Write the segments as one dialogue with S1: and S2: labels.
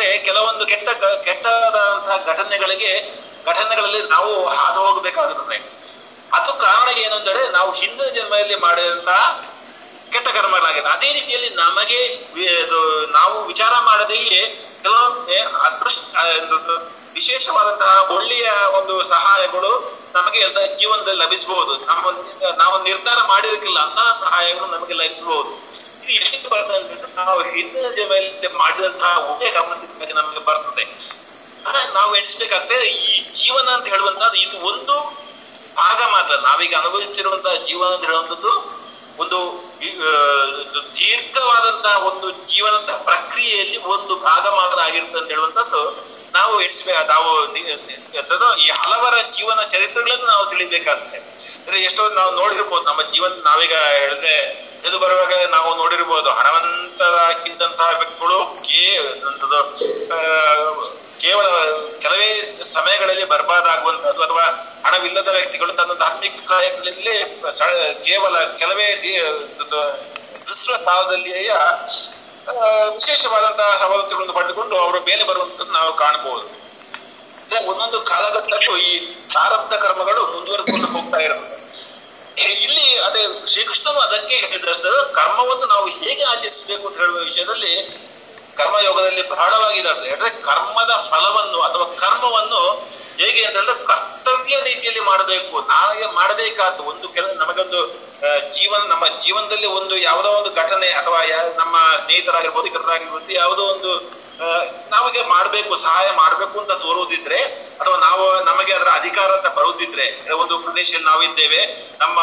S1: ಅಂದ್ರೆ ಕೆಲವೊಂದು ಕೆಟ್ಟ ಕೆಟ್ಟದಾದಂತಹ ಘಟನೆಗಳಿಗೆ, ಘಟನೆಗಳಲ್ಲಿ ನಾವು ಹಾದು ಹೋಗಬೇಕಾಗುತ್ತದೆ. ಅದು ಕಾರಣ ಏನು ಅಂದರೆ ನಾವು ಹಿಂದಿನ ಜನ್ಮದಲ್ಲಿ ಮಾಡಿದಂತಹ ಕೆಟ್ಟ ಕರ್ಮಗಳಾಗಿದೆ ಅದೇ ರೀತಿಯಲ್ಲಿ ನಮಗೆ ನಾವು ವಿಚಾರ ಮಾಡದೆಯೇ ಕೆಲವೊಮ್ಮೆ ಅದೃಷ್ಟ ವಿಶೇಷವಾದಂತಹ ಒಳ್ಳೆಯ ಒಂದು ಸಹಾಯಗಳು ನಮಗೆ ಜೀವನದಲ್ಲಿ ಲಭಿಸಬಹುದು. ನಮ್ಮ, ನಾವು ನಿರ್ಧಾರ ಮಾಡಿರಕ್ಕಿಲ್ಲ ಅಂತಹ ಸಹಾಯಗಳು ನಮಗೆ ಲಭಿಸಬಹುದು. ಇದು ಎಲ್ಲಿಗೆ ಬರ್ತದೆ ಅಂದ್ರೆ ನಾವು ಹಿಂದಿನ ಜನ್ಮದಲ್ಲಿ ಮಾಡಿದಂತಹ ಒಳ್ಳೆಯ ಕರ್ಮದ ಬಗ್ಗೆ ನಮಗೆ ಬರ್ತದೆ. ನಾವು ಎಣಿಸ್ಬೇಕಾಗ್ತದೆ ಈ ಜೀವನ ಅಂತ ಹೇಳುವಂತದ್ದು ಇದು ಒಂದು ಭಾಗ ಮಾತ್ರ. ನಾವೀಗ ಅನುಭವಿಸ್ತಿರುವಂತಹ ಜೀವನ ಅಂತ ಹೇಳುವಂಥದ್ದು ಒಂದು ದೀರ್ಘವಾದಂತಹ ಒಂದು ಜೀವನದ ಪ್ರಕ್ರಿಯೆಯಲ್ಲಿ ಒಂದು ಭಾಗ ಮಾತ್ರ ಆಗಿರ್ತದೆ ಅಂತ ಹೇಳುವಂಥದ್ದು ನಾವು ಎಣಿಸ್ಬೇಕು ನಾವು ಈ ಹಲವರ ಜೀವನ ಚರಿತ್ರೆಗಳನ್ನು ನಾವು ತಿಳಿಬೇಕಾಗ್ತದೆ ಅಂದ್ರೆ ಎಷ್ಟೋ ನಾವು ನೋಡಿರ್ಬೋದು ನಮ್ಮ ಜೀವನ ನಾವೀಗ ಹೇಳಿದ್ರೆ ಇದು ಬರುವಾಗ ನಾವು ನೋಡಿರ್ಬೋದು ಹಣವಂತರಾಗಿದ್ದಂತಹ ವ್ಯಕ್ತಿಗಳು ಕೇ ಕೇವಲ ಕೆಲವೇ ಸಮಯಗಳಲ್ಲಿ ಬರ್ಬಾದಾಗುವಂತಹದ್ದು ಅಥವಾ ಹಣವಿಲ್ಲದ ವ್ಯಕ್ತಿಗಳು ತನ್ನ ಧಾರ್ಮಿಕ ಕಾರ್ಯಗಳಲ್ಲಿ ಕೇವಲ ಕೆಲವೇ ಹ್ರಸ್ವ ಕಾಲದಲ್ಲಿಯೇ ವಿಶೇಷವಾದಂತಹ ಸವಲತ್ತುಗಳನ್ನು ಪಡೆದುಕೊಂಡು ಅವರು ಮೇಲೆ ಬರುವಂತದ್ದು ನಾವು ಕಾಣಬಹುದು. ಒಂದೊಂದು ಕಾಲಘಟ್ಟಕ್ಕೂ ಈ ಪ್ರಾರಬ್ಧ ಕರ್ಮಗಳು ಮುಂದುವರೆದುಕೊಂಡು ಹೋಗ್ತಾ ಇರ್ತದೆ ಇಲ್ಲಿ ಅದೇ ಶ್ರೀಕೃಷ್ಣನು ಅದಕ್ಕೆ ಹೇಳಿದಷ್ಟು ಕರ್ಮವನ್ನು ನಾವು ಹೇಗೆ ಆಚರಿಸಬೇಕು ಅಂತ ಹೇಳುವ ವಿಷಯದಲ್ಲಿ ಕರ್ಮಯೋಗದಲ್ಲಿ ಬಹಳವಾಗಿದ್ದಾರೆ ಅಂದ್ರೆ ಕರ್ಮದ ಫಲವನ್ನು ಅಥವಾ ಕರ್ಮವನ್ನು ಹೇಗೆ ಅಂತ ಹೇಳಿದ್ರೆ ಕರ್ತವ್ಯ ರೀತಿಯಲ್ಲಿ ಮಾಡಬೇಕು. ನಾವೇ ಮಾಡಬೇಕಾದ್ದು ಒಂದು ಕೆಲ, ನಮಗೊಂದು ಜೀವನ, ನಮ್ಮ ಜೀವನದಲ್ಲಿ ಒಂದು ಯಾವುದೋ ಒಂದು ಘಟನೆ ಅಥವಾ ನಮ್ಮ ಸ್ನೇಹಿತರಾಗಿರ್ಬೋದು, ಇತರರಾಗಿರ್ಬೋದು, ಯಾವುದೋ ಒಂದು ಆಹ್ ನಮಗೆ ಮಾಡಬೇಕು, ಸಹಾಯ ಮಾಡಬೇಕು ಅಂತ ತೋರುವುದಿದ್ರೆ ಅಥವಾ ನಾವು ನಮಗೆ ಅದರ ಅಧಿಕಾರ ಅಂತ ಬರುವುದಿದ್ರೆ ಒಂದು ಪ್ರದೇಶದಲ್ಲಿ ನಾವಿದ್ದೇವೆ ನಮ್ಮ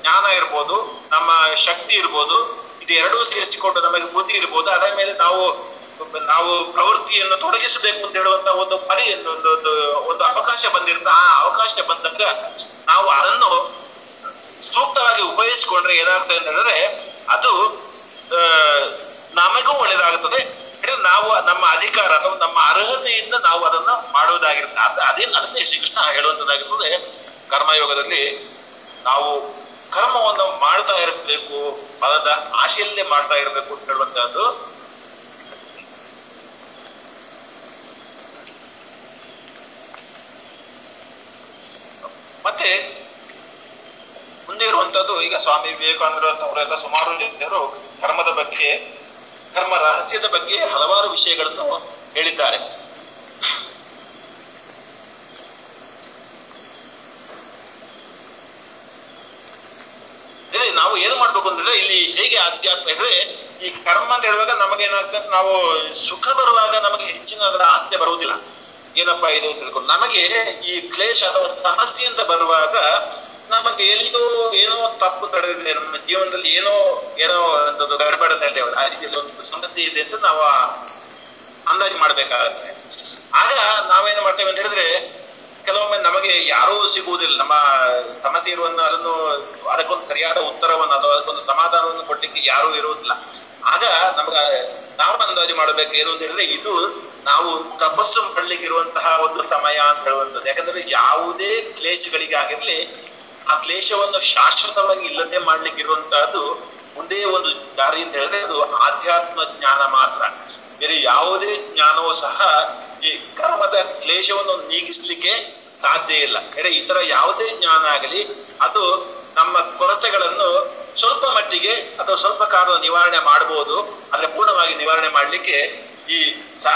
S1: ಜ್ಞಾನ ಇರ್ಬೋದು, ನಮ್ಮ ಶಕ್ತಿ ಇರ್ಬೋದು, ಇದು ಎರಡೂ ಸೇರಿಸಿಕೊಂಡು ನಮಗೆ ಬುದ್ಧಿ ಇರ್ಬೋದು ಅದರ ಮೇಲೆ ನಾವು ನಾವು ಪ್ರವೃತ್ತಿಯನ್ನು ತೊಡಗಿಸಬೇಕು ಅಂತ ಹೇಳುವಂತ ಒಂದು ಪರಿ, ಒಂದು ಒಂದು ಅವಕಾಶ ಬಂದಿರುತ್ತೆ. ಆ ಅವಕಾಶ ಬಂದಾಗ ನಾವು ಅದನ್ನು ಸೂಕ್ತವಾಗಿ ಉಪಯೋಗಿಸಿಕೊಂಡ್ರೆ ಏನಾಗ್ತದೆ ಅಂತ ಹೇಳಿದ್ರೆ, ಅದು ನಮಗೂ ಒಳ್ಳೇದಾಗುತ್ತದೆ ನಾವು, ನಮ್ಮ ಅಧಿಕಾರ ಅಥವಾ ನಮ್ಮ ಅರ್ಹತೆಯಿಂದ ನಾವು ಅದನ್ನ ಮಾಡುವುದಾಗಿರುತ್ತೆ. ಅದ್- ಅದೇ ಅದನ್ನೇ ಶ್ರೀಕೃಷ್ಣ ಹೇಳುವಂತದ್ದಾಗಿರ್ತದೆ ಕರ್ಮಯೋಗದಲ್ಲಿ ನಾವು ಕರ್ಮವನ್ನು ಮಾಡ್ತಾ ಇರಬೇಕು ಫಲದ ಆಶೆಯಲ್ಲೇ ಮಾಡ್ತಾ ಇರಬೇಕು ಅಂತ ಹೇಳುವಂತಹದ್ದು. ಮತ್ತೆ ಮುಂದೆ ಇರುವಂತದ್ದು ಈಗ ಸ್ವಾಮಿ ವಿವೇಕಾನಂದರು ಅಂತವರೆಲ್ಲ ಸುಮಾರು ಜನರು ಕರ್ಮದ ಬಗ್ಗೆ, ಕರ್ಮ ರಹಸ್ಯದ ಬಗ್ಗೆ ಹಲವಾರು ವಿಷಯಗಳನ್ನು ಹೇಳಿದ್ದಾರೆ ಇಲ್ಲಿ ಅಂದ್ರೆ ಇಲ್ಲಿ ಹೇಗೆ ಅಧ್ಯಾತ್ಮ ಹೇಳಿದ್ರೆ, ಈ ಕರ್ಮ ಅಂತ ಹೇಳುವಾಗ ನಮಗೆ ಏನಾಗ್ತದೆ ನಾವು ಸುಖ ಬರುವಾಗ ನಮಗೆ ಹೆಚ್ಚಿನ ಅದರ ಆಸ್ತಿ ಬರುವುದಿಲ್ಲ. ಏನಪ್ಪಾ ಇದು ತಿಳ್ಕೊಂಡು. ನಮಗೆ ಈ ಕ್ಲೇಶ ಅಥವಾ ಸಮಸ್ಯೆ ಅಂತ ಬರುವಾಗ ನಮಗೆ ಎಲ್ಲಿಯೋ ಏನೋ ತಪ್ಪು ತಡೆದಿದೆ. ನಮ್ಮ ಜೀವನದಲ್ಲಿ ಏನೋ ಏನೋ ಅಂತದ್ದು ಗಡಬಡ ಹೇಳ್ತೇವೆ ಆ ರೀತಿಯಲ್ಲಿ ಒಂದು ಸಮಸ್ಯೆ ಇದೆ ಅಂತ ನಾವು ಅಂದಾಜು ಮಾಡ್ಬೇಕಾಗತ್ತೆ. ಆಗ ನಾವೇನು ಮಾಡ್ತೇವೆ ಅಂತ ಹೇಳಿದ್ರೆ ಕೆಲವೊಮ್ಮೆ ನಮಗೆ ಯಾರೂ ಸಿಗುವುದಿಲ್ಲ. ನಮ್ಮ ಸಮಸ್ಯೆ ಇರುವನ್ನ ಅದನ್ನು, ಅದಕ್ಕೊಂದು ಸರಿಯಾದ ಉತ್ತರವನ್ನು ಅಥವಾ ಅದಕ್ಕೊಂದು ಸಮಾಧಾನವನ್ನು ಕೊಡ್ಲಿಕ್ಕೆ ಯಾರೂ ಇರುವುದಿಲ್ಲ. ಆಗ ನಮ್ಗ ನಾವು ಅಂದಾಜು ಮಾಡಬೇಕು ಏನು ಅಂತ ಹೇಳಿದ್ರೆ ಇದು ನಾವು ತಪಸ್ಸು ಮಾಡ್ಲಿಕ್ಕೆ ಇರುವಂತಹ ಒಂದು ಸಮಯ ಅಂತ ಹೇಳುವಂಥದ್ದು. ಯಾಕಂದ್ರೆ ಯಾವುದೇ ಕ್ಲೇಶಗಳಿಗಾಗಿರ್ಲಿ ಆ ಕ್ಲೇಶವನ್ನು ಶಾಶ್ವತವಾಗಿ ಇಲ್ಲದೆ ಮಾಡ್ಲಿಕ್ಕೆ ಇರುವಂತಹದ್ದು ಒಂದೇ ಒಂದು ದಾರಿ ಅಂತ ಹೇಳಿದ್ರೆ ಅದು ಆಧ್ಯಾತ್ಮ ಜ್ಞಾನ ಮಾತ್ರ. ಬೇರೆ ಯಾವುದೇ ಜ್ಞಾನವೂ ಸಹ ಈ ಕರ್ಮದ ಕ್ಲೇಶವನ್ನು ನೀಗಿಸ್ಲಿಕ್ಕೆ ಸಾಧ್ಯ ಇಲ್ಲ. ಎಡೆ, ಈ ತರ ಯಾವುದೇ ಜ್ಞಾನ ಆಗಲಿ, ಅದು ನಮ್ಮ ಕೊರತೆಗಳನ್ನು ಸ್ವಲ್ಪ ಮಟ್ಟಿಗೆ ಅಥವಾ ಸ್ವಲ್ಪ ಕಾಲ ನಿವಾರಣೆ ಮಾಡಬಹುದು. ಆದ್ರೆ ಪೂರ್ಣವಾಗಿ ನಿವಾರಣೆ ಮಾಡಲಿಕ್ಕೆ ಈ ಸಾ,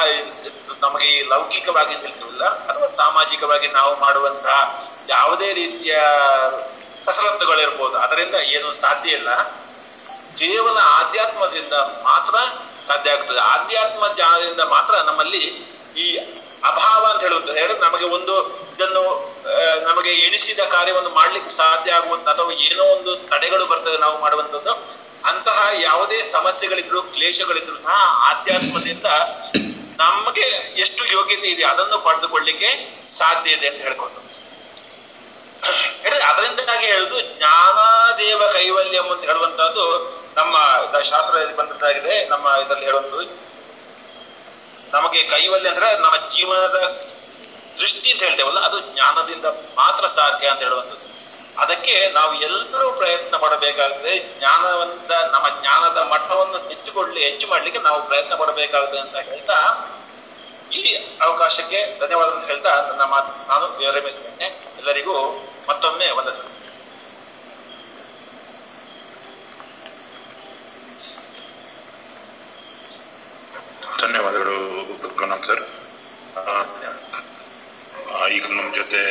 S1: ನಮಗೆ ಈ ಲೌಕಿಕವಾಗಿ ನಿಲ್ತಿಲ್ಲ ಅಥವಾ ಸಾಮಾಜಿಕವಾಗಿ ನಾವು ಮಾಡುವಂತಹ ಯಾವುದೇ ರೀತಿಯ ಕಸರತ್ತುಗಳಿರ್ಬೋದು. ಅದರಿಂದ ಏನು ಸಾಧ್ಯ ಇಲ್ಲ. ಕೇವಲ ಆಧ್ಯಾತ್ಮದಿಂದ ಮಾತ್ರ ಸಾಧ್ಯ ಆಗುತ್ತದೆ ಆಧ್ಯಾತ್ಮ ಜ್ಞಾನದಿಂದ ಮಾತ್ರ ನಮ್ಮಲ್ಲಿ ಈ ಅಭಾವ ಅಂತ ಹೇಳಿದ್ರೆ ನಮಗೆ ಒಂದು ಇದನ್ನು ನಮಗೆ ಎಣಿಸಿದ ಕಾರ್ಯವನ್ನು ಮಾಡ್ಲಿಕ್ಕೆ ಸಾಧ್ಯ ಆಗುವಂತ ಅಥವಾ ಏನೋ ಒಂದು ತಡೆಗಳು ಬರ್ತದೆ ನಾವು ಮಾಡುವಂತದ್ದು ಅಂತಹ ಯಾವುದೇ ಸಮಸ್ಯೆಗಳಿದ್ರು, ಕ್ಲೇಶಗಳಿದ್ರು ಸಹ ಆಧ್ಯಾತ್ಮದಿಂದ ನಮಗೆ ಎಷ್ಟು ಯೋಗ್ಯತೆ ಇದೆ ಅದನ್ನು ಪಡೆದುಕೊಳ್ಳಿಕ್ಕೆ ಸಾಧ್ಯ ಇದೆ ಅಂತ ಹೇಳ್ಕೊಂಡು. ಹೇಳಿದ್ರೆ ಅದರಿಂದಾಗಿ ಹೇಳುದು ಜ್ಞಾನದೇವ ಕೈವಲ್ಯಂ ಅಂತ ಹೇಳುವಂತಹದ್ದು ನಮ್ಮ ಶಾಸ್ತ್ರ ಬಂದದ್ದಾಗಿದೆ ನಮ್ಮ ಇದರಲ್ಲಿ ಹೇಳುವಂಥದ್ದು. ನಮಗೆ ಕೈವಲ್ಯ ಅಂದ್ರೆ ನಮ್ಮ ಜೀವನದ ದೃಷ್ಟಿ ಅಂತ ಹೇಳ್ತೇವಲ್ಲ, ಅದು ಜ್ಞಾನದಿಂದ ಮಾತ್ರ ಸಾಧ್ಯ ಅಂತ ಹೇಳುವಂಥದ್ದು. ಅದಕ್ಕೆ ನಾವು ಎಲ್ಲರೂ ಪ್ರಯತ್ನ ಪಡಬೇಕಾಗ್ತದೆ. ಜ್ಞಾನವಂತ, ನಮ್ಮ ಜ್ಞಾನದ ಮಟ್ಟವನ್ನು ಹೆಚ್ಚುಕೊಳ್ಳಿ ಹೆಚ್ಚು ಮಾಡಲಿಕ್ಕೆ ನಾವು ಪ್ರಯತ್ನ ಪಡಬೇಕಾಗ್ತದೆ ಅಂತ ಹೇಳ್ತಾ ಈ ಅವಕಾಶಕ್ಕೆ ಧನ್ಯವಾದ ಅಂತ ಹೇಳ್ತಾ ನನ್ನ ಮಾತು ನಾನು ವಿರಮಿಸ್ತೇನೆ. ಎಲ್ಲರಿಗೂ ಮತ್ತೊಮ್ಮೆ ವಂದನೆ
S2: ಧನ್ಯವಾದಗಳು ಸರ್. ಈಗ ನಮ್ಮ ಜೊತೆ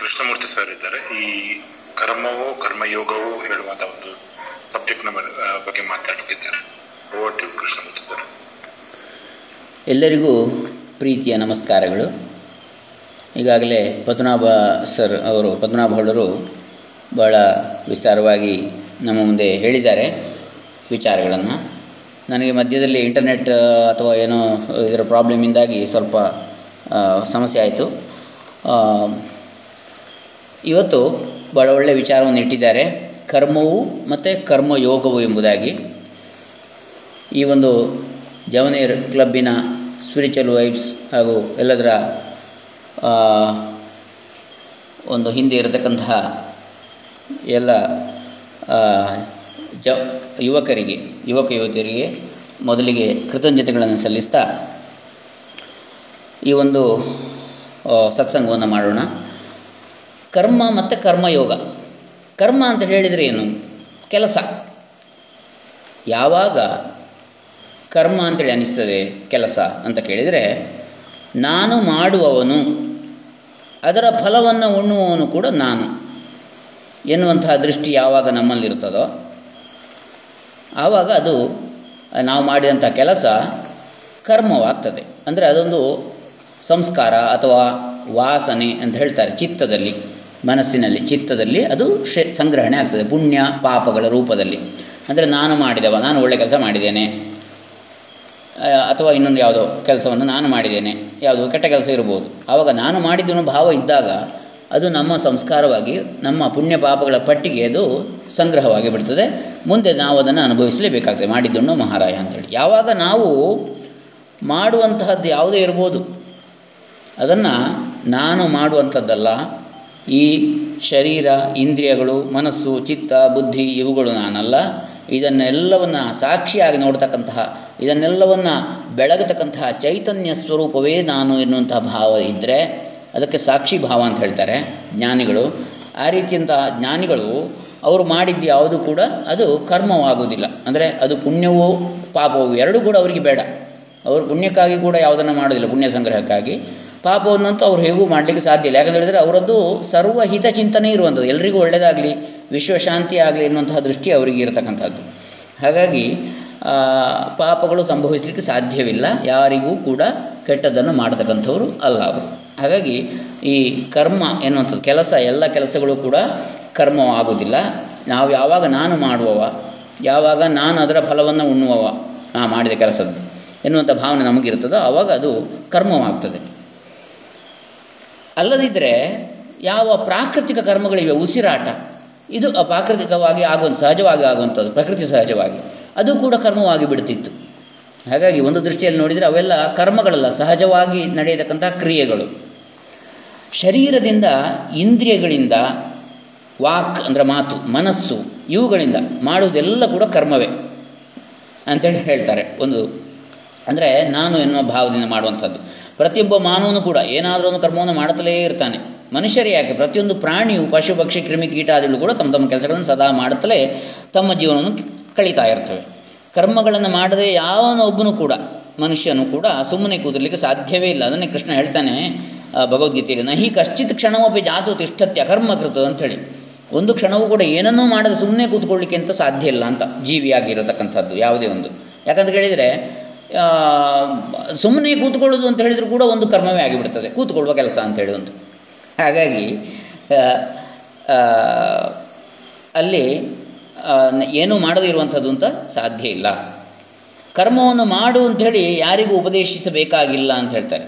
S2: ಕೃಷ್ಣಮೂರ್ತಿ ಸರ್ ಇದ್ದಾರೆ. ಈ ಕರ್ಮವು, ಕರ್ಮಯೋಗವು ಹೇಳುವಂತ ಒಂದು ಸಬ್ಜೆಕ್ಟ್ನ ಬಗ್ಗೆ ಮಾತಾಡ್ತಿದ್ದಾರೆ ಕೃಷ್ಣಮೂರ್ತಿ ಸರ್
S3: ಎಲ್ಲರಿಗೂ ಪ್ರೀತಿಯ ನಮಸ್ಕಾರಗಳು. ಈಗಾಗಲೇ ಪದ್ಮನಾಭ ಸರ್ ಅವರು, ಪದ್ಮನಾಭ ಹೊಳ್ಳರು ಭಾಳ ವಿಸ್ತಾರವಾಗಿ ನಮ್ಮ ಮುಂದೆ ಹೇಳಿದ್ದಾರೆ ವಿಚಾರಗಳನ್ನು. ನನಗೆ ಮಧ್ಯದಲ್ಲಿ ಇಂಟರ್ನೆಟ್ ಅಥವಾ ಏನೋ ಇದರ ಪ್ರಾಬ್ಲಮಿಂದಾಗಿ ಸ್ವಲ್ಪ ಸಮಸ್ಯೆ ಆಯಿತು. ಇವತ್ತು ಭಾಳ ಒಳ್ಳೆಯ ವಿಚಾರವನ್ನು ಇಟ್ಟಿದ್ದಾರೆ. ಕರ್ಮವು ಮತ್ತು ಕರ್ಮಯೋಗವು ಎಂಬುದಾಗಿ. ಈ ಒಂದು ಜವನೇರ್ ಕ್ಲಬ್ಬಿನ ಸ್ಪಿರಿಚುವಲ್ ವೈಬ್ಸ್ ಹಾಗೂ ಎಲ್ಲದರ ಒಂದು ಹಿಂದೆ ಇರತಕ್ಕಂತಹ ಎಲ್ಲ ಜ, ಯುವಕರಿಗೆ, ಯುವಕ ಯುವತಿಯರಿಗೆ ಮೊದಲಿಗೆ ಕೃತಜ್ಞತೆಗಳನ್ನು ಸಲ್ಲಿಸ್ತಾ ಈ ಒಂದು ಸತ್ಸಂಗವನ್ನು ಮಾಡೋಣ. ಕರ್ಮ ಮತ್ತು ಕರ್ಮಯೋಗ. ಕರ್ಮ ಅಂತ ಹೇಳಿದರೆ ಏನು? ಕೆಲಸ. ಯಾವಾಗ ಕರ್ಮ ಅಂತೇಳಿ ಅನ್ನಿಸ್ತದೆ ಕೆಲಸ ಅಂತ ಕೇಳಿದರೆ, ನಾನು ಮಾಡುವವನು, ಅದರ ಫಲವನ್ನು ಉಣ್ಣುವವನು ಕೂಡ ನಾನು ಎನ್ನುವಂತಹ ದೃಷ್ಟಿ ಯಾವಾಗ ನಮ್ಮಲ್ಲಿರ್ತದೋ ಆವಾಗ ಅದು ನಾವು ಮಾಡಿದಂಥ ಕೆಲಸ ಕರ್ಮವಾಗ್ತದೆ. ಅಂದರೆ ಅದೊಂದು ಸಂಸ್ಕಾರ ಅಥವಾ ವಾಸನೆ ಅಂತ ಹೇಳ್ತಾರೆ ಚಿತ್ತದಲ್ಲಿ, ಮನಸ್ಸಿನಲ್ಲಿ, ಚಿತ್ತದಲ್ಲಿ ಅದು ಸಂಗ್ರಹಣೆ ಆಗ್ತದೆ, ಪುಣ್ಯ ಪಾಪಗಳ ರೂಪದಲ್ಲಿ. ಅಂದರೆ ನಾನು ಮಾಡಿದವ, ನಾನು ಒಳ್ಳೆ ಕೆಲಸ ಮಾಡಿದ್ದೇನೆ. ಅಥವಾ ಇನ್ನೊಂದು ಯಾವುದೋ ಕೆಲಸವನ್ನು ನಾನು ಮಾಡಿದ್ದೇನೆ, ಯಾವುದೋ ಕೆಟ್ಟ ಕೆಲಸ ಇರ್ಬೋದು. ಆವಾಗ ನಾನು ಮಾಡಿದ್ದನು ಭಾವ ಇದ್ದಾಗ ಅದು ನಮ್ಮ ಸಂಸ್ಕಾರವಾಗಿ, ನಮ್ಮ ಪುಣ್ಯ ಪಾಪಗಳ ಪಟ್ಟಿಗೆ ಅದು ಸಂಗ್ರಹವಾಗಿ ಬಿಡ್ತದೆ. ಮುಂದೆ ನಾವು ಅದನ್ನು ಅನುಭವಿಸಲೇಬೇಕಾಗ್ತದೆ ಮಾಡಿದ್ದುಣ್ಣು ಮಹಾರಾಯ ಅಂತೇಳಿ. ಯಾವಾಗ ನಾವು ಮಾಡುವಂತಹದ್ದು ಯಾವುದೇ ಇರ್ಬೋದು ಅದನ್ನು ನಾನು ಮಾಡುವಂಥದ್ದಲ್ಲ. ಈ ಶರೀರ, ಇಂದ್ರಿಯಗಳು, ಮನಸ್ಸು, ಚಿತ್ತ, ಬುದ್ಧಿ ಇವುಗಳು ನಾನಲ್ಲ. ಇದನ್ನೆಲ್ಲವನ್ನು ಸಾಕ್ಷಿಯಾಗಿ ನೋಡ್ತಕ್ಕಂತಹ, ಇದನ್ನೆಲ್ಲವನ್ನು ಬೆಳಗತಕ್ಕಂತಹ ಚೈತನ್ಯ ಸ್ವರೂಪವೇ ನಾನು ಎನ್ನುವಂಥ ಭಾವ ಇದ್ದರೆ ಅದಕ್ಕೆ ಸಾಕ್ಷಿ ಭಾವ ಅಂತ ಹೇಳ್ತಾರೆ ಜ್ಞಾನಿಗಳು. ಆ ರೀತಿಯಂತಹ ಜ್ಞಾನಿಗಳು ಅವರು ಮಾಡಿದ್ದು ಯಾವುದು ಕೂಡ ಅದು ಕರ್ಮವಾಗುವುದಿಲ್ಲ. ಅಂದರೆ ಅದು ಪುಣ್ಯವೋ, ಪಾಪವೋ ಎರಡೂ ಕೂಡ ಅವರಿಗೆ ಬೇಡ. ಅವರು ಪುಣ್ಯಕ್ಕಾಗಿ ಕೂಡ ಯಾವುದನ್ನು ಮಾಡೋದಿಲ್ಲ ಪುಣ್ಯ ಸಂಗ್ರಹಕ್ಕಾಗಿ. ಪಾಪವನ್ನಂತೂ ಅವ್ರು ಹೇಗೂ ಮಾಡಲಿಕ್ಕೆ ಸಾಧ್ಯ ಇಲ್ಲ. ಯಾಕಂತ ಹೇಳಿದರೆ ಅವರದ್ದು ಸರ್ವ ಹಿತ ಚಿಂತನೆ ಇರುವಂಥದ್ದು. ಎಲ್ಲರಿಗೂ ಒಳ್ಳೆಯದಾಗಲಿ ವಿಶ್ವಶಾಂತಿ ಆಗಲಿ ಎನ್ನುವಂತಹ ದೃಷ್ಟಿ ಅವರಿಗೆ ಇರತಕ್ಕಂಥದ್ದು. ಹಾಗಾಗಿ ಪಾಪಗಳು ಸಂಭವಿಸಲಿಕ್ಕೆ ಸಾಧ್ಯವಿಲ್ಲ. ಯಾರಿಗೂ ಕೂಡ ಕೆಟ್ಟದ್ದನ್ನು ಮಾಡತಕ್ಕಂಥವ್ರು ಅಲ್ಲ ಅವರು. ಹಾಗಾಗಿ, ಈ ಕರ್ಮ ಎನ್ನುವಂಥದ್ದು, ಕೆಲಸ, ಎಲ್ಲ ಕೆಲಸಗಳು ಕೂಡ ಕರ್ಮವಾಗುವುದಿಲ್ಲ. ನಾವು ಯಾವಾಗ ನಾನು ಮಾಡುವವ, ಯಾವಾಗ ನಾನು ಅದರ ಫಲವನ್ನು ಉಣ್ಣುವವ, ನಾ ಮಾಡಿದ ಕೆಲಸದ್ದು ಎನ್ನುವಂಥ ಭಾವನೆ ನಮಗಿರ್ತದೋ ಆವಾಗ ಅದು ಕರ್ಮವಾಗ್ತದೆ. ಅಲ್ಲದಿದ್ದರೆ ಯಾವ ಪ್ರಾಕೃತಿಕ ಕರ್ಮಗಳಿವೆ, ಉಸಿರಾಟ, ಇದು ಅಪ್ರಾಕೃತಿಕವಾಗಿ ಆಗುವಂಥ ಸಹಜವಾಗಿ ಆಗುವಂಥದ್ದು, ಪ್ರಕೃತಿ ಸಹಜವಾಗಿ. ಅದು ಕೂಡ ಕರ್ಮವಾಗಿ ಬಿಡ್ತಿತ್ತು. ಹಾಗಾಗಿ ಒಂದು ದೃಷ್ಟಿಯಲ್ಲಿ ನೋಡಿದರೆ ಅವೆಲ್ಲ ಕರ್ಮಗಳಲ್ಲ, ಸಹಜವಾಗಿ ನಡೆಯತಕ್ಕಂಥ ಕ್ರಿಯೆಗಳು. ಶರೀರದಿಂದ ಇಂದ್ರಿಯಗಳಿಂದ ವಾಕ್ ಅಂದರೆ ಮಾತು, ಮನಸ್ಸು, ಇವುಗಳಿಂದ ಮಾಡುವುದೆಲ್ಲ ಕೂಡ ಕರ್ಮವೇ ಅಂತೇಳಿ ಹೇಳ್ತಾರೆ. ಒಂದು ಅಂದರೆ ನಾನು ಎನ್ನುವ ಭಾವದಿಂದ ಮಾಡುವಂಥದ್ದು. ಪ್ರತಿಯೊಬ್ಬ ಮಾನವನು ಕೂಡ ಏನಾದರೂ ಒಂದು ಕರ್ಮವನ್ನು ಮಾಡುತ್ತಲೇ ಇರ್ತಾನೆ. ಮನುಷ್ಯರೇ ಯಾಕೆ? ಪ್ರತಿಯೊಂದು ಪ್ರಾಣಿಯು ಪಶು ಪಕ್ಷಿ ಕ್ರಿಮಿ ಕೀಟಾದಿಗಳು ಕೂಡ ತಮ್ಮ ತಮ್ಮ ಕೆಲಸಗಳನ್ನು ಸದಾ ಮಾಡುತ್ತಲೇ ತಮ್ಮ ಜೀವನವನ್ನು ಕಳೀತಾ ಇರ್ತವೆ. ಕರ್ಮಗಳನ್ನು ಮಾಡದೆ ಯಾವನೊಬ್ಬನು ಕೂಡ, ಮನುಷ್ಯನು ಕೂಡ ಸುಮ್ಮನೆ ಕೂದಲಿಕ್ಕೆ ಸಾಧ್ಯವೇ ಇಲ್ಲ. ಅದನ್ನೇ ಕೃಷ್ಣ ಹೇಳ್ತಾನೆ ಭಗವದ್ಗೀತೆಯಲ್ಲಿ, ನಹಿ ಕಶ್ಚಿತ್ ಕ್ಷಣವೊಬ್ಬ ಜಾತು ತಿಷ್ಠತ್ಯ ಕರ್ಮಕೃತ ಅಂಥೇಳಿ. ಒಂದು ಕ್ಷಣವೂ ಕೂಡ ಏನನ್ನೂ ಮಾಡದೆ ಸುಮ್ಮನೆ ಕೂತ್ಕೊಳ್ಳಿಕ್ಕೆ ಅಂತ ಸಾಧ್ಯ ಇಲ್ಲ ಅಂತ, ಜೀವಿಯಾಗಿರತಕ್ಕಂಥದ್ದು ಯಾವುದೇ ಒಂದು. ಯಾಕಂತ ಹೇಳಿದರೆ ಸುಮ್ಮನೆ ಕೂತ್ಕೊಳ್ಳೋದು ಅಂತ ಹೇಳಿದರೂ ಕೂಡ ಒಂದು ಕರ್ಮವೇ ಆಗಿಬಿಡ್ತದೆ. ಕೂತ್ಕೊಳ್ಳುವ ಕೆಲಸ ಅಂತೇಳಿ ಒಂದು ಹಾಗಾಗಿ ಅಲ್ಲಿ ಏನೂ ಮಾಡದೇ ಇರುವಂಥದ್ದು ಅಂತ ಸಾಧ್ಯ ಇಲ್ಲ. ಕರ್ಮವನ್ನು ಮಾಡು ಅಂಥೇಳಿ ಯಾರಿಗೂ ಉಪದೇಶಿಸಬೇಕಾಗಿಲ್ಲ ಅಂತ ಹೇಳ್ತಾರೆ.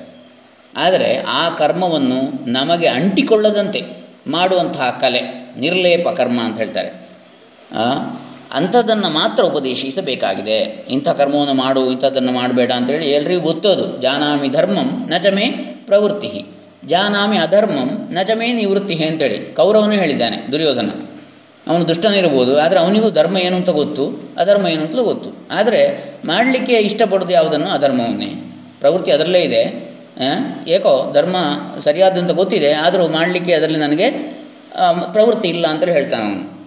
S3: ಆದರೆ ಆ ಕರ್ಮವನ್ನು ನಮಗೆ ಅಂಟಿಕೊಳ್ಳದಂತೆ ಮಾಡುವಂತಹ ಕಲೆ, ನಿರ್ಲೇಪ ಕರ್ಮ ಅಂತ ಹೇಳ್ತಾರೆ. ಅಂಥದ್ದನ್ನು ಮಾತ್ರ ಉಪದೇಶಿಸಬೇಕಾಗಿದೆ. ಇಂಥ ಕರ್ಮವನ್ನು ಮಾಡು, ಇಂಥದ್ದನ್ನು ಮಾಡಬೇಡ ಅಂತೇಳಿ ಎಲ್ರಿಗೂ ಗೊತ್ತೋದು. ಜಾನಾಮಿ ಧರ್ಮಂ ನಜಮೇ ಪ್ರವೃತ್ತಿ ಜಾನಾಮಿ ಅಧರ್ಮಂ ನಚಮೇ ನಿವೃತ್ತಿ ಅಂತೇಳಿ ಕೌರವನು ಹೇಳಿದ್ದಾನೆ ದುರ್ಯೋಧನ. ಅವನು ದುಷ್ಟನಿರ್ಬೋದು ಆದರೆ ಅವನಿಗೂ ಧರ್ಮ ಏನು ಅಂತ ಗೊತ್ತು? ಅಧರ್ಮ ಏನು ಅಂತಲೂ ಗೊತ್ತು. ಆದರೆ ಮಾಡಲಿಕ್ಕೆ ಇಷ್ಟಪಡೋದು ಯಾವುದನ್ನು? ಅಧರ್ಮವನ್ನೇ. ಪ್ರವೃತ್ತಿ ಅದರಲ್ಲೇ ಇದೆ. ಏಕೋ, ಧರ್ಮ ಸರಿಯಾದಂತ ಗೊತ್ತಿದೆ, ಆದರೂ ಮಾಡಲಿಕ್ಕೆ ಅದರಲ್ಲಿ ನನಗೆ ಪ್ರವೃತ್ತಿ ಇಲ್ಲ ಅಂತ ಹೇಳ್ತಾನೆ ಅವನು.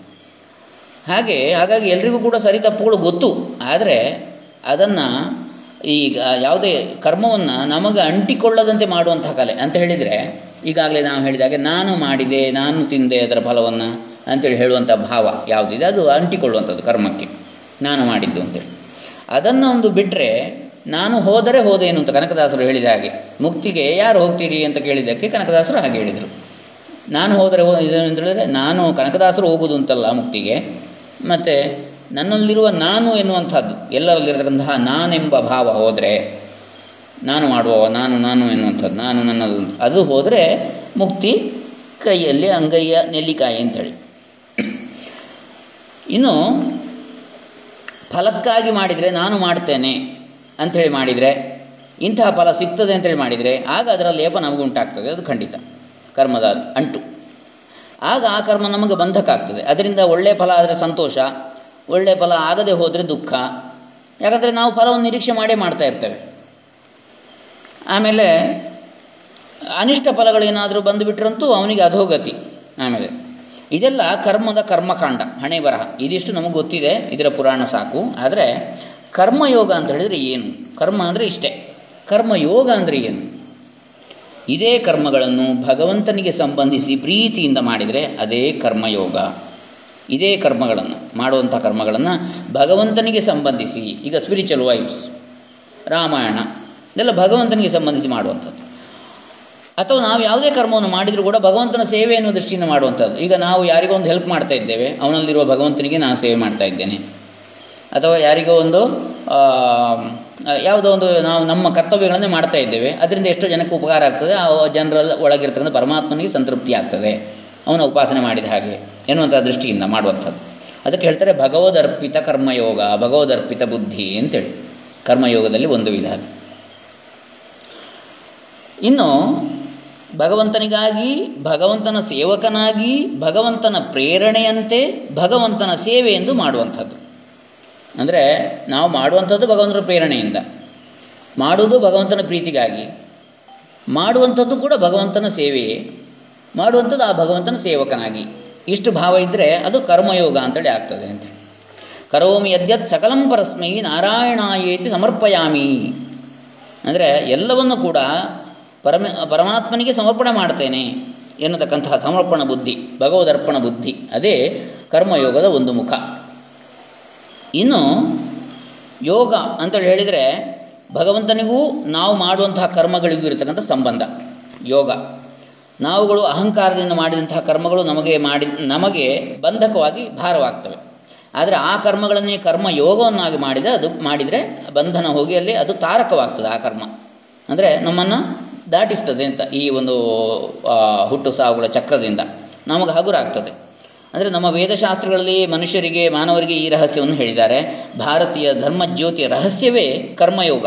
S3: ಹಾಗೆ ಹಾಗಾಗಿ ಎಲ್ರಿಗೂ ಕೂಡ ಸರಿ ತಪ್ಪುಗಳು ಗೊತ್ತು. ಆದರೆ ಅದನ್ನು ಈಗ ಯಾವುದೇ ಕರ್ಮವನ್ನು ನಮಗೆ ಅಂಟಿಕೊಳ್ಳದಂತೆ ಮಾಡುವಂಥ ಕಲೆ ಅಂತ ಹೇಳಿದರೆ ಈಗಾಗಲೇ ನಾವು ಹೇಳಿದಾಗೆ ನಾನು ಮಾಡಿದೆ, ನಾನು ತಿಂದೆ ಅದರ ಫಲವನ್ನು ಅಂತೇಳಿ ಹೇಳುವಂಥ ಭಾವ ಯಾವುದಿದೆ? ಅದು ಅಂಟಿಕೊಳ್ಳುವಂಥದ್ದು ಕರ್ಮಕ್ಕೆ. ನಾನು ಮಾಡಿದ್ದು ಅಂತೇಳಿ. ಅದನ್ನು ಒಂದು ಬಿಟ್ಟರೆ ನಾನು ಹೋದರೆ ಹೋದೇನು ಅಂತ ಕನಕದಾಸರು ಹೇಳಿದ ಹಾಗೆ. ಮುಕ್ತಿಗೆ ಯಾರು ಹೋಗ್ತೀರಿ ಅಂತ ಕೇಳಿದ್ದಕ್ಕೆ ಕನಕದಾಸರು ಹಾಗೆ ಹೇಳಿದರು. ನಾನು ಹೋದರೆ ಹೋ ಇದು ಅಂತ ಹೇಳಿದರೆ ನಾನು ಕನಕದಾಸರು ಹೋಗುವುದು ಅಂತಲ್ಲ ಮುಕ್ತಿಗೆ. ಮತ್ತು ನನ್ನಲ್ಲಿರುವ ನಾನು ಎನ್ನುವಂಥದ್ದು, ಎಲ್ಲರಲ್ಲಿರತಕ್ಕಂತಹ ನಾನೆಂಬ ಭಾವ ಹೋದರೆ, ನಾನು ಮಾಡುವವ ನಾನು ನಾನು ಎನ್ನುವಂಥದ್ದು, ನಾನು ನನ್ನದು, ಅದು ಹೋದರೆ ಮುಕ್ತಿ ಕೈಯಲ್ಲಿ ಅಂಗೈಯ ನೆಲ್ಲಿಕಾಯಿ ಅಂಥೇಳಿ ಇನ್ನು ಫಲಕ್ಕಾಗಿ ಮಾಡಿದರೆ ನಾನು ಮಾಡ್ತೇನೆ ಅಂಥೇಳಿ ಮಾಡಿದರೆ, ಇಂತಹ ಫಲ ಸಿಗ್ತದೆ ಅಂತೇಳಿ ಮಾಡಿದರೆ, ಆಗ ಅದರ ಲೇಪ ನಮಗುಂಟಾಗ್ತದೆ ಅದು ಖಂಡಿತ. ಕರ್ಮದ ಅಂಟು. ಆಗ ಆ ಕರ್ಮ ನಮಗೆ ಬಂಧಕ ಆಗ್ತದೆ ಅದರಿಂದ ಒಳ್ಳೆಯ ಫಲ ಆದರೆ ಸಂತೋಷ ಒಳ್ಳೆಯ ಫಲ ಆಗದೆ ಹೋದರೆ ದುಃಖ. ಯಾಕಂದರೆ ನಾವು ಫಲವನ್ನು ನಿರೀಕ್ಷೆ ಮಾಡೇ ಮಾಡ್ತಾ ಇರ್ತೇವೆ. ಆಮೇಲೆ ಅನಿಷ್ಟ ಫಲಗಳೇನಾದರೂ ಬಂದುಬಿಟ್ರಂತೂ ಅವನಿಗೆ ಅಧೋಗತಿ. ಆಮೇಲೆ ಇದೆಲ್ಲ ಕರ್ಮದ ಕರ್ಮಕಾಂಡ, ಹಣೆ ಬರಹ. ಇದಿಷ್ಟು ನಮಗೆ ಗೊತ್ತಿದೆ, ಇದರ ಪುರಾಣ ಸಾಕು. ಆದರೆ ಕರ್ಮಯೋಗ ಅಂತ ಹೇಳಿದರೆ ಏನು? ಕರ್ಮ ಅಂದರೆ ಇಷ್ಟೇ. ಕರ್ಮಯೋಗ ಅಂದರೆ ಏನು? ಇದೇ ಕರ್ಮಗಳನ್ನು ಭಗವಂತನಿಗೆ ಸಂಬಂಧಿಸಿ ಪ್ರೀತಿಯಿಂದ ಮಾಡಿದರೆ ಅದೇ ಕರ್ಮಯೋಗ. ಇದೇ ಕರ್ಮಗಳನ್ನು, ಮಾಡುವಂಥ ಕರ್ಮಗಳನ್ನು ಭಗವಂತನಿಗೆ ಸಂಬಂಧಿಸಿ, ಈಗ ಸ್ಪಿರಿಚುವಲ್ ವೈಫ್ಸ್ ರಾಮಾಯಣ, ಇದೆಲ್ಲ ಭಗವಂತನಿಗೆ ಸಂಬಂಧಿಸಿ ಮಾಡುವಂಥದ್ದು. ಅಥವಾ ನಾವು ಯಾವುದೇ ಕರ್ಮವನ್ನು ಮಾಡಿದರೂ ಕೂಡ ಭಗವಂತನ ಸೇವೆ ಅನ್ನೋ ದೃಷ್ಟಿಯಿಂದ ಮಾಡುವಂಥದ್ದು. ಈಗ ನಾವು ಯಾರಿಗೋ ಒಂದು ಹೆಲ್ಪ್ ಮಾಡ್ತಾ ಇದ್ದೇವೆ, ಅವನಲ್ಲಿರುವ ಭಗವಂತನಿಗೆ ನಾನು ಸೇವೆ ಮಾಡ್ತಾ ಇದ್ದೇನೆ. ಅಥವಾ ಯಾರಿಗೋ ಒಂದು ಯಾವುದೋ ಒಂದು ನಾವು ನಮ್ಮ ಕರ್ತವ್ಯಗಳನ್ನೇ ಮಾಡ್ತಾ ಇದ್ದೇವೆ. ಅದರಿಂದ ಎಷ್ಟೋ ಜನಕ್ಕೆ ಉಪಕಾರ ಆಗ್ತದೆ. ಆ ಜನರಲ್ಲಿ ಒಳಗಿರ್ತಕ್ಕಂಥ ಪರಮಾತ್ಮನಿಗೆ ಸಂತೃಪ್ತಿ ಆಗ್ತದೆ. ಅವನ ಉಪಾಸನೆ ಮಾಡಿದ ಹಾಗೆ ಎನ್ನುವಂಥ ದೃಷ್ಟಿಯಿಂದ ಮಾಡುವಂಥದ್ದು. ಅದಕ್ಕೆ ಹೇಳ್ತಾರೆ ಭಗವದರ್ಪಿತ ಕರ್ಮಯೋಗ, ಭಗವದರ್ಪಿತ ಬುದ್ಧಿ ಅಂತೇಳಿ. ಕರ್ಮಯೋಗದಲ್ಲಿ ಒಂದು ವಿಧ ಇನ್ನು ಭಗವಂತನಿಗಾಗಿ, ಭಗವಂತನ ಸೇವಕನಾಗಿ, ಭಗವಂತನ ಪ್ರೇರಣೆಯಂತೆ ಭಗವಂತನ ಸೇವೆ ಎಂದು ಮಾಡುವಂಥದ್ದು. ಅಂದರೆ ನಾವು ಮಾಡುವಂಥದ್ದು ಭಗವಂತನ ಪ್ರೇರಣೆಯಿಂದ. ಮಾಡುವುದು ಭಗವಂತನ ಪ್ರೀತಿಗಾಗಿ. ಮಾಡುವಂಥದ್ದು ಕೂಡ ಭಗವಂತನ ಸೇವೆಯೇ. ಮಾಡುವಂಥದ್ದು ಆ ಭಗವಂತನ ಸೇವಕನಾಗಿ. ಇಷ್ಟು ಭಾವ ಇದ್ದರೆ ಅದು ಕರ್ಮಯೋಗ ಅಂತೇಳಿ ಆಗ್ತದೆ ಅಂತ ಕರೋಮಿ ಯದ್ಯತ್ ಸಕಲಂ ಪರಸ್ಮೈ ನಾರಾಯಣಾಯೇತಿ ಸಮರ್ಪಯಾಮಿ. ಅಂದರೆ ಎಲ್ಲವನ್ನು ಕೂಡ ಪರಮ, ಪರಮಾತ್ಮನಿಗೆ ಸಮರ್ಪಣೆ ಮಾಡ್ತೇನೆ ಎನ್ನತಕ್ಕಂತಹ ಸಮರ್ಪಣ ಬುದ್ಧಿ, ಭಗವದರ್ಪಣ ಬುದ್ಧಿ, ಅದೇ ಕರ್ಮಯೋಗದ ಒಂದು ಮುಖ. ಇನ್ನು ಯೋಗ ಅಂತೇಳಿ ಹೇಳಿದರೆ ಭಗವಂತನಿಗೂ ನಾವು ಮಾಡುವಂತಹ ಕರ್ಮಗಳಿಗೂ ಇರತಕ್ಕಂಥ ಸಂಬಂಧ. ಯೋಗ. ನಾವುಗಳು ಅಹಂಕಾರದಿಂದ ಮಾಡಿದಂತಹ ಕರ್ಮಗಳು ನಮಗೆ ಮಾಡಿ, ನಮಗೆ ಬಂಧಕವಾಗಿ ಭಾರವಾಗ್ತವೆ. ಆದರೆ ಆ ಕರ್ಮಗಳನ್ನೇ ಕರ್ಮ ಯೋಗವನ್ನಾಗಿ ಮಾಡಿದರೆ ಅದು ಮಾಡಿದರೆ ಬಂಧನ ಹೋಗಿ ಅಲ್ಲಿ ಅದು ತಾರಕವಾಗ್ತದೆ ಆ ಕರ್ಮ. ಅಂದರೆ ನಮ್ಮನ್ನು ದಾಟಿಸ್ತದೆ ಅಂತ ಈ ಒಂದು ಹುಟ್ಟು ಸಾವುಗಳ ಚಕ್ರದಿಂದ. ನಮಗೆ ಹಗುರ ಆಗ್ತದೆ ಅಂದರೆ ನಮ್ಮ ವೇದಶಾಸ್ತ್ರಗಳಲ್ಲಿ ಮನುಷ್ಯರಿಗೆ, ಮಾನವರಿಗೆ ಈ ರಹಸ್ಯವನ್ನು ಹೇಳಿದ್ದಾರೆ. ಭಾರತೀಯ ಧರ್ಮಜ್ಯೋತಿಯ ರಹಸ್ಯವೇ ಕರ್ಮಯೋಗ.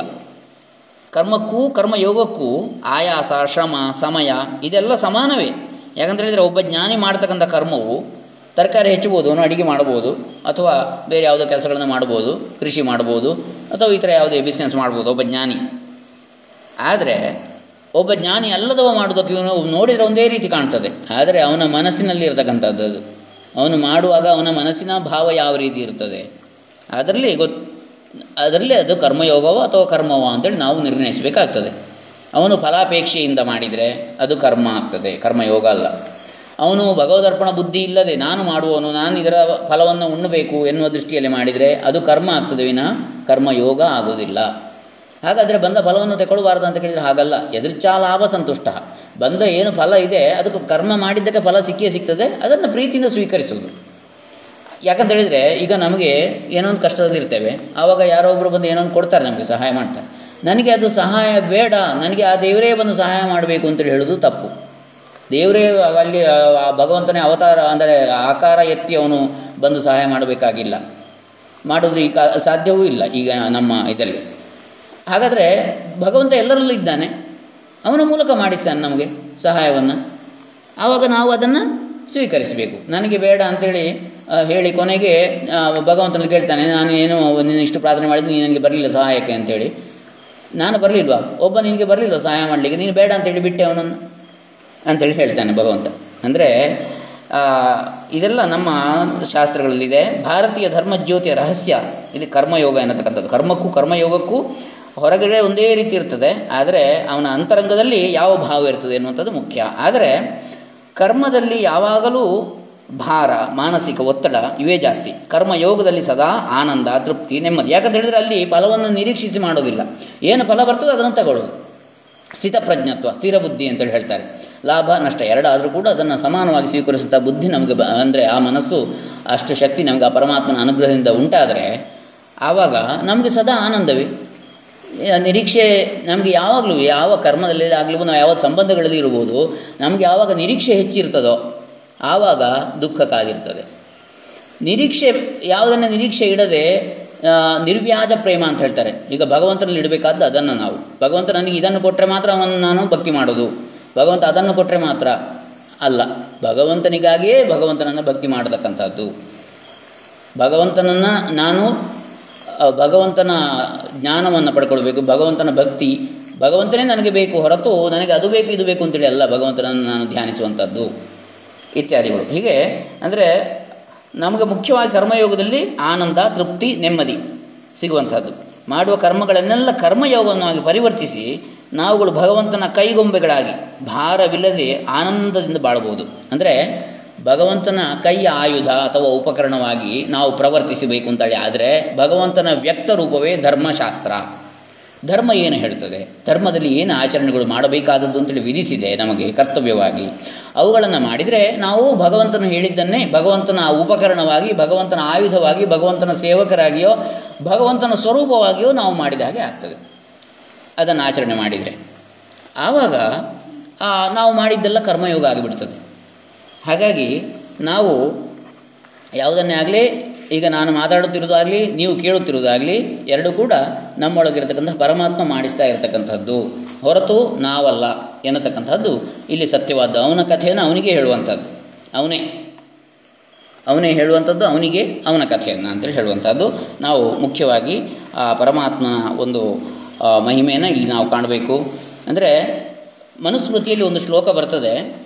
S3: ಕರ್ಮಕ್ಕೂ, ಕರ್ಮಯೋಗಕ್ಕೂ ಆಯಾಸ, ಶ್ರಮ, ಸಮಯ ಇದೆಲ್ಲ ಸಮಾನವೇ. ಯಾಕಂತ ಹೇಳಿದರೆ ಒಬ್ಬ ಜ್ಞಾನಿ ಮಾಡ್ತಕ್ಕಂಥ ಕರ್ಮವು ತರಕಾರಿ ಹೆಚ್ಚಬೋದು, ಅವನು ಅಡುಗೆ ಮಾಡ್ಬೋದು, ಅಥವಾ ಬೇರೆ ಯಾವುದೋ ಕೆಲಸಗಳನ್ನು ಮಾಡ್ಬೋದು, ಕೃಷಿ ಮಾಡ್ಬೋದು, ಅಥವಾ ಥರ ಯಾವುದೇ ಬಿಸ್ನೆಸ್ ಮಾಡ್ಬೋದು, ಒಬ್ಬ ಜ್ಞಾನಿ. ಆದರೆ ಒಬ್ಬ ಜ್ಞಾನಿ ಅಲ್ಲದವ ಮಾಡೋದಕ್ಕೆ ಇವನು ನೋಡಿದರೆ ಒಂದೇ ರೀತಿ ಕಾಣ್ತದೆ. ಆದರೆ ಅವನ ಮನಸ್ಸಿನಲ್ಲಿ ಇರತಕ್ಕಂಥದ್ದು ಅವನು ಮಾಡುವಾಗ ಅವನ ಮನಸ್ಸಿನ ಭಾವ ಯಾವ ರೀತಿ ಇರ್ತದೆ ಅದರಲ್ಲಿ ಗೊತ್ತು ಅದರಲ್ಲಿ ಅದು ಕರ್ಮಯೋಗವೋ ಅಥವಾ ಕರ್ಮವೋ ಅಂತೇಳಿ ನಾವು ನಿರ್ಣಯಿಸಬೇಕಾಗ್ತದೆ. ಅವನು ಫಲಾಪೇಕ್ಷೆಯಿಂದ ಮಾಡಿದರೆ ಅದು ಕರ್ಮ ಆಗ್ತದೆ, ಕರ್ಮಯೋಗ ಅಲ್ಲ. ಅವನು ಭಗವದರ್ಪಣ ಬುದ್ಧಿ ಇಲ್ಲದೆ ನಾನು ಮಾಡುವವನು, ನಾನು ಇದರ ಫಲವನ್ನು ಉಣ್ಣಬೇಕು ಎನ್ನುವ ದೃಷ್ಟಿಯಲ್ಲಿ ಮಾಡಿದರೆ ಅದು ಕರ್ಮ ಆಗ್ತದೆ ವಿನ ಕರ್ಮಯೋಗ ಆಗೋದಿಲ್ಲ ಹಾಗಾದರೆ ಬಂದ ಫಲವನ್ನು ತಗೊಳ್ಬಾರ್ದು ಅಂತ ಕೇಳಿದರೆ ಹಾಗಲ್ಲ. ಎದುರ್ಚಾ ಲಾಭ ಸಂತುಷ್ಟ. ಬಂದ ಏನು ಫಲ ಇದೆ, ಅದಕ್ಕೆ ಕರ್ಮ ಮಾಡಿದ್ದಕ್ಕೆ ಫಲ ಸಿಕ್ಕೇ ಸಿಗ್ತದೆ, ಅದನ್ನು ಪ್ರೀತಿಯಿಂದ ಸ್ವೀಕರಿಸುವುದು. ಯಾಕಂತೇಳಿದರೆ ಈಗ ನಮಗೆ ಏನೋ ಒಂದು ಕಷ್ಟದಲ್ಲಿರ್ತೇವೆ ಆವಾಗ ಯಾರೋ ಒಬ್ಬರು ಬಂದು ಏನೋ ಒಂದು ಕೊಡ್ತಾರೆ ನಮಗೆ, ಸಹಾಯ ಮಾಡ್ತಾರೆ. ನನಗೆ ಅದು ಸಹಾಯ ಬೇಡ, ನನಗೆ ಆ ದೇವರೇ ಬಂದು ಸಹಾಯ ಮಾಡಬೇಕು ಅಂತೇಳಿ ಹೇಳೋದು ತಪ್ಪು. ದೇವರೇ ಅಲ್ಲಿ, ಆ ಭಗವಂತನೇ ಅವತಾರ, ಅಂದರೆ ಆಕಾರ ಎತ್ತಿ ಅವನು ಬಂದು ಸಹಾಯ ಮಾಡಬೇಕಾಗಿಲ್ಲ. ಮಾಡೋದು ಈಗ ಸಾಧ್ಯವೂ ಇಲ್ಲ ಈಗ ನಮ್ಮ ಇದರಲ್ಲಿ. ಹಾಗಾದರೆ ಭಗವಂತ ಎಲ್ಲರಲ್ಲೂ ಇದ್ದಾನೆ ಅವನ ಮೂಲಕ ಮಾಡಿಸ್ತಾನೆ ನಮಗೆ ಸಹಾಯವನ್ನು. ಆವಾಗ ನಾವು ಅದನ್ನು ಸ್ವೀಕರಿಸಬೇಕು. ನನಗೆ ಬೇಡ ಅಂತೇಳಿ ಹೇಳಿ ಕೊನೆಗೆ ಭಗವಂತನಲ್ಲಿ ಕೇಳ್ತಾನೆ, ನಾನು ಏನು, ನೀನು ಇಷ್ಟು ಪ್ರಾರ್ಥನೆ ಮಾಡಿದ್ದು, ನೀನು ನನಗೆ ಬರಲಿಲ್ಲ ಸಹಾಯಕ್ಕೆ ಅಂತೇಳಿ. ನಾನು ಬರಲಿಲ್ವಾ? ಒಬ್ಬ ನಿನಗೆ ಬರಲಿಲ್ಲ ಸಹಾಯ ಮಾಡಲಿಕ್ಕೆ? ನೀನು ಬೇಡ ಅಂತೇಳಿ ಬಿಟ್ಟೆ ಅವನನ್ನು ಅಂತೇಳಿ ಹೇಳ್ತಾನೆ ಭಗವಂತ. ಅಂದರೆ ಇದೆಲ್ಲ ನಮ್ಮ ಶಾಸ್ತ್ರಗಳಲ್ಲಿದೆ, ಭಾರತೀಯ ಧರ್ಮಜ್ಯೋತಿಯ ರಹಸ್ಯ. ಇಲ್ಲಿ ಕರ್ಮಯೋಗ ಎನ್ನತಕ್ಕಂಥದ್ದು. ಕರ್ಮಕ್ಕೂ ಕರ್ಮಯೋಗಕ್ಕೂ ಹೊರಗಡೆ ಒಂದೇ ರೀತಿ ಇರ್ತದೆ, ಆದರೆ ಅವನ ಅಂತರಂಗದಲ್ಲಿ ಯಾವ ಭಾವ ಇರ್ತದೆ ಎನ್ನುವಂಥದ್ದು ಮುಖ್ಯ. ಆದರೆ ಕರ್ಮದಲ್ಲಿ ಯಾವಾಗಲೂ ಭಾರ, ಮಾನಸಿಕ ಒತ್ತಡ ಇವೇ ಜಾಸ್ತಿ. ಕರ್ಮಯೋಗದಲ್ಲಿ ಸದಾ ಆನಂದ, ತೃಪ್ತಿ, ನೆಮ್ಮದಿ. ಯಾಕಂತ ಹೇಳಿದರೆ ಅಲ್ಲಿ ಫಲವನ್ನು ನಿರೀಕ್ಷಿಸಿ ಮಾಡೋದಿಲ್ಲ. ಏನು ಫಲ ಬರ್ತದೆ ಅದನ್ನು ತಗೊಳ್ಳೋದು. ಸ್ಥಿತಪ್ರಜ್ಞತ್ವ ಸ್ಥಿರ ಬುದ್ಧಿ ಅಂತೇಳಿ ಹೇಳ್ತಾರೆ. ಲಾಭ, ನಷ್ಟ ಎರಡಾದರೂ ಕೂಡ ಅದನ್ನು ಸಮಾನವಾಗಿ ಸ್ವೀಕರಿಸುತ್ತಾ ಬುದ್ಧಿ ನಮಗೆ ಬ ಅಂದರೆ ಆ ಮನಸ್ಸು ಅಷ್ಟು ಶಕ್ತಿ ನಮಗೆ ಆ ಪರಮಾತ್ಮನ ಅನುಗ್ರಹದಿಂದ ಉಂಟಾದರೆ ಆವಾಗ ನಮಗೆ ಸದಾ ಆನಂದವೇ. ನಿರೀಕ್ಷೆ ನಮಗೆ ಯಾವಾಗಲೂ ಯಾವ ಕರ್ಮದಲ್ಲಿ ಆಗಲಿ ನಾವು ಯಾವ ಸಂಬಂಧಗಳಲ್ಲಿ ಇರ್ಬೋದು, ನಮಗೆ ಯಾವಾಗ ನಿರೀಕ್ಷೆ ಹೆಚ್ಚಿರ್ತದೋ ಆವಾಗ ದುಃಖ ಕಾದಿರ್ತದೆ ನಿರೀಕ್ಷೆ, ಯಾವುದನ್ನು ನಿರೀಕ್ಷೆ ಇಡದೆ ನಿರ್ವ್ಯಾಜ ಪ್ರೇಮ ಅಂತ ಹೇಳ್ತಾರೆ. ಈಗ ಭಗವಂತನಲ್ಲಿ ಇಡಬೇಕಾದ್ದು ಅದನ್ನು ನಾವು. ಭಗವಂತ ನನಗೆ ಇದನ್ನು ಕೊಟ್ಟರೆ ಮಾತ್ರ ನಾನು ಭಕ್ತಿ ಮಾಡೋದು. ಭಗವಂತ ಅದನ್ನು ಕೊಟ್ಟರೆ ಮಾತ್ರ ಅಲ್ಲ. ಭಗವಂತನಿಗಾಗಿಯೇ ಭಗವಂತನನ್ನು ಭಕ್ತಿ ಮಾಡತಕ್ಕಂಥದ್ದು. ಭಗವಂತನನ್ನು ನಾನು ಭಗವಂತನ ಜ್ಞಾನವನ್ನು ಪಡ್ಕೊಳ್ಬೇಕು, ಭಗವಂತನ ಭಕ್ತಿ. ಭಗವಂತನೇ ನನಗೆ ಬೇಕು, ಹೊರತು ನನಗೆ ಅದು ಬೇಕು, ಇದು ಬೇಕು ಅಂತೇಳಿ ಅಲ್ಲ ಭಗವಂತನನ್ನು ನಾನು ಧ್ಯಾನಿಸುವಂಥದ್ದು. ಇತ್ಯಾದಿಗಳು. ಹೀಗೆ ಅಂದರೆ ನಮಗೆ ಮುಖ್ಯವಾಗಿ ಕರ್ಮಯೋಗದಲ್ಲಿ ಆನಂದ, ತೃಪ್ತಿ, ನೆಮ್ಮದಿ ಸಿಗುವಂಥದ್ದು. ಮಾಡುವ ಕರ್ಮಗಳನ್ನೆಲ್ಲ ಕರ್ಮಯೋಗವನ್ನಾಗಿ ಪರಿವರ್ತಿಸಿ ನಾವುಗಳು ಭಗವಂತನ ಕೈಗೊಂಬೆಗಳಾಗಿ ಭಾರವಿಲ್ಲದೆ ಆನಂದದಿಂದ ಬಾಳ್ಬೋದು. ಅಂದರೆ ಭಗವಂತನ ಕೈಯ ಆಯುಧ ಅಥವಾ ಉಪಕರಣವಾಗಿ ನಾವು ಪ್ರವರ್ತಿಸಬೇಕು ಅಂತೇಳಿ ಆದರೆ ಭಗವಂತನ ವ್ಯಕ್ತ ರೂಪವೇ ಧರ್ಮಶಾಸ್ತ್ರ. ಧರ್ಮ ಏನು ಹೇಳ್ತದೆ? ಧರ್ಮದಲ್ಲಿ ಏನು ಆಚರಣೆಗಳು ಮಾಡಬೇಕಾದದ್ದು ಅಂತೇಳಿ ವಿಧಿಸಿದೆ ನಮಗೆ ಕರ್ತವ್ಯವಾಗಿ. ಅವುಗಳನ್ನು ಮಾಡಿದರೆ ನಾವು ಭಗವಂತನು ಹೇಳಿದ್ದನ್ನೇ ಭಗವಂತನ ಉಪಕರಣವಾಗಿ, ಭಗವಂತನ ಆಯುಧವಾಗಿ, ಭಗವಂತನ ಸೇವಕರಾಗಿಯೋ, ಭಗವಂತನ ಸ್ವರೂಪವಾಗಿಯೋ ನಾವು ಮಾಡಿದ ಹಾಗೆ ಆಗ್ತದೆ. ಅದನ್ನು ಆಚರಣೆ ಮಾಡಿದರೆ. ಆವಾಗ ನಾವು ಮಾಡಿದ್ದೆಲ್ಲ ಕರ್ಮಯೋಗ ಆಗಿಬಿಡ್ತದೆ. ಹಾಗಾಗಿ ನಾವು ಯಾವುದನ್ನೇ ಆಗಲಿ, ಈಗ ನಾನು ಮಾತಾಡುತ್ತಿರುವುದಾಗ್ಲಿ, ನೀವು ಕೇಳುತ್ತಿರುವುದಾಗ್ಲಿ, ಎರಡೂ ಕೂಡ ನಮ್ಮೊಳಗಿರತಕ್ಕಂಥ ಪರಮಾತ್ಮ ಮಾಡಿಸ್ತಾ ಇರತಕ್ಕಂಥದ್ದು. ಹೊರತು ನಾವಲ್ಲ ಎನ್ನತಕ್ಕಂಥದ್ದು ಇಲ್ಲಿ ಸತ್ಯವಾದ ಅವನ ಕಥೆಯನ್ನು ಅವನಿಗೆ ಹೇಳುವಂಥದ್ದು. ಅವನೇ. ಅವನೇ ಹೇಳುವಂಥದ್ದು, ಅವನಿಗೆ ಅವನ ಕಥೆಯನ್ನು ಅಂತೇಳಿ ಹೇಳುವಂಥದ್ದು. ನಾವು ಮುಖ್ಯವಾಗಿ ಆ ಪರಮಾತ್ಮನ ಒಂದು ಮಹಿಮೆಯನ್ನು ಇಲ್ಲಿ ನಾವು ಕಾಣಬೇಕು. ಅಂದರೆ ಮನುಸ್ಮೃತಿಯಲ್ಲಿ ಒಂದು ಶ್ಲೋಕ ಬರ್ತದೆ.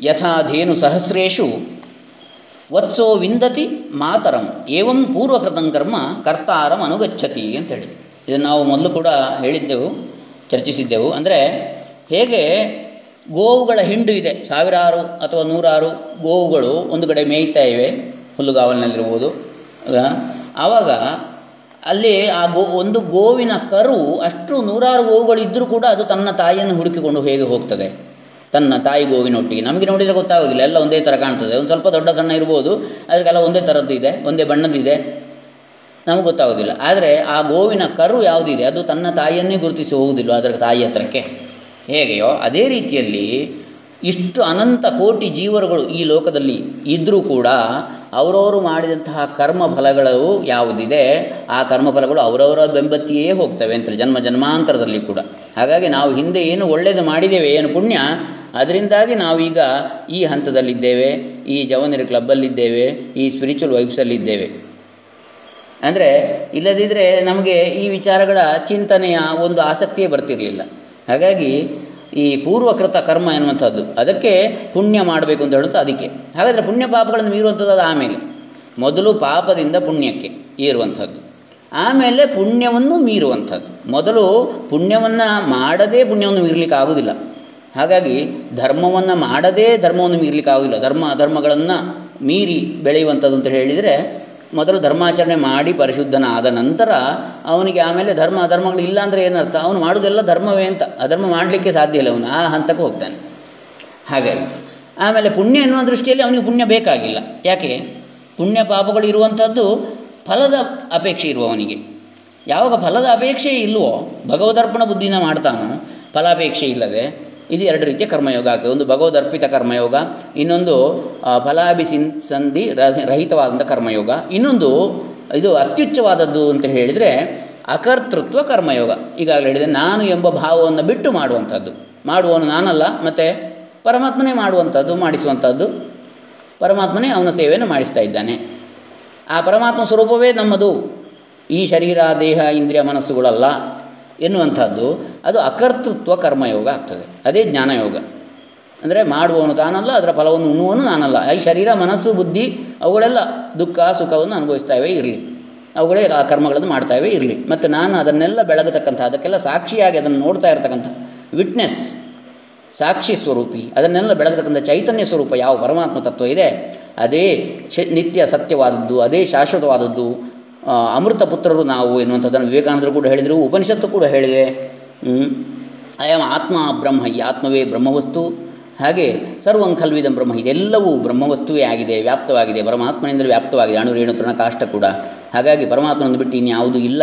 S3: ಯಥಾ ಧೇನು ಸಹಸ್ರೇಷು ವತ್ಸೋ ವಿಂದತಿ ಮಾತರಂ. ಏವಂ ಪೂರ್ವಕೃತಂ ಕರ್ಮ, ಕರ್ತಾರಂ ಅನುಗಚ್ಚತಿ ಅಂತೇಳಿ. ಇದನ್ನು ನಾವು ಮೊದಲು ಕೂಡ ಹೇಳಿದ್ದೆವು, ಚರ್ಚಿಸಿದ್ದೆವು. ಅಂದರೆ ಹೇಗೆ ಗೋವುಗಳ ಹಿಂಡು ಇದೆ. ಸಾವಿರಾರು ಅಥವಾ ನೂರಾರು ಗೋವುಗಳು ಒಂದು ಕಡೆ ಮೇಯ್ತಾ ಇವೆ, ಹುಲ್ಲುಗಾವಲಿನಲ್ಲಿರ್ಬೋದು? ಆವಾಗ ಅಲ್ಲಿ ಆ ಗೋ, ಒಂದು ಗೋವಿನ ಕರು ಅಷ್ಟು ನೂರಾರು ಗೋವುಗಳು ಇದ್ದರೂ ಕೂಡ ಅದು ತನ್ನ ತಾಯಿಯನ್ನು ಹುಡುಕಿಕೊಂಡು ಹೇಗೆ ಹೋಗ್ತದೆ? ತನ್ನ ತಾಯಿ ಗೋವಿನೊಟ್ಟಿಗೆ. ನಮಗೆ ನೋಡಿದರೆ ಗೊತ್ತಾಗೋದಿಲ್ಲ, ಎಲ್ಲ ಒಂದೇ ಥರ ಕಾಣ್ತದೆ. ಒಂದು ಸ್ವಲ್ಪ ದೊಡ್ಡ ಸಣ್ಣ ಇರ್ಬೋದು ಅದಕ್ಕೆಲ್ಲ ಒಂದೇ ಥರದ್ದು ಇದೆ, ಒಂದೇ ಬಣ್ಣದ್ದಿದೆ. ನಮಗೆ ಗೊತ್ತಾಗೋದಿಲ್ಲ. ಆದರೆ ಆ ಗೋವಿನ ಕರು ಯಾವುದಿದೆ? ಅದು ತನ್ನ ತಾಯಿಯನ್ನೇ ಗುರುತಿಸಿ ಹೋಗುವುದಿಲ್ಲ ಅದರ ತಾಯಿ ಹತ್ರಕ್ಕೆ. ಹೇಗೆಯೋ, ಅದೇ ರೀತಿಯಲ್ಲಿ ಇಷ್ಟು ಅನಂತ ಕೋಟಿ ಜೀವರುಗಳು ಈ ಲೋಕದಲ್ಲಿ ಇದ್ದರೂ ಕೂಡ ಅವರವರು ಮಾಡಿದಂತಹ ಕರ್ಮ ಫಲಗಳು ಯಾವುದಿದೆ? ಆ ಕರ್ಮಫಲಗಳು ಅವರವರ ಬೆಂಬತ್ತಿಯೇ ಹೋಗ್ತವೆ, ಅಂತ ಜನ್ಮ ಜನ್ಮಾಂತರದಲ್ಲಿ ಕೂಡ. ಹಾಗಾಗಿ ನಾವು ಹಿಂದೆ ಏನು ಒಳ್ಳೆಯದು ಮಾಡಿದ್ದೇವೆ, ಏನು ಪುಣ್ಯ ಅದರಿಂದಾಗಿ ನಾವೀಗ ಈ ಹಂತದಲ್ಲಿದ್ದೇವೆ, ಈ ಜವನರಿ ಕ್ಲಬ್ಬಲ್ಲಿದ್ದೇವೆ, ಈ ಸ್ಪಿರಿಚುವಲ್ ವೈಬ್ಸಲ್ಲಿದ್ದೇವೆ ಅಂದರೆ ಇಲ್ಲದಿದ್ದರೆ ನಮಗೆ ಈ ವಿಚಾರಗಳ ಚಿಂತನೆಯ ಒಂದು ಆಸಕ್ತಿಯೇ ಬರ್ತಿರಲಿಲ್ಲ. ಹಾಗಾಗಿ ಈ ಪೂರ್ವಕೃತ ಕರ್ಮ ಎನ್ನುವಂಥದ್ದು, ಅದಕ್ಕೆ ಪುಣ್ಯ ಮಾಡಬೇಕು ಅಂತ ಹೇಳುತ್ತೆ ಅದಕ್ಕೆ. ಹಾಗಾದರೆ ಪುಣ್ಯ ಪಾಪಗಳನ್ನು ಮೀರುವಂಥದ್ದು ಅದು ಆಮೇಲೆ. ಮೊದಲು ಪಾಪದಿಂದ ಪುಣ್ಯಕ್ಕೆ ಏರುವಂಥದ್ದು. ಆಮೇಲೆ ಪುಣ್ಯವನ್ನು ಮೀರುವಂಥದ್ದು. ಮೊದಲು ಪುಣ್ಯವನ್ನು ಮಾಡದೇ ಪುಣ್ಯವನ್ನು ಮೀರಲಿಕ್ಕೆ ಆಗೋದಿಲ್ಲ ಹಾಗಾಗಿ ಧರ್ಮವನ್ನು ಮಾಡದೇ ಧರ್ಮವನ್ನು ಮೀರಲಿಕ್ಕೆ ಆಗೋದಿಲ್ಲ. ಧರ್ಮ ಅಧರ್ಮಗಳನ್ನು ಮೀರಿ ಬೆಳೆಯುವಂಥದ್ದು ಅಂತ ಹೇಳಿದರೆ ಮೊದಲು ಧರ್ಮಾಚರಣೆ ಮಾಡಿ ಪರಿಶುದ್ಧನ ಆದ ನಂತರ ಅವನಿಗೆ ಆಮೇಲೆ ಧರ್ಮ ಅಧರ್ಮಗಳು ಇಲ್ಲ ಅಂದರೆ ಏನರ್ಥ? ಅವನು ಮಾಡೋದೆಲ್ಲ ಧರ್ಮವೇ ಅಂತ. ಅಧರ್ಮ ಮಾಡಲಿಕ್ಕೆ ಸಾಧ್ಯ ಇಲ್ಲ ಅವನು. ಆ ಹಂತಕ್ಕೆ ಹೋಗ್ತಾನೆ. ಹಾಗಾಗಿ ಆಮೇಲೆ ಪುಣ್ಯ ಎನ್ನುವ ದೃಷ್ಟಿಯಲ್ಲಿ ಅವನಿಗೆ ಪುಣ್ಯ ಬೇಕಾಗಿಲ್ಲ. ಯಾಕೆ? ಪುಣ್ಯ ಪಾಪಗಳು ಇರುವಂಥದ್ದು ಫಲದ ಅಪೇಕ್ಷೆ ಇರುವವನಿಗೆ ಯಾವಾಗ ಫಲದ ಅಪೇಕ್ಷೆ ಇಲ್ವೋ, ಭಗವದರ್ಪಣ ಬುದ್ಧಿನ ಮಾಡ್ತಾನೋ, ಫಲಾಪೇಕ್ಷೆ ಇಲ್ಲದೆ ಇದು ಎರಡು ರೀತಿಯ ಕರ್ಮಯೋಗ ಆಗ್ತದೆ. ಒಂದು ಭಗವದರ್ಪಿತ ಕರ್ಮಯೋಗ, ಇನ್ನೊಂದು ಫಲಾಭಿ ಸಿನ್ ಸಂಧಿ ರಹ- ರಹಿತವಾದಂಥ ಕರ್ಮಯೋಗ, ಇನ್ನೊಂದು ಇದು ಅತ್ಯುಚ್ಚವಾದದ್ದು ಅಂತ ಹೇಳಿದರೆ ಅಕರ್ತೃತ್ವ ಕರ್ಮಯೋಗ. ಈಗಾಗಲೇ ಹೇಳಿದೆ, ನಾನು ಎಂಬ ಭಾವವನ್ನು ಬಿಟ್ಟು ಮಾಡುವಂಥದ್ದು. ಮಾಡುವವನು ನಾನಲ್ಲ, ಮತ್ತು ಪರಮಾತ್ಮನೇ ಮಾಡುವಂಥದ್ದು, ಮಾಡಿಸುವಂಥದ್ದು. ಪರಮಾತ್ಮನೇ ಅವನ ಸೇವೆಯನ್ನು ಮಾಡಿಸ್ತಾ ಇದ್ದಾನೆ. ಆ ಪರಮಾತ್ಮ ಸ್ವರೂಪವೇ ನಮ್ಮದು. ಈ ಶರೀರ, ದೇಹ, ಇಂದ್ರಿಯ, ಮನಸ್ಸುಗಳಲ್ಲ. ಎನ್ನುವಂಥದ್ದು, ಅದು ಅಕರ್ತೃತ್ವ ಕರ್ಮಯೋಗ ಆಗ್ತದೆ. ಅದೇ ಜ್ಞಾನಯೋಗ. ಅಂದರೆ ಮಾಡುವವನು ತಾನಲ್ಲ, ಅದರ ಫಲವನ್ನು ಉಣ್ಣುವನು ನಾನಲ್ಲ. ಈ ಶರೀರ, ಮನಸ್ಸು, ಬುದ್ಧಿ, ಅವುಗಳೆಲ್ಲ ದುಃಖ, ಸುಖವನ್ನು ಅನುಭವಿಸ್ತಾವೆ ಇರಲಿ. ಅವುಗಳೇ ಆ ಕರ್ಮಗಳನ್ನು ಮಾಡ್ತಾವೆ ಇರಲಿ. ಮತ್ತು ನಾನು ಅದನ್ನೆಲ್ಲ ಬೆಳಗತಕ್ಕಂಥ, ಅದಕ್ಕೆಲ್ಲ ಸಾಕ್ಷಿಯಾಗಿ ಅದನ್ನು ನೋಡ್ತಾ ಇರತಕ್ಕಂಥ ವಿಟ್ನೆಸ್, ಸಾಕ್ಷಿ ಸ್ವರೂಪಿ, ಅದನ್ನೆಲ್ಲ ಬೆಳಗತಕ್ಕಂಥ ಚೈತನ್ಯ ಸ್ವರೂಪ, ಯಾವ ಪರಮಾತ್ಮ ತತ್ವ ಇದೆ, ಅದೇ ನಿತ್ಯ ಸತ್ಯವಾದದ್ದು, ಅದೇ ಶಾಶ್ವತವಾದದ್ದು ಅಮೃತ ಪುತ್ರರು ನಾವು ಎನ್ನುವಂಥದ್ದನ್ನು ವಿವೇಕಾನಂದರು ಕೂಡ ಹೇಳಿದರು, ಉಪನಿಷತ್ತು ಕೂಡ ಹೇಳಿದೆ. ಅಯಂ ಆತ್ಮ ಬ್ರಹ್ಮ ಈ ಆತ್ಮವೇ ಬ್ರಹ್ಮವಸ್ತು. ಹಾಗೆ ಸರ್ವಂ ಖಲ್ವಿದಂ ಬ್ರಹ್ಮ ಇದೆಲ್ಲವೂ ಬ್ರಹ್ಮವಸ್ತುವೇ ಆಗಿದೆ, ವ್ಯಾಪ್ತವಾಗಿದೆ, ಪರಮಾತ್ಮನಿಂದಲೇ ವ್ಯಾಪ್ತವಾಗಿದೆ, ಅಣು, ರೇಣು, ತೃಣ, ಕಾಷ್ಟ ಕೂಡ. ಹಾಗಾಗಿ ಪರಮಾತ್ಮನನ್ನು ಬಿಟ್ಟು ಇನ್ಯಾವುದೂ ಇಲ್ಲ.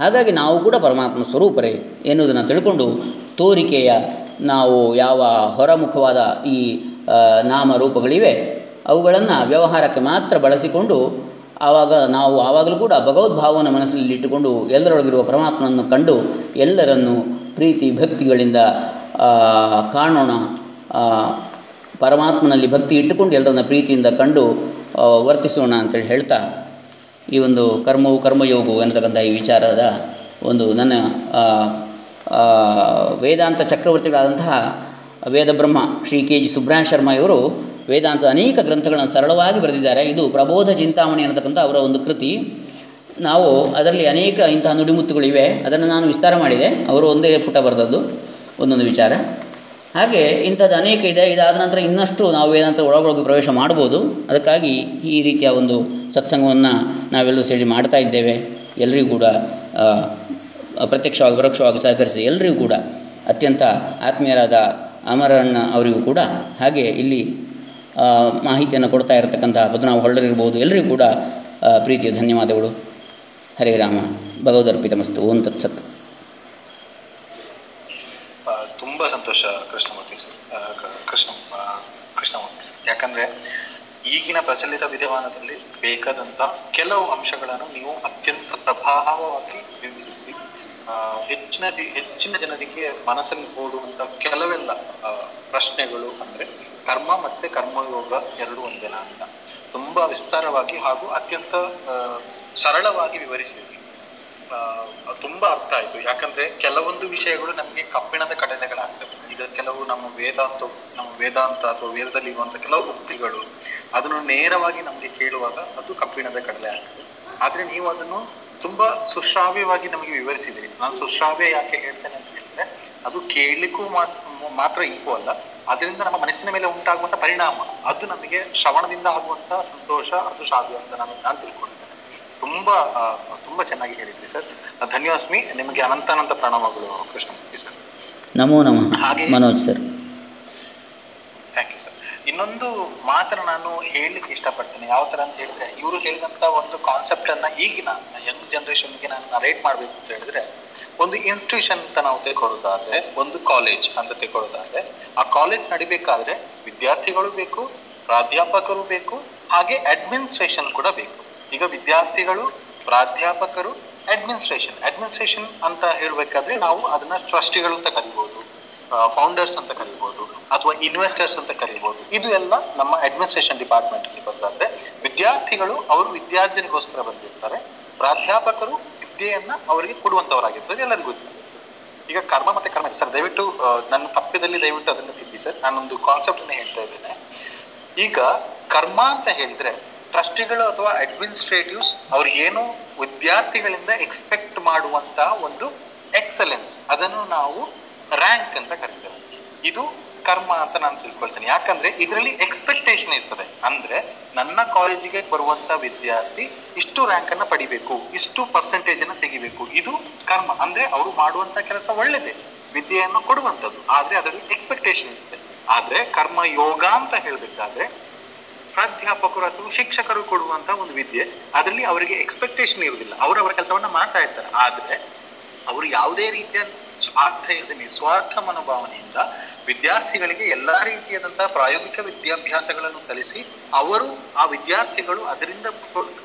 S3: ಹಾಗಾಗಿ ನಾವು ಕೂಡ ಪರಮಾತ್ಮ ಸ್ವರೂಪರೇ ಎನ್ನುವುದನ್ನು ತಿಳ್ಕೊಂಡು ತೋರಿಕೆಯ ನಾವು ಯಾವ ಹೊರಮುಖವಾದ ಈ ನಾಮರೂಪಗಳಿವೆ, ಅವುಗಳನ್ನು ವ್ಯವಹಾರಕ್ಕೆ ಮಾತ್ರ ಬಳಸಿಕೊಂಡು ಆವಾಗ ನಾವು ಆವಾಗಲೂ ಕೂಡ ಭಗವದ್ಭಾವವನ್ನು ಮನಸ್ಸಿನಲ್ಲಿ ಇಟ್ಟುಕೊಂಡು ಎಲ್ಲರೊಳಗಿರುವ ಪರಮಾತ್ಮನನ್ನು ಕಂಡು ಎಲ್ಲರನ್ನು ಪ್ರೀತಿ, ಭಕ್ತಿಗಳಿಂದ ಕಾಣೋಣ. ಪರಮಾತ್ಮನಲ್ಲಿ ಭಕ್ತಿ ಇಟ್ಟುಕೊಂಡು ಎಲ್ಲರನ್ನ ಪ್ರೀತಿಯಿಂದ ಕಂಡು ವರ್ತಿಸೋಣ ಅಂತೇಳಿ ಹೇಳ್ತಾ ಈ ಒಂದು ಕರ್ಮವು ಕರ್ಮಯೋಗವು ಎನ್ನತಕ್ಕಂಥ ಈ ವಿಚಾರದ ಒಂದು ನನ್ನ ವೇದಾಂತ ಚಕ್ರವರ್ತಿಗಳಾದಂತಹ ವೇದಬ್ರಹ್ಮ ಶ್ರೀ ಕೆ ಜಿ ಸುಬ್ರಹ ಶರ್ಮ ಇವರು ವೇದಾಂತದ ಅನೇಕ ಗ್ರಂಥಗಳನ್ನು ಸರಳವಾಗಿ ಬರೆದಿದ್ದಾರೆ. ಇದು ಪ್ರಬೋಧ ಚಿಂತಾಮಣಿ ಅನ್ನತಕ್ಕಂಥ ಅವರ ಒಂದು ಕೃತಿ. ನಾವು ಅದರಲ್ಲಿ ಅನೇಕ ಇಂತಹ ನುಡಿಮುತ್ತುಗಳಿವೆ. ಅದನ್ನು ನಾನು ವಿಸ್ತಾರ ಮಾಡಿದೆ. ಅವರು ಒಂದೇ ಪುಟ ಬರೆದದ್ದು, ಒಂದೊಂದು ವಿಚಾರ. ಹಾಗೆ ಇಂಥದ್ದು ಅನೇಕ ಇದೆ. ಇದಾದ ನಂತರ ಇನ್ನಷ್ಟು ನಾವು ವೇದಾಂತ ಒಳಗೊಳಗೆ ಪ್ರವೇಶ ಮಾಡ್ಬೋದು. ಅದಕ್ಕಾಗಿ ಈ ರೀತಿಯ ಒಂದು ಸತ್ಸಂಗವನ್ನು ನಾವೆಲ್ಲರೂ ಸೇರಿ ಮಾಡ್ತಾ ಇದ್ದೇವೆ. ಎಲ್ಲರಿಗೂ ಕೂಡ ಪ್ರತ್ಯಕ್ಷವಾಗಿ, ಪರೋಕ್ಷವಾಗಿ ಸಹಕರಿಸಿ ಎಲ್ಲರಿಗೂ ಕೂಡ ಅತ್ಯಂತ ಆತ್ಮೀಯರಾದ ಅಮರಣ್ಣ ಅವರಿಗೂ ಕೂಡ. ಹಾಗೆ ಇಲ್ಲಿ ಮಾಹಿತಿಯನ್ನು ಕೊಡ್ತಾ ಇರತಕ್ಕಂಥ ಪದ್ಮನಾಭ ಹೊಳ್ಳರಿರ್ಬೋದು ಎಲ್ಲರಿಗೂ ಕೂಡ ಪ್ರೀತಿಯ ಧನ್ಯವಾದಗಳು. ಹರೇ ರಾಮ. ಭಗವದರ್ಪಿತಮಸ್ತು ಓಂ ತತ್ಸತ್
S4: ಸತ್. ತುಂಬಾ ಸಂತೋಷ ಕೃಷ್ಣಮೂರ್ತಿ ಸರ್. ಕೃಷ್ಣ ಕೃಷ್ಣಮೂರ್ತಿ ಯಾಕಂದ್ರೆ ಈಗಿನ ಪ್ರಚಲಿತ ವಿದ್ಯಮಾನದಲ್ಲಿ ಬೇಕಾದಂತ ಕೆಲವು ಅಂಶಗಳನ್ನು ನೀವು ಅತ್ಯಂತ ಪ್ರಭಾವವಾಗಿ ಹೆಚ್ಚಿನ ಹೆಚ್ಚಿನ ಜನರಿಗೆ ಮನಸ್ಸನ್ನು ಓಡುವಂತ ಕೆಲವೆಲ್ಲ ಪ್ರಶ್ನೆಗಳು ಅಂದ್ರೆ ಕರ್ಮ ಮತ್ತೆ ಕರ್ಮಯೋಗ ಎರಡು ಒಂದೇನಾ ಅಂತ. ತುಂಬಾ ವಿಸ್ತಾರವಾಗಿ ಹಾಗೂ ಅತ್ಯಂತ ಸರಳವಾಗಿ ವಿವರಿಸಿದ್ರು. ಆ, ತುಂಬಾ ಅರ್ಥ ಆಯ್ತು. ಯಾಕಂದ್ರೆ ಕೆಲವೊಂದು ವಿಷಯಗಳು ನಮಗೆ ಕಬ್ಬಿಣದ ಕಡಲೆಗಳಾಗ್ತವೆ. ಈಗ ಕೆಲವು ನಮ್ಮ ವೇದಾಂತ ನಮ್ಮ ವೇದಾಂತ ಅಥವಾ ವೇದದಲ್ಲಿ ಇರುವಂತ ಕೆಲವು ಉಕ್ತಿಗಳು ಅದನ್ನು ನೇರವಾಗಿ ನಮಗೆ ಕೇಳುವಾಗ ಅದು ಕಬ್ಬಿಣದ ಕಡಲೆ ಆಗ್ತದೆ. ಆದ್ರೆ ನೀವು ಅದನ್ನು ತುಂಬಾ ಸುಶ್ರಾವ್ಯವಾಗಿ ನಮಗೆ ವಿವರಿಸಿದಿರಿ ನಾನು ಸುಶ್ರಾವ್ಯ ಯಾಕೆ ಹೇಳ್ತೇನೆ ಅಂತ ಹೇಳಿದ್ರೆ ಅದು ಕೇಳಲಿಕ್ಕೂ ಮಾತ್- ಮಾತ್ರ ಇಂಪು ಅಲ್ಲ. ಅದರಿಂದ ನಮ್ಮ ಮನಸ್ಸಿನ ಮೇಲೆ ಉಂಟಾಗುವಂತ ಪರಿಣಾಮ ಅದು ನಮಗೆ ಶ್ರವಣದಿಂದ ಆಗುವಂತ ಸಂತೋಷ ಅದು ಶ್ರಾವ್ಯ ಅಂತ ನಾನು ನಾನು ತಿಳ್ಕೊಂಡಿದ್ದೇನೆ. ತುಂಬಾ ತುಂಬಾ ಚೆನ್ನಾಗಿ ಹೇಳಿದ್ರಿ ಸರ್. ಧನ್ಯವಾಸ್ಮಿ ನಿಮಗೆ ಅನಂತ ಅನಂತ ಪ್ರಣಾಮಗಳು ಕೃಷ್ಣಮೂರ್ತಿ ಸರ್.
S3: ನಮೋ ನಮಃ.
S4: ಹಾಗೆ-
S3: ಮನೋಜ್ ಸರ್.
S4: ಥ್ಯಾಂಕ್ ಯು ಇನ್ನೊಂದು ಮಾತ್ರ ನಾನು ಹೇಳಲಿಕ್ಕೆ ಇಷ್ಟಪಡ್ತೇನೆ. ಯಾವ ತರ ಅಂತ ಹೇಳಿದ್ರೆ, ಇವರು ಹೇಳಿದಂತ ಒಂದು ಕಾನ್ಸೆಪ್ಟ್ ಅನ್ನ ಈಗಿನ ಯಂಗ್ ಜನರೇಷನ್ಗೆ ನಾನು ರೇಟ್ ಮಾಡ್ಬೇಕು ಅಂತ ಹೇಳಿದ್ರೆ, ಒಂದು ಇನ್ಸ್ಟಿಟ್ಯೂಷನ್ ಅಂತ ನಾವು ತೆಗೊಳ್ಳೋದಾದ್ರೆ ಒಂದು ಕಾಲೇಜ್ ಅಂತ ತೆಗೊಳ್ಳೋದಾದ್ರೆ ಆ ಕಾಲೇಜ್ ನಡಿಬೇಕಾದ್ರೆ ವಿದ್ಯಾರ್ಥಿಗಳು ಬೇಕು, ಪ್ರಾಧ್ಯಾಪಕರು ಬೇಕು, ಹಾಗೆ ಅಡ್ಮಿನಿಸ್ಟ್ರೇಷನ್ ಕೂಡ ಬೇಕು. ಈಗ ವಿದ್ಯಾರ್ಥಿಗಳು, ಪ್ರಾಧ್ಯಾಪಕರು ಅಡ್ಮಿನಿಸ್ಟ್ರೇಷನ್ ಅಡ್ಮಿನಿಸ್ಟ್ರೇಷನ್ ಅಂತ ಹೇಳಬೇಕಾದ್ರೆ ನಾವು ಅದನ್ನ ಟ್ರಸ್ಟಿಗಳು ಅಂತ ಕರಿಬಹುದು ಫೌಂಡರ್ಸ್ ಅಂತ ಕರಿಬಹುದು ಅಥವಾ ಇನ್ವೆಸ್ಟರ್ಸ್ ಅಂತ ಕರಿಬಹುದು ಇದು ಎಲ್ಲ ನಮ್ಮ ಅಡ್ಮಿನಿಸ್ಟ್ರೇಷನ್ ಡಿಪಾರ್ಟ್ಮೆಂಟ್ ಅಲ್ಲಿ ವಿದ್ಯಾರ್ಥಿಗಳು ಅವರು ವಿದ್ಯಾರ್ಜನೆಗೋಸ್ಕರ ಬಂದಿರ್ತಾರೆ. ಪ್ರಾಧ್ಯಾಪಕರು ವಿದ್ಯೆಯನ್ನ ಅವರಿಗೆ ಕೊಡುವಂತವರಾಗಿರ್ತಾರೆ. ಎಲ್ಲರಿಗೂ ಈಗ ಕರ್ಮ ಮತ್ತೆ ಕರ್ಮ ಸರ್, ದಯವಿಟ್ಟು ನನ್ನ ತಪ್ಪಿದಲ್ಲಿ ದಯವಿಟ್ಟು ಅದನ್ನು ತಿದ್ದಿ ಸರ್. ನಾನೊಂದು ಕಾನ್ಸೆಪ್ಟ್ ಹೇಳ್ತಾ ಇದ್ದೇನೆ. ಈಗ ಕರ್ಮ ಅಂತ ಹೇಳಿದ್ರೆ ಟ್ರಸ್ಟಿಗಳು ಅಥವಾ ಅಡ್ಮಿನಿಸ್ಟ್ರೇಟಿವ್ಸ್ ಅವ್ರು ಏನು ವಿದ್ಯಾರ್ಥಿಗಳಿಂದ ಎಕ್ಸ್ಪೆಕ್ಟ್ ಮಾಡುವಂತ ಒಂದು ಎಕ್ಸಲೆನ್ಸ್ ಅದನ್ನು ನಾವು ರ್ಯಾಂಕ್ ಅಂತ ಕರಿತೇವೆ ಇದು ಕರ್ಮ ಅಂತ ನಾನು ತಿಳ್ಕೊಳ್ತೇನೆ. ಯಾಕಂದ್ರೆ ಇದರಲ್ಲಿ ಎಕ್ಸ್ಪೆಕ್ಟೇಷನ್ ಇರ್ತದೆ. ಅಂದ್ರೆ ನನ್ನ ಕಾಲೇಜಿಗೆ ಬರುವಂತ ವಿದ್ಯಾರ್ಥಿ ಇಷ್ಟು ರ್ಯಾಂಕ್ ಅನ್ನ ಪಡಿಬೇಕು, ಇಷ್ಟು ಪರ್ಸೆಂಟೇಜ್ ಅನ್ನ ತೆಗಿಬೇಕು. ಇದು ಕರ್ಮ. ಅಂದ್ರೆ ಅವರು ಮಾಡುವಂತ ಕೆಲಸ ಒಳ್ಳೇದೇ, ವಿದ್ಯೆಯನ್ನು ಕೊಡುವಂತದ್ದು ಆದ್ರೆ ಅದರಲ್ಲಿ ಎಕ್ಸ್ಪೆಕ್ಟೇಷನ್ ಇರ್ತದೆ. ಆದ್ರೆ ಕರ್ಮ ಯೋಗ ಅಂತ ಹೇಳ್ಬೇಕಾದ್ರೆ ಪ್ರಾಧ್ಯಾಪಕರು ಅಥವಾ ಶಿಕ್ಷಕರು ಕೊಡುವಂತ ಒಂದು ವಿದ್ಯೆ, ಅದರಲ್ಲಿ ಅವರಿಗೆ ಎಕ್ಸ್ಪೆಕ್ಟೇಷನ್ ಇರುವುದಿಲ್ಲ. ಅವರು ಅವರ ಕೆಲಸವನ್ನ ಮಾಡ್ತಾ ಇರ್ತಾರೆ. ಆದ್ರೆ ಅವರು ಯಾವುದೇ ರೀತಿಯ ಇಲ್ಲದೆ ನಿಸ್ವಾರ್ಥ ಮನೋಭಾವನೆಯಿಂದ ವಿದ್ಯಾರ್ಥಿಗಳಿಗೆ ಎಲ್ಲಾ ರೀತಿಯಾದಂತಹ ಪ್ರಾಯೋಗಿಕ ವಿದ್ಯಾಭ್ಯಾಸಗಳನ್ನು ಕಲಿಸಿ ಅವರು ಆ ವಿದ್ಯಾರ್ಥಿಗಳು ಅದರಿಂದ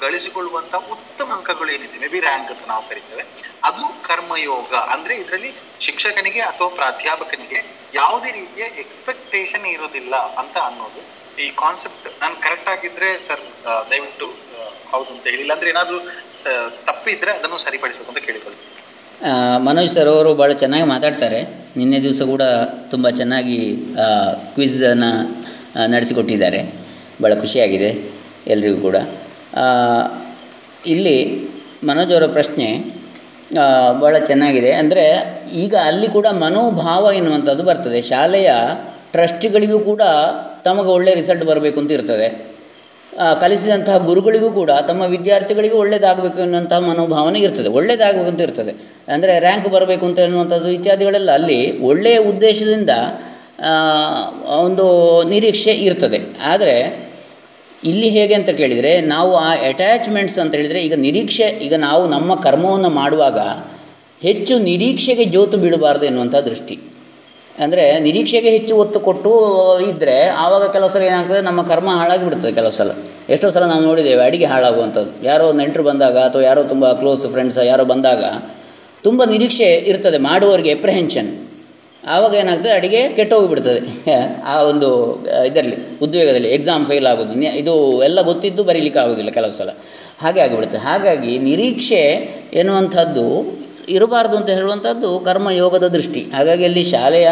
S4: ಗಳಿಸಿಕೊಳ್ಳುವಂತಹ ಉತ್ತಮ ಅಂಕಗಳು ಏನಿದೆ? ಮೇ ಬಿ ರ್ಯಾಂಕ್ ಅಂತ ನಾವು ಕರಿತೇವೆ. ಅದು ಕರ್ಮಯೋಗ. ಅಂದ್ರೆ ಇದರಲ್ಲಿ ಶಿಕ್ಷಕನಿಗೆ ಅಥವಾ ಪ್ರಾಧ್ಯಾಪಕನಿಗೆ ಯಾವುದೇ ರೀತಿಯ ಎಕ್ಸ್ಪೆಕ್ಟೇಷನ್ ಇರೋದಿಲ್ಲ ಅಂತ ಅನ್ನೋದು ಈ ಕಾನ್ಸೆಪ್ಟ್ ನಾನು ಕರೆಕ್ಟ್ ಆಗಿದ್ರೆ ಸರ್ ದಯವಿಟ್ಟು ಹೌದು ಅಂತ ಹೇಳಿ ಇಲ್ಲಾಂದ್ರೆ ಏನಾದ್ರು ತಪ್ಪಿದ್ರೆ ಅದನ್ನು ಸರಿಪಡಿಸಬೇಕು ಅಂತ ಕೇಳಿಕೊಳ್ತೀನಿ
S3: ಆ, ಮನೋಜ್ ಸರ್ ಅವರು ಭಾಳ ಚೆನ್ನಾಗಿ ಮಾತಾಡ್ತಾರೆ. ನಿನ್ನೆ ದಿವಸ ಕೂಡ ತುಂಬ ಚೆನ್ನಾಗಿ ಕ್ವಿಝನ್ನು ನಡೆಸಿಕೊಟ್ಟಿದ್ದಾರೆ. ಭಾಳ ಖುಷಿಯಾಗಿದೆ ಎಲ್ರಿಗೂ ಕೂಡ. ಇಲ್ಲಿ ಮನೋಜ್ ಅವರ ಪ್ರಶ್ನೆ ಭಾಳ ಚೆನ್ನಾಗಿದೆ. ಅಂದರೆ ಈಗ ಅಲ್ಲಿ ಕೂಡ ಮನೋಭಾವ ಎನ್ನುವಂಥದ್ದು ಬರ್ತದೆ. ಶಾಲೆಯ ಟ್ರಸ್ಟಿಗಳಿಗೂ ಕೂಡ ತಮಗೆ ಒಳ್ಳೆಯ ರಿಸಲ್ಟ್ ಬರಬೇಕು ಅಂತ ಇರ್ತದೆ. ಕಲಿಸಿದಂತಹ ಗುರುಗಳಿಗೂ ಕೂಡ, ತಮ್ಮ ವಿದ್ಯಾರ್ಥಿಗಳಿಗೂ ಒಳ್ಳೆಯದಾಗಬೇಕು ಎನ್ನುವಂತಹ ಮನೋಭಾವನೆ ಇರ್ತದೆ. ಒಳ್ಳೆಯದಾಗಬೇಕು ಅಂತ ಇರ್ತದೆ. ಅಂದರೆ ರ್ಯಾಂಕ್ ಬರಬೇಕು ಅಂತ ಎನ್ನುವಂಥದ್ದು ಇತ್ಯಾದಿಗಳೆಲ್ಲ ಅಲ್ಲಿ ಒಳ್ಳೆಯ ಉದ್ದೇಶದಿಂದ ಒಂದು ನಿರೀಕ್ಷೆ ಇರ್ತದೆ. ಆದರೆ, ಇಲ್ಲಿ ಹೇಗೆ ಅಂತ ಕೇಳಿದರೆ, ನಾವು ಆ ಅಟ್ಯಾಚ್ಮೆಂಟ್ಸ್ ಅಂತ ಹೇಳಿದರೆ, ಈಗ ನಿರೀಕ್ಷೆ, ಈಗ ನಾವು ನಮ್ಮ ಕರ್ಮವನ್ನು ಮಾಡುವಾಗ ಹೆಚ್ಚು ನಿರೀಕ್ಷೆಗೆ ಜೋತು ಬೀಳಬಾರ್ದು ಎನ್ನುವಂಥ ದೃಷ್ಟಿ. ಅಂದರೆ ನಿರೀಕ್ಷೆಗೆ ಹೆಚ್ಚು ಒತ್ತು ಕೊಟ್ಟು ಇದ್ದರೆ ಆವಾಗ ಕೆಲವು ಸಲ ಏನಾಗ್ತದೆ, ನಮ್ಮ ಕರ್ಮ ಹಾಳಾಗಿ ಬಿಡ್ತದೆ ಕೆಲವು ಸಲ. ಎಷ್ಟೋ ಸಲ ನಾವು ನೋಡಿದ್ದೇವೆ ಅಡಿಗೆ ಹಾಳಾಗುವಂಥದ್ದು. ಯಾರೋ ನೆಂಟರು ಬಂದಾಗ ಅಥವಾ ಯಾರೋ ತುಂಬ ಕ್ಲೋಸ್ ಫ್ರೆಂಡ್ಸ್ ಯಾರೋ ಬಂದಾಗ ತುಂಬ ನಿರೀಕ್ಷೆ ಇರ್ತದೆ, ಮಾಡುವವರಿಗೆ ಎಪ್ರಹೆನ್ಷನ್ ಆವಾಗ ಏನಾಗ್ತದೆ, ಅಡಿಗೆ ಕೆಟ್ಟೋಗಿಬಿಡ್ತದೆ. ಆ ಒಂದು ಇದರಲ್ಲಿ ಉದ್ಯೋಗದಲ್ಲಿ ಎಕ್ಸಾಮ್ ಫೇಲ್ ಆಗೋದು ಇದು ಎಲ್ಲ ಗೊತ್ತಿದ್ದು ಬರೀಲಿಕ್ಕೆ ಆಗೋದಿಲ್ಲ ಕೆಲವು ಸಲ. ಹಾಗೆ ಆಗಿಬಿಡುತ್ತೆ. ಹಾಗಾಗಿ ನಿರೀಕ್ಷೆ ಎನ್ನುವಂಥದ್ದು ಇರಬಾರ್ದು ಅಂತ ಹೇಳುವಂಥದ್ದು ಕರ್ಮಯೋಗದ ದೃಷ್ಟಿ. ಹಾಗಾಗಿ ಅಲ್ಲಿ ಶಾಲೆಯ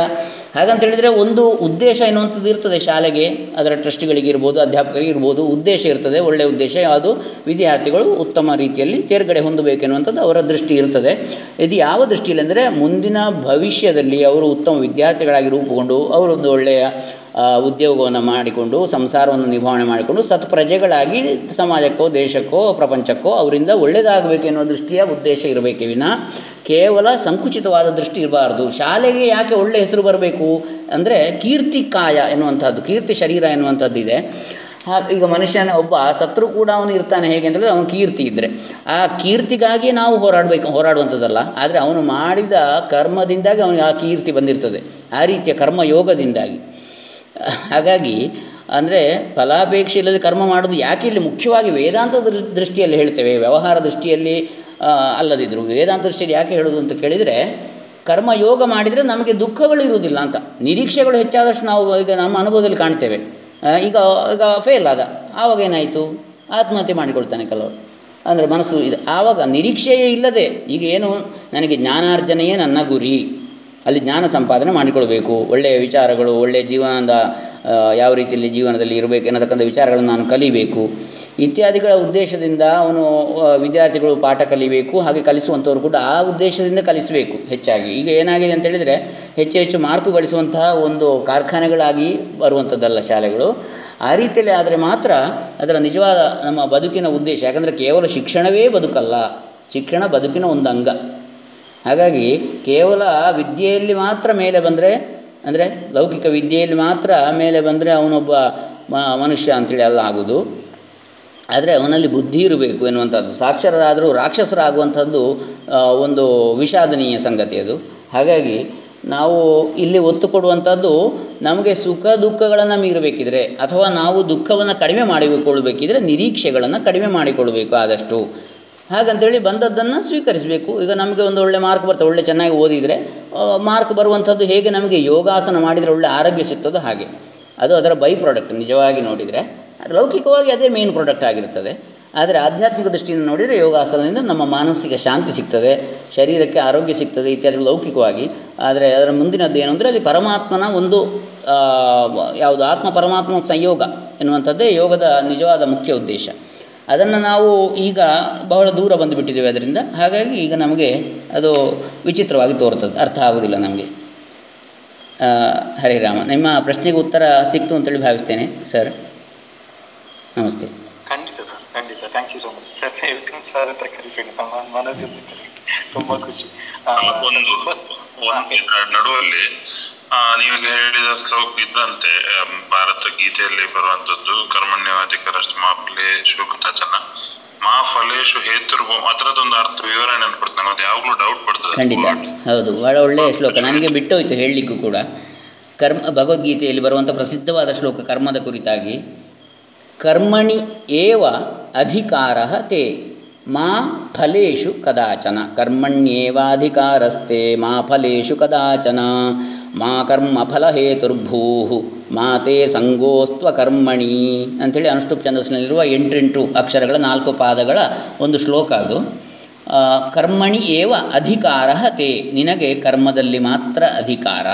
S3: ಹಾಗಂತ ಹೇಳಿದರೆ ಒಂದು ಉದ್ದೇಶ ಎನ್ನುವಂಥದ್ದು ಇರ್ತದೆ ಶಾಲೆಗೆ, ಅದರ ಟ್ರಸ್ಟಿಗಳಿಗೆ ಇರ್ಬೋದು, ಅಧ್ಯಾಪಕರಿಗೆ ಇರ್ಬೋದು, ಉದ್ದೇಶ ಇರ್ತದೆ ಒಳ್ಳೆಯ ಉದ್ದೇಶ ಅದು ವಿದ್ಯಾರ್ಥಿಗಳು ಉತ್ತಮ ರೀತಿಯಲ್ಲಿ ತೇರ್ಗಡೆ ಹೊಂದಬೇಕೆನ್ನುವಂಥದ್ದು ಅವರ ದೃಷ್ಟಿ ಇರ್ತದೆ. ಇದು ಯಾವ ದೃಷ್ಟಿಯಲ್ಲಿ ಅಂದರೆ ಮುಂದಿನ ಭವಿಷ್ಯದಲ್ಲಿ ಅವರು ಉತ್ತಮ ವಿದ್ಯಾರ್ಥಿಗಳಾಗಿ ರೂಪುಗೊಂಡು ಅವರೊಂದು ಒಳ್ಳೆಯ ಉದ್ಯೋಗವನ್ನು ಮಾಡಿಕೊಂಡು, ಸಂಸಾರವನ್ನು ನಿಭಾವಣೆ ಮಾಡಿಕೊಂಡು, ಸತ್ ಪ್ರಜೆಗಳಾಗಿ ಸಮಾಜಕ್ಕೋ, ದೇಶಕ್ಕೋ, ಪ್ರಪಂಚಕ್ಕೋ ಅವರಿಂದ ಒಳ್ಳೆಯದಾಗಬೇಕು ಎನ್ನುವ ದೃಷ್ಟಿಯ ಉದ್ದೇಶ ಇರಬೇಕೆ ವಿನ ಕೇವಲ ಸಂಕುಚಿತವಾದ ದೃಷ್ಟಿ ಇರಬಾರ್ದು. ಶಾಲೆಗೆ ಯಾಕೆ ಒಳ್ಳೆಯ ಹೆಸರು ಬರಬೇಕು? ಅಂದರೆ ಕೀರ್ತಿ ಕಾಯ ಎನ್ನುವಂಥದ್ದು, ಕೀರ್ತಿ ಶರೀರ ಎನ್ನುವಂಥದ್ದು ಇದೆ. ಹಾ, ಈಗ ಮನುಷ್ಯನ ಒಬ್ಬ ಸತ್ರು ಕೂಡ ಅವನು ಇರ್ತಾನೆ ಹೇಗೆ ಅಂದರೆ ಅವನು ಕೀರ್ತಿ ಇದ್ದರೆ ಆ ಕೀರ್ತಿಗಾಗಿ ನಾವು ಹೋರಾಡಬೇಕು, ಹೋರಾಡುವಂಥದ್ದಲ್ಲ. ಆದರೆ ಅವನು ಮಾಡಿದ ಕರ್ಮದಿಂದಾಗಿ ಅವನಿಗೆ ಆ ಕೀರ್ತಿ ಬಂದಿರ್ತದೆ. ಆ ರೀತಿಯ ಕರ್ಮಯೋಗದಿಂದಾಗಿ. ಹಾಗಾಗಿ, ಅಂದರೆ ಫಲಾಪೇಕ್ಷೆ ಇಲ್ಲದೆ ಕರ್ಮ ಮಾಡೋದು ಯಾಕೆ ಇಲ್ಲಿ ಮುಖ್ಯವಾಗಿ ವೇದಾಂತ ದೃಷ್ಟಿಯಲ್ಲಿ ಹೇಳ್ತೇವೆ, ವ್ಯವಹಾರ ದೃಷ್ಟಿಯಲ್ಲಿ ಅಲ್ಲದಿದ್ದರೂ ವೇದಾಂತ ದೃಷ್ಟಿಯಲ್ಲಿ ಯಾಕೆ ಹೇಳೋದು ಅಂತ ಕೇಳಿದರೆ ಕರ್ಮಯೋಗ ಮಾಡಿದರೆ ನಮಗೆ ದುಃಖಗಳು ಇರುವುದಿಲ್ಲ ಅಂತ. ನಿರೀಕ್ಷೆಗಳು ಹೆಚ್ಚಾದಷ್ಟು ನಾವು ಈಗ ನಮ್ಮ ಅನುಭವದಲ್ಲಿ ಕಾಣ್ತೇವೆ. ಈಗ ಈಗ ಫೇಲ್ ಆದ. ಆವಾಗ ಏನಾಯಿತು? ಆತ್ಮಹತ್ಯೆ ಮಾಡಿಕೊಳ್ತಾನೆ ಕೆಲವರು. ಅಂದರೆ ಮನಸ್ಸು ಇದು. ಆವಾಗ ನಿರೀಕ್ಷೆಯೇ ಇಲ್ಲದೆ, ಈಗ ಏನು? ನನಗೆ ಜ್ಞಾನಾರ್ಜನೆಯೇ ನನ್ನ ಗುರಿ. ಅಲ್ಲಿ ಜ್ಞಾನ ಸಂಪಾದನೆ ಮಾಡಿಕೊಳ್ಬೇಕು. ಒಳ್ಳೆಯ ವಿಚಾರಗಳು, ಒಳ್ಳೆಯ ಜೀವನದ ಯಾವ ರೀತಿಯಲ್ಲಿ ಜೀವನದಲ್ಲಿ ಇರಬೇಕು ಎನ್ನತಕ್ಕಂಥ ವಿಚಾರಗಳನ್ನು ನಾನು ಕಲಿಬೇಕು. ಇತ್ಯಾದಿಗಳ ಉದ್ದೇಶದಿಂದ ಅವನು ವಿದ್ಯಾರ್ಥಿಗಳು ಪಾಠ ಕಲಿಬೇಕು, ಹಾಗೆ ಕಲಿಸುವಂಥವ್ರು ಕೂಡ ಆ ಉದ್ದೇಶದಿಂದ ಕಲಿಸಬೇಕು ಹೆಚ್ಚಾಗಿ. ಈಗ ಏನಾಗಿದೆ ಅಂತ ಹೇಳಿದರೆ, ಹೆಚ್ಚು ಹೆಚ್ಚು ಮಾರ್ಕು ಗಳಿಸುವಂತಹ ಒಂದು ಕಾರ್ಖಾನೆಗಳಾಗಿ ಬರುವಂಥದ್ದಲ್ಲ ಶಾಲೆಗಳು. ಆ ರೀತಿಯಲ್ಲಿ ಆದರೆ ಮಾತ್ರ ಅದರ ನಿಜವಾದ ನಮ್ಮ ಬದುಕಿನ ಉದ್ದೇಶ, ಯಾಕಂದರೆ ಕೇವಲ ಶಿಕ್ಷಣವೇ ಬದುಕಲ್ಲ. ಶಿಕ್ಷಣ ಬದುಕಿನ ಒಂದು ಅಂಗ. ಹಾಗಾಗಿ ಕೇವಲ ವಿದ್ಯೆಯಲ್ಲಿ ಮಾತ್ರ ಮೇಲೆ ಬಂದರೆ, ಅಂದರೆ ಲೌಕಿಕ ವಿದ್ಯೆಯಲ್ಲಿ ಮಾತ್ರ ಮೇಲೆ ಬಂದರೆ ಅವನೊಬ್ಬ ಮನುಷ್ಯ ಅಂತೇಳಿ ಅಲ್ಲ ಆಗೋದು. ಆದರೆ ಅವನಲ್ಲಿ ಬುದ್ಧಿ ಇರಬೇಕು ಎನ್ನುವಂಥದ್ದು. ಸಾಕ್ಷರರಾದರೂ ರಾಕ್ಷಸರಾಗುವಂಥದ್ದು ಒಂದು ವಿಷಾದನೀಯ ಸಂಗತಿ ಅದು. ಹಾಗಾಗಿ ನಾವು ಇಲ್ಲಿ ಒತ್ತು ಕೊಡುವಂಥದ್ದು ನಮಗೆ ಸುಖ ದುಃಖಗಳನ್ನು ಮೀರಬೇಕಿದ್ರೆ ಅಥವಾ ನಾವು ದುಃಖವನ್ನು ಕಡಿಮೆ ಮಾಡಿಕೊಳ್ಳಬೇಕಿದ್ರೆ ನಿರೀಕ್ಷೆಗಳನ್ನು ಕಡಿಮೆ ಮಾಡಿಕೊಳ್ಳಬೇಕು ಆದಷ್ಟು. ಹಾಗಂತೇಳಿ ಬಂದದ್ದನ್ನು ಸ್ವೀಕರಿಸಬೇಕು. ಈಗ ನಮಗೆ ಒಂದು ಒಳ್ಳೆ ಮಾರ್ಕ್ ಬರ್ತದೆ. ಒಳ್ಳೆ ಚೆನ್ನಾಗಿ ಓದಿದರೆ ಮಾರ್ಕ್ ಬರುವಂಥದ್ದು ಹೇಗೆ ನಮಗೆ ಯೋಗಾಸನ ಮಾಡಿದರೆ ಒಳ್ಳೆ ಆರೋಗ್ಯ ಸಿಗ್ತದೋ ಹಾಗೆ. ಅದು ಅದರ ಬೈ ಪ್ರಾಡಕ್ಟ್ ನಿಜವಾಗಿ ನೋಡಿದರೆ ಲೌಕಿಕವಾಗಿ ಅದೇ ಮೇನ್ ಪ್ರಾಡಕ್ಟ್ ಆಗಿರ್ತದೆ ಆದರೆ ಆಧ್ಯಾತ್ಮಿಕ ದೃಷ್ಟಿಯಿಂದ ನೋಡಿದರೆ ಯೋಗಾಸನದಿಂದ ನಮ್ಮ ಮಾನಸಿಕ ಶಾಂತಿ ಸಿಗ್ತದೆ, ಶರೀರಕ್ಕೆ ಆರೋಗ್ಯ ಸಿಗ್ತದೆ ಇತ್ಯಾದಿ ಲೌಕಿಕವಾಗಿ. ಆದರೆ ಅದರ ಮುಂದಿನದ್ದು ಏನು ಅಂದರೆ ಅಲ್ಲಿ ಪರಮಾತ್ಮನ ಒಂದು ಯಾವುದು ಆತ್ಮ ಪರಮಾತ್ಮ ಸಂಯೋಗ ಎನ್ನುವಂಥದ್ದೇ ಯೋಗದ ನಿಜವಾದ ಮುಖ್ಯ ಉದ್ದೇಶ. ಅದನ್ನು ನಾವು ಈಗ ಬಹಳ ದೂರ ಬಂದುಬಿಟ್ಟಿದ್ದೇವೆ ಅದರಿಂದ. ಹಾಗಾಗಿ ಈಗ ನಮಗೆ ಅದು ವಿಚಿತ್ರವಾಗಿ ತೋರ್ತದೆ ಅರ್ಥ ಆಗುವುದಿಲ್ಲ ನಮಗೆ. ಹರೇ ರಾಮ. ನಿಮ್ಮ ಪ್ರಶ್ನೆಗೆ ಉತ್ತರ ಸಿಕ್ತು ಅಂತೇಳಿ ಭಾವಿಸ್ತೇನೆ ಸರ್. ನಮಸ್ತೆ.
S4: ಖಂಡಿತ ಸರ್. ಖಂಡಿತ. Thank you so much sir sir ಅಂತ ಕರಿಬೇಡಿ. ನಮ್ಮ ಮನೋಜ್ ಅಂತ ಕರಿ ತುಂಬಾ ಖುಷಿ.
S2: ಒಂದು ನಡುವಲ್ಲಿ ನೀವು ಹೇಳಿದ ಶ್ಲೋಕ ಇದ್ದಂತೆ ಭಾರತ ಗೀತೆಯಲ್ಲಿ ಬರುವಂತದ್ದು ಕರ್ಮಣ್ಯವಾಧಿಕರಸ್ತು ಮಾ ಫಲೇಶು ಕಥಚನ ಮಾ ಅದರದೊಂದು ಅರ್ಥ ವಿವರಣೆ ಅದು ಯಾವಾಗಲೂ ಡೌಟ್
S3: ಖಂಡಿತ. ಹೌದು, ಬಹಳ ಒಳ್ಳೆಯ ಶ್ಲೋಕ. ನನಗೆ ಬಿಟ್ಟೋಯ್ತು ಹೇಳಲಿಕ್ಕೂ ಕೂಡ. ಕರ್ಮ, ಭಗವದ್ಗೀತೆಯಲ್ಲಿ ಬರುವಂಥ ಪ್ರಸಿದ್ಧವಾದ ಶ್ಲೋಕ ಕರ್ಮದ ಕುರಿತಾಗಿ. ಕರ್ಮಣಿ ಏವ ಅಧಿಕಾರ ತೇ, ಮಾ ಫಲೇಶು ಕದಾಚನ. ಕರ್ಮಣ್ಯೇವಾಧಿಕಾರಸ್ತೆ ಮಾ ಫಲೇಶು ಕದಾಚನ. ಮಾ ಕರ್ಮ ಫಲಹೇತುರ್ಭೂ ಮಾ ತೇ ಸಂಗೋಸ್ತ್ವ ಕರ್ಮಣಿ ಅಂಥೇಳಿ ಅನುಷ್ಠುಪ್ ಛಂದಸ್ಸಿನಲ್ಲಿರುವ ಎಂಟೆಂಟು ಅಕ್ಷರಗಳ ನಾಲ್ಕು ಪಾದಗಳ ಒಂದು ಶ್ಲೋಕ ಅದು. ಕರ್ಮಣಿ ಏವ ಅಧಿಕಾರ ತೇ, ನಿನಗೆ ಕರ್ಮದಲ್ಲಿ ಮಾತ್ರ ಅಧಿಕಾರ.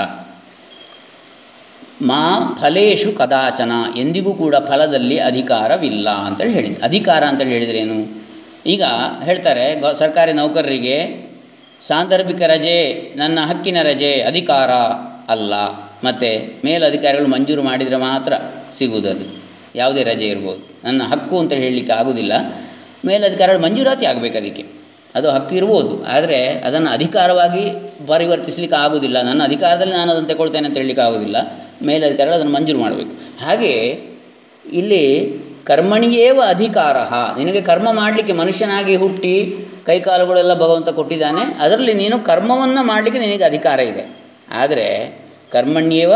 S3: ಮಾ ಫಲೇಶು ಕದಾಚನ, ಎಂದಿಗೂ ಕೂಡ ಫಲದಲ್ಲಿ ಅಧಿಕಾರವಿಲ್ಲ ಅಂತೇಳಿ ಹೇಳಿದ ಅಧಿಕಾರ ಅಂತೇಳಿ ಹೇಳಿದ್ರೇನು? ಈಗ ಹೇಳ್ತಾರೆ ಸರ್ಕಾರಿ ನೌಕರರಿಗೆ, ಸಾಂದರ್ಭಿಕ ರಜೆ, ನನ್ನ ಹಕ್ಕಿನ ರಜೆ, ಅಧಿಕಾರ. ಅಲ್ಲ. ಮತ್ತು ಮೇಲಧಿಕಾರಿಗಳು ಮಂಜೂರು ಮಾಡಿದರೆ ಮಾತ್ರ ಸಿಗುವುದದು ಯಾವುದೇ ರಜೆ ಇರ್ಬೋದು. ನನ್ನ ಹಕ್ಕು ಅಂತ ಹೇಳಲಿಕ್ಕೆ ಆಗೋದಿಲ್ಲ ಮೇಲಧಿಕಾರಿಗಳು ಮಂಜೂರಾತಿ ಆಗಬೇಕು ಅದಕ್ಕೆ. ಅದು ಹಕ್ಕು ಇರ್ಬೋದು. ಆದರೆ ಅದನ್ನು ಅಧಿಕಾರವಾಗಿ ಪರಿವರ್ತಿಸಲಿಕ್ಕೆ ಆಗೋದಿಲ್ಲ ನನ್ನ ಅಧಿಕಾರದಲ್ಲಿ ನಾನು ಅದನ್ನು ತಗೊಳ್ತೇನೆ ಅಂತ ಹೇಳಲಿಕ್ಕೆ ಆಗೋದಿಲ್ಲ ಮೇಲಧಿಕಾರಿಗಳು ಅದನ್ನು ಮಂಜೂರು ಮಾಡಬೇಕು. ಹಾಗೆ ಇಲ್ಲಿ ಕರ್ಮಣಿಯೇವ ಅಧಿಕಾರ. ನಿನಗೆ ಕರ್ಮ ಮಾಡಲಿಕ್ಕೆ ಮನುಷ್ಯನಾಗಿ ಹುಟ್ಟಿ ಕೈಕಾಲುಗಳೆಲ್ಲ ಭಗವಂತ ಕೊಟ್ಟಿದ್ದಾನೆ. ಅದರಲ್ಲಿ ನೀನು ಕರ್ಮವನ್ನು ಮಾಡಲಿಕ್ಕೆ ನಿನಗೆ ಅಧಿಕಾರ ಇದೆ. ಆದರೆ कर्मण्येव